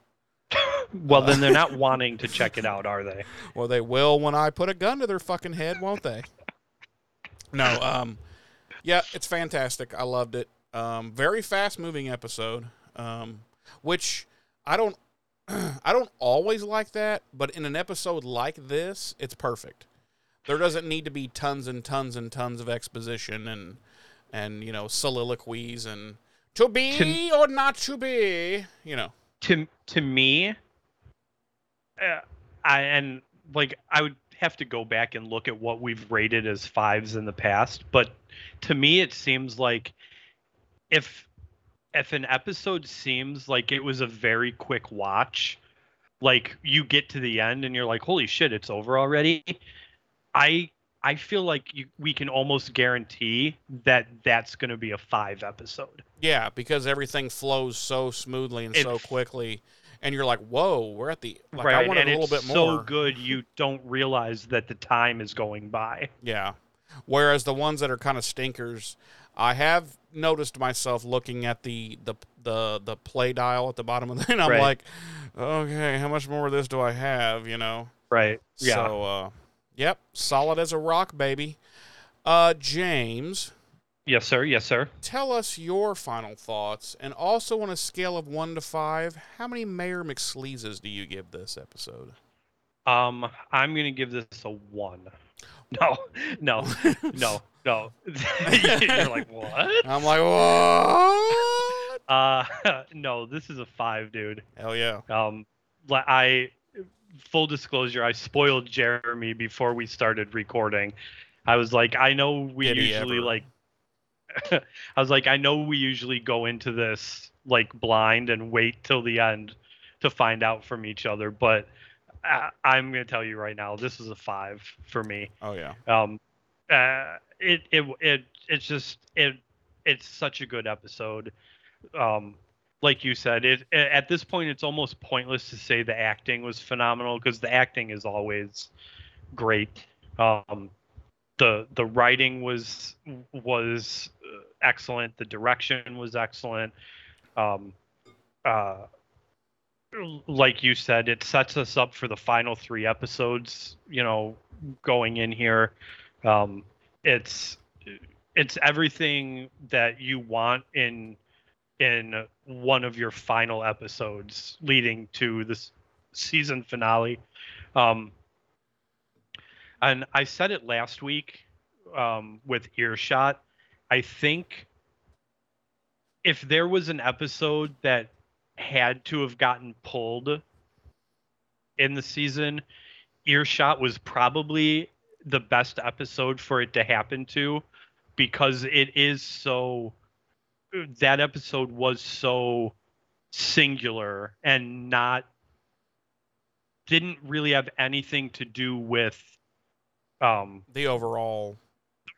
Well, then they're not wanting to check it out, are they? Well, they will when I put a gun to their fucking head, won't they? no, um, yeah, it's fantastic. I loved it. Um, very fast moving episode. Um, which I don't, I don't always like that, but in an episode like this, it's perfect. There doesn't need to be tons and tons and tons of exposition and, and you know soliloquies and to be or not to be. You know, to to me uh, i and like i would have to go back and look at what we've rated as fives in the past but to me it seems like if if an episode seems like it was a very quick watch like you get to the end and you're like holy shit it's over already i i feel like you, we can almost guarantee that that's going to be a five episode. Yeah, because everything flows so smoothly and It so quickly, and you're like, "Whoa, we're at the like." right I wanted and a little it's bit so more. good you don't realize that the time is going by Yeah. Whereas the ones that are kind of stinkers, I have noticed myself looking at the the the the play dial at the bottom of the, and I'm Right. like, "Okay, how much more of this do I have?" You know. right yeah So, uh, yep, solid as a rock, baby. Uh, James, yes sir. Yes sir. Tell us your final thoughts, and also on a scale of one to five, how many Mayor McSleezes do you give this episode? um i'm gonna give this a one. No no no no. You're like what? I'm like, what? uh no this is a five dude. Hell yeah. um i full disclosure i spoiled jeremy before we started recording. I was like i know we Did usually like i was like i know we usually go into this like blind and wait till the end to find out from each other but I, i'm going to tell you right now this is a five for me. Oh yeah. um uh it it it it's just it it's such a good episode. Um like you said it at this point it's almost pointless to say the acting was phenomenal because the acting is always great. Um the the writing was was uh, excellent. The direction was excellent. Um uh like you said it sets us up for the final three episodes you know going in here. Um it's it's everything that you want in in one of your final episodes leading to this season finale. Um and i said it last week um with earshot. I think if there was an episode that had to have gotten pulled in the season earshot was probably the best episode for it to happen to because it is so that episode was so singular and not didn't really have anything to do with um The overall,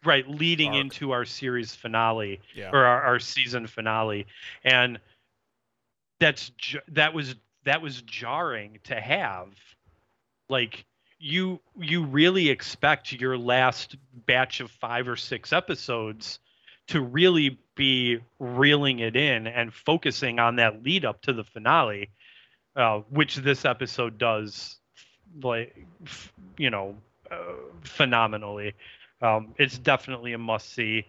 right leading Arc. into our series finale yeah. or our, our season finale and that's that was that was jarring to have like you you really expect your last batch of 5 or 6 episodes to really be reeling it in and focusing on that lead up to the finale uh, which this episode does like you know phenomenally um, it's definitely a must see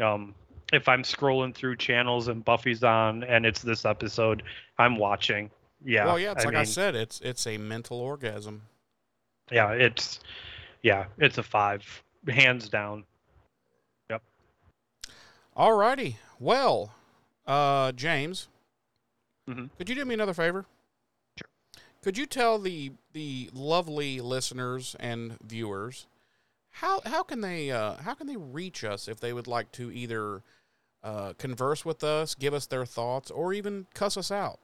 um, if I'm scrolling through channels and Buffy's on and it's this episode, I'm watching. Yeah. well, yeah, it's I like I said, it's it's a mental orgasm. Yeah, it's yeah, it's a five, hands down. Yep. Alrighty. Well, uh, James, Mhm. could you do me another favor? Could you tell the the lovely listeners and viewers how how can they uh, how can they reach us if they would like to either uh, converse with us, give us their thoughts, or even cuss us out?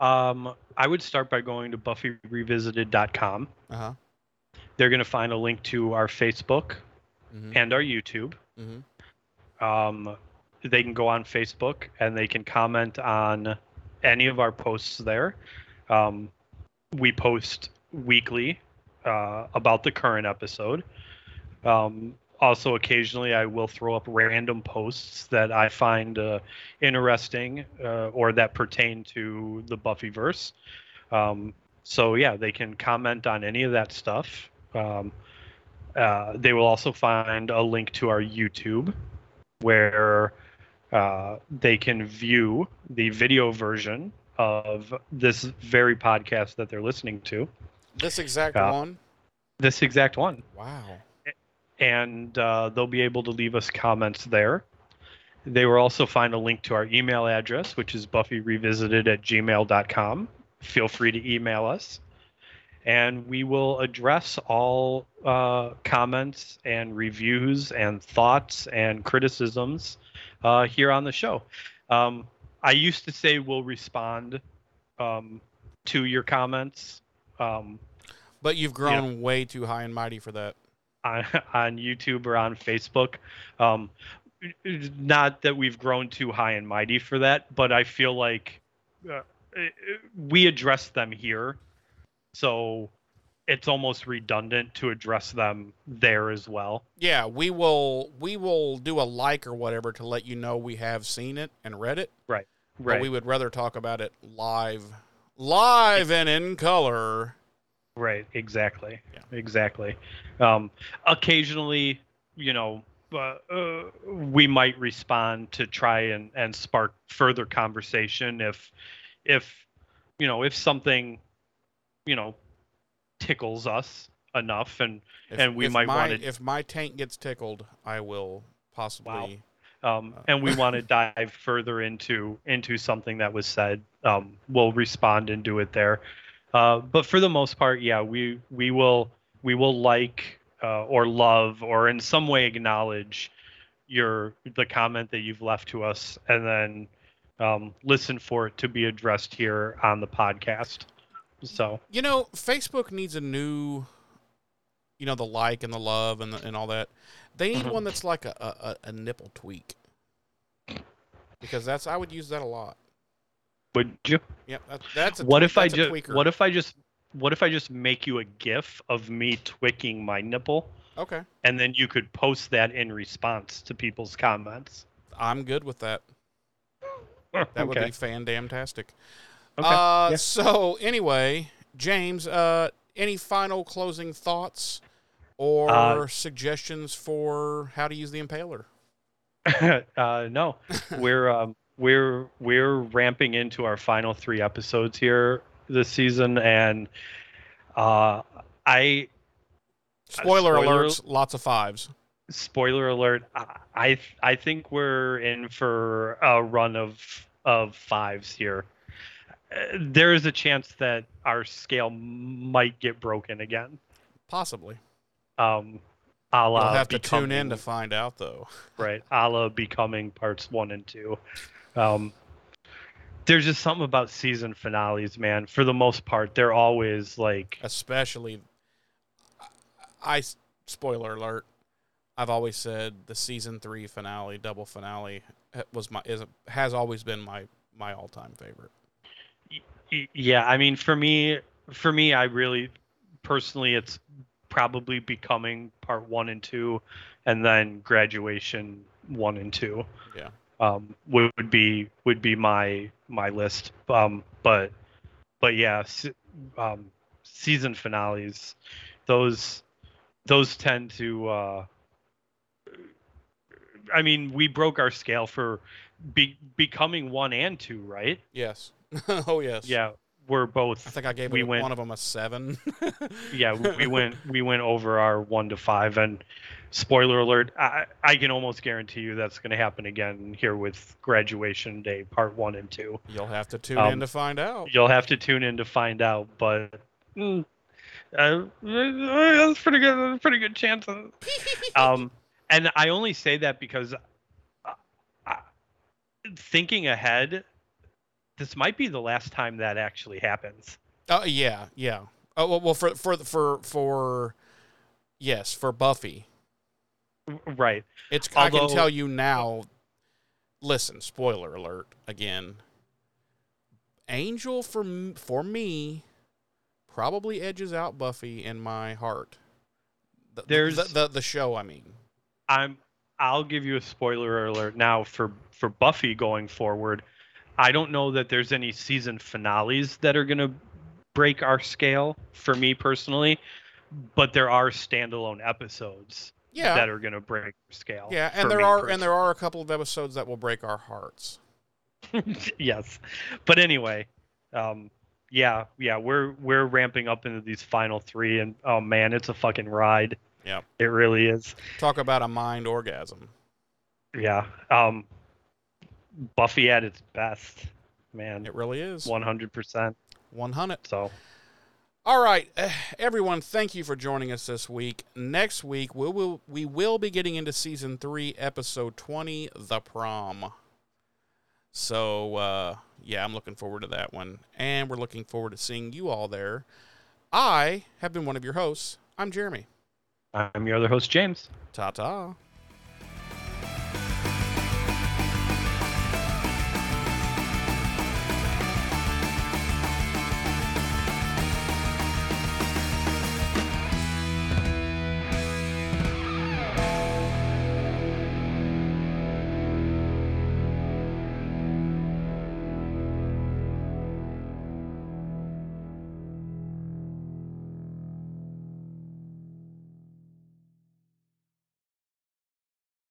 Um, I would start by going to BuffyRevisited.com. Uh huh. They're going to find a link to our Facebook Mm-hmm. and our YouTube. mm-hmm. Um, they can go on Facebook and they can comment on any of our posts there. Um, we post weekly uh, about the current episode. Um, also, occasionally, I will throw up random posts that I find uh, interesting uh, or that pertain to the Buffyverse. Um, so, yeah, they can comment on any of that stuff. Um, uh, they will also find a link to our YouTube where uh, they can view the video version of this very podcast that they're listening to, This exact Uh, one. this exact one. Wow. And uh, they'll be able to leave us comments there. They will also find a link to our email address, which is buffyrevisited at gmail.com. Feel free to email us. And we will address all uh, comments and reviews and thoughts and criticisms uh, here on the show. Um, I used to say we'll respond um, to your comments um, But you've grown way too high and mighty for that. on, on YouTube or on Facebook. Um, not that we've grown too high and mighty for that, but I feel like uh, we address them here, so it's almost redundant to address them there as well. Yeah, we will we will do a like or whatever to let you know we have seen it and read it. But Right. we would rather talk about it live live and in color. Right, exactly, Yeah. exactly. Um, occasionally, you know, uh, uh, we might respond to try and, and spark further conversation if, if, you know, if something, you know, tickles us enough, and If, And we might my, wanna- if my tank gets tickled, I will possibly um, Uh. and we want to dive further into into something that was said, um, we'll respond and do it there. Uh, but for the most part, yeah, we we will we will like uh, or love or in some way acknowledge your the comment that you've left to us, and then um, listen for it to be addressed here on the podcast. So You know, Facebook needs a new, you know, the like and the love and the, and all that. They need Mhm. one that's like a, a, a- nipple tweak. Because that's I would use that a lot. would you? Yeah, that, that's a what if I that's a just what if I just what if I just make you a GIF of me twicking my nipple? Okay, and then you could post that in response to people's comments. I'm good with that. That would okay. be fan damn tastic. Okay. Uh, yeah. So anyway, James, uh, any final closing thoughts or Uh, suggestions for how to use the impaler? uh, no, we're um, we're we're ramping into our final three episodes here this season, and uh, I Spoiler, spoiler- alerts, lots of fives. spoiler alert, I I, I think we're in for a run of of fives here. There is a chance that our scale might get broken again. Possibly. Um, a We'll la have to tune in to find out, though. right a la becoming parts one and two um there's just something about season finales, man. For the most part, they're always like especially I spoiler alert. I've always said the season three finale, double finale, was my is has always been my my all time favorite. Yeah, I mean, for me, for me, I really personally, it's probably becoming part one and two, and then graduation one and two. Yeah, um, would, would be would be my my list. Um, but but yeah, um, season finales, those those tend to. Uh, I mean, we broke our scale for be, becoming one and two, right? Yes. oh yes. Yeah, we're both. I think I gave we went, one of them a seven. yeah, we went we went over our one to five, and spoiler alert, I I can almost guarantee you that's going to happen again here with Graduation Day Part One and Two. You'll have to tune um, in to find out. You'll have to tune in to find out, but. Mm, uh, that's pretty good. That's Pretty good chance. um, and I only say that because, uh, thinking ahead, this might be the last time that actually happens. Oh uh, yeah, yeah. Oh well, well, for for for for yes, for Buffy. Right. It's Although, I can tell you now. Listen, spoiler alert again. Angel for for me probably edges out Buffy in my heart. The, There's the, the, the show, I mean. I'm I'll give you a spoiler alert now for for Buffy going forward. I don't know that there's any season finales that are going to break our scale for me personally, but there are standalone episodes yeah. that are going to break scale. Yeah, and there are personally. and there are a couple of episodes that will break our hearts. yes. But anyway, um, yeah, yeah, we're we're ramping up into these final 3 and oh man, it's a fucking ride. Yeah. It really is. Talk about a mind orgasm. Yeah. Um Buffy at its best, man. It really is. 100%. 100. So. All right, everyone. Thank you for joining us this week. Next week we will we will be getting into season three, episode twenty, the prom. So uh, yeah, I'm looking forward to that one, and we're looking forward to seeing you all there. I have been one of your hosts. I'm Jeremy. I'm your other host, James. Ta ta.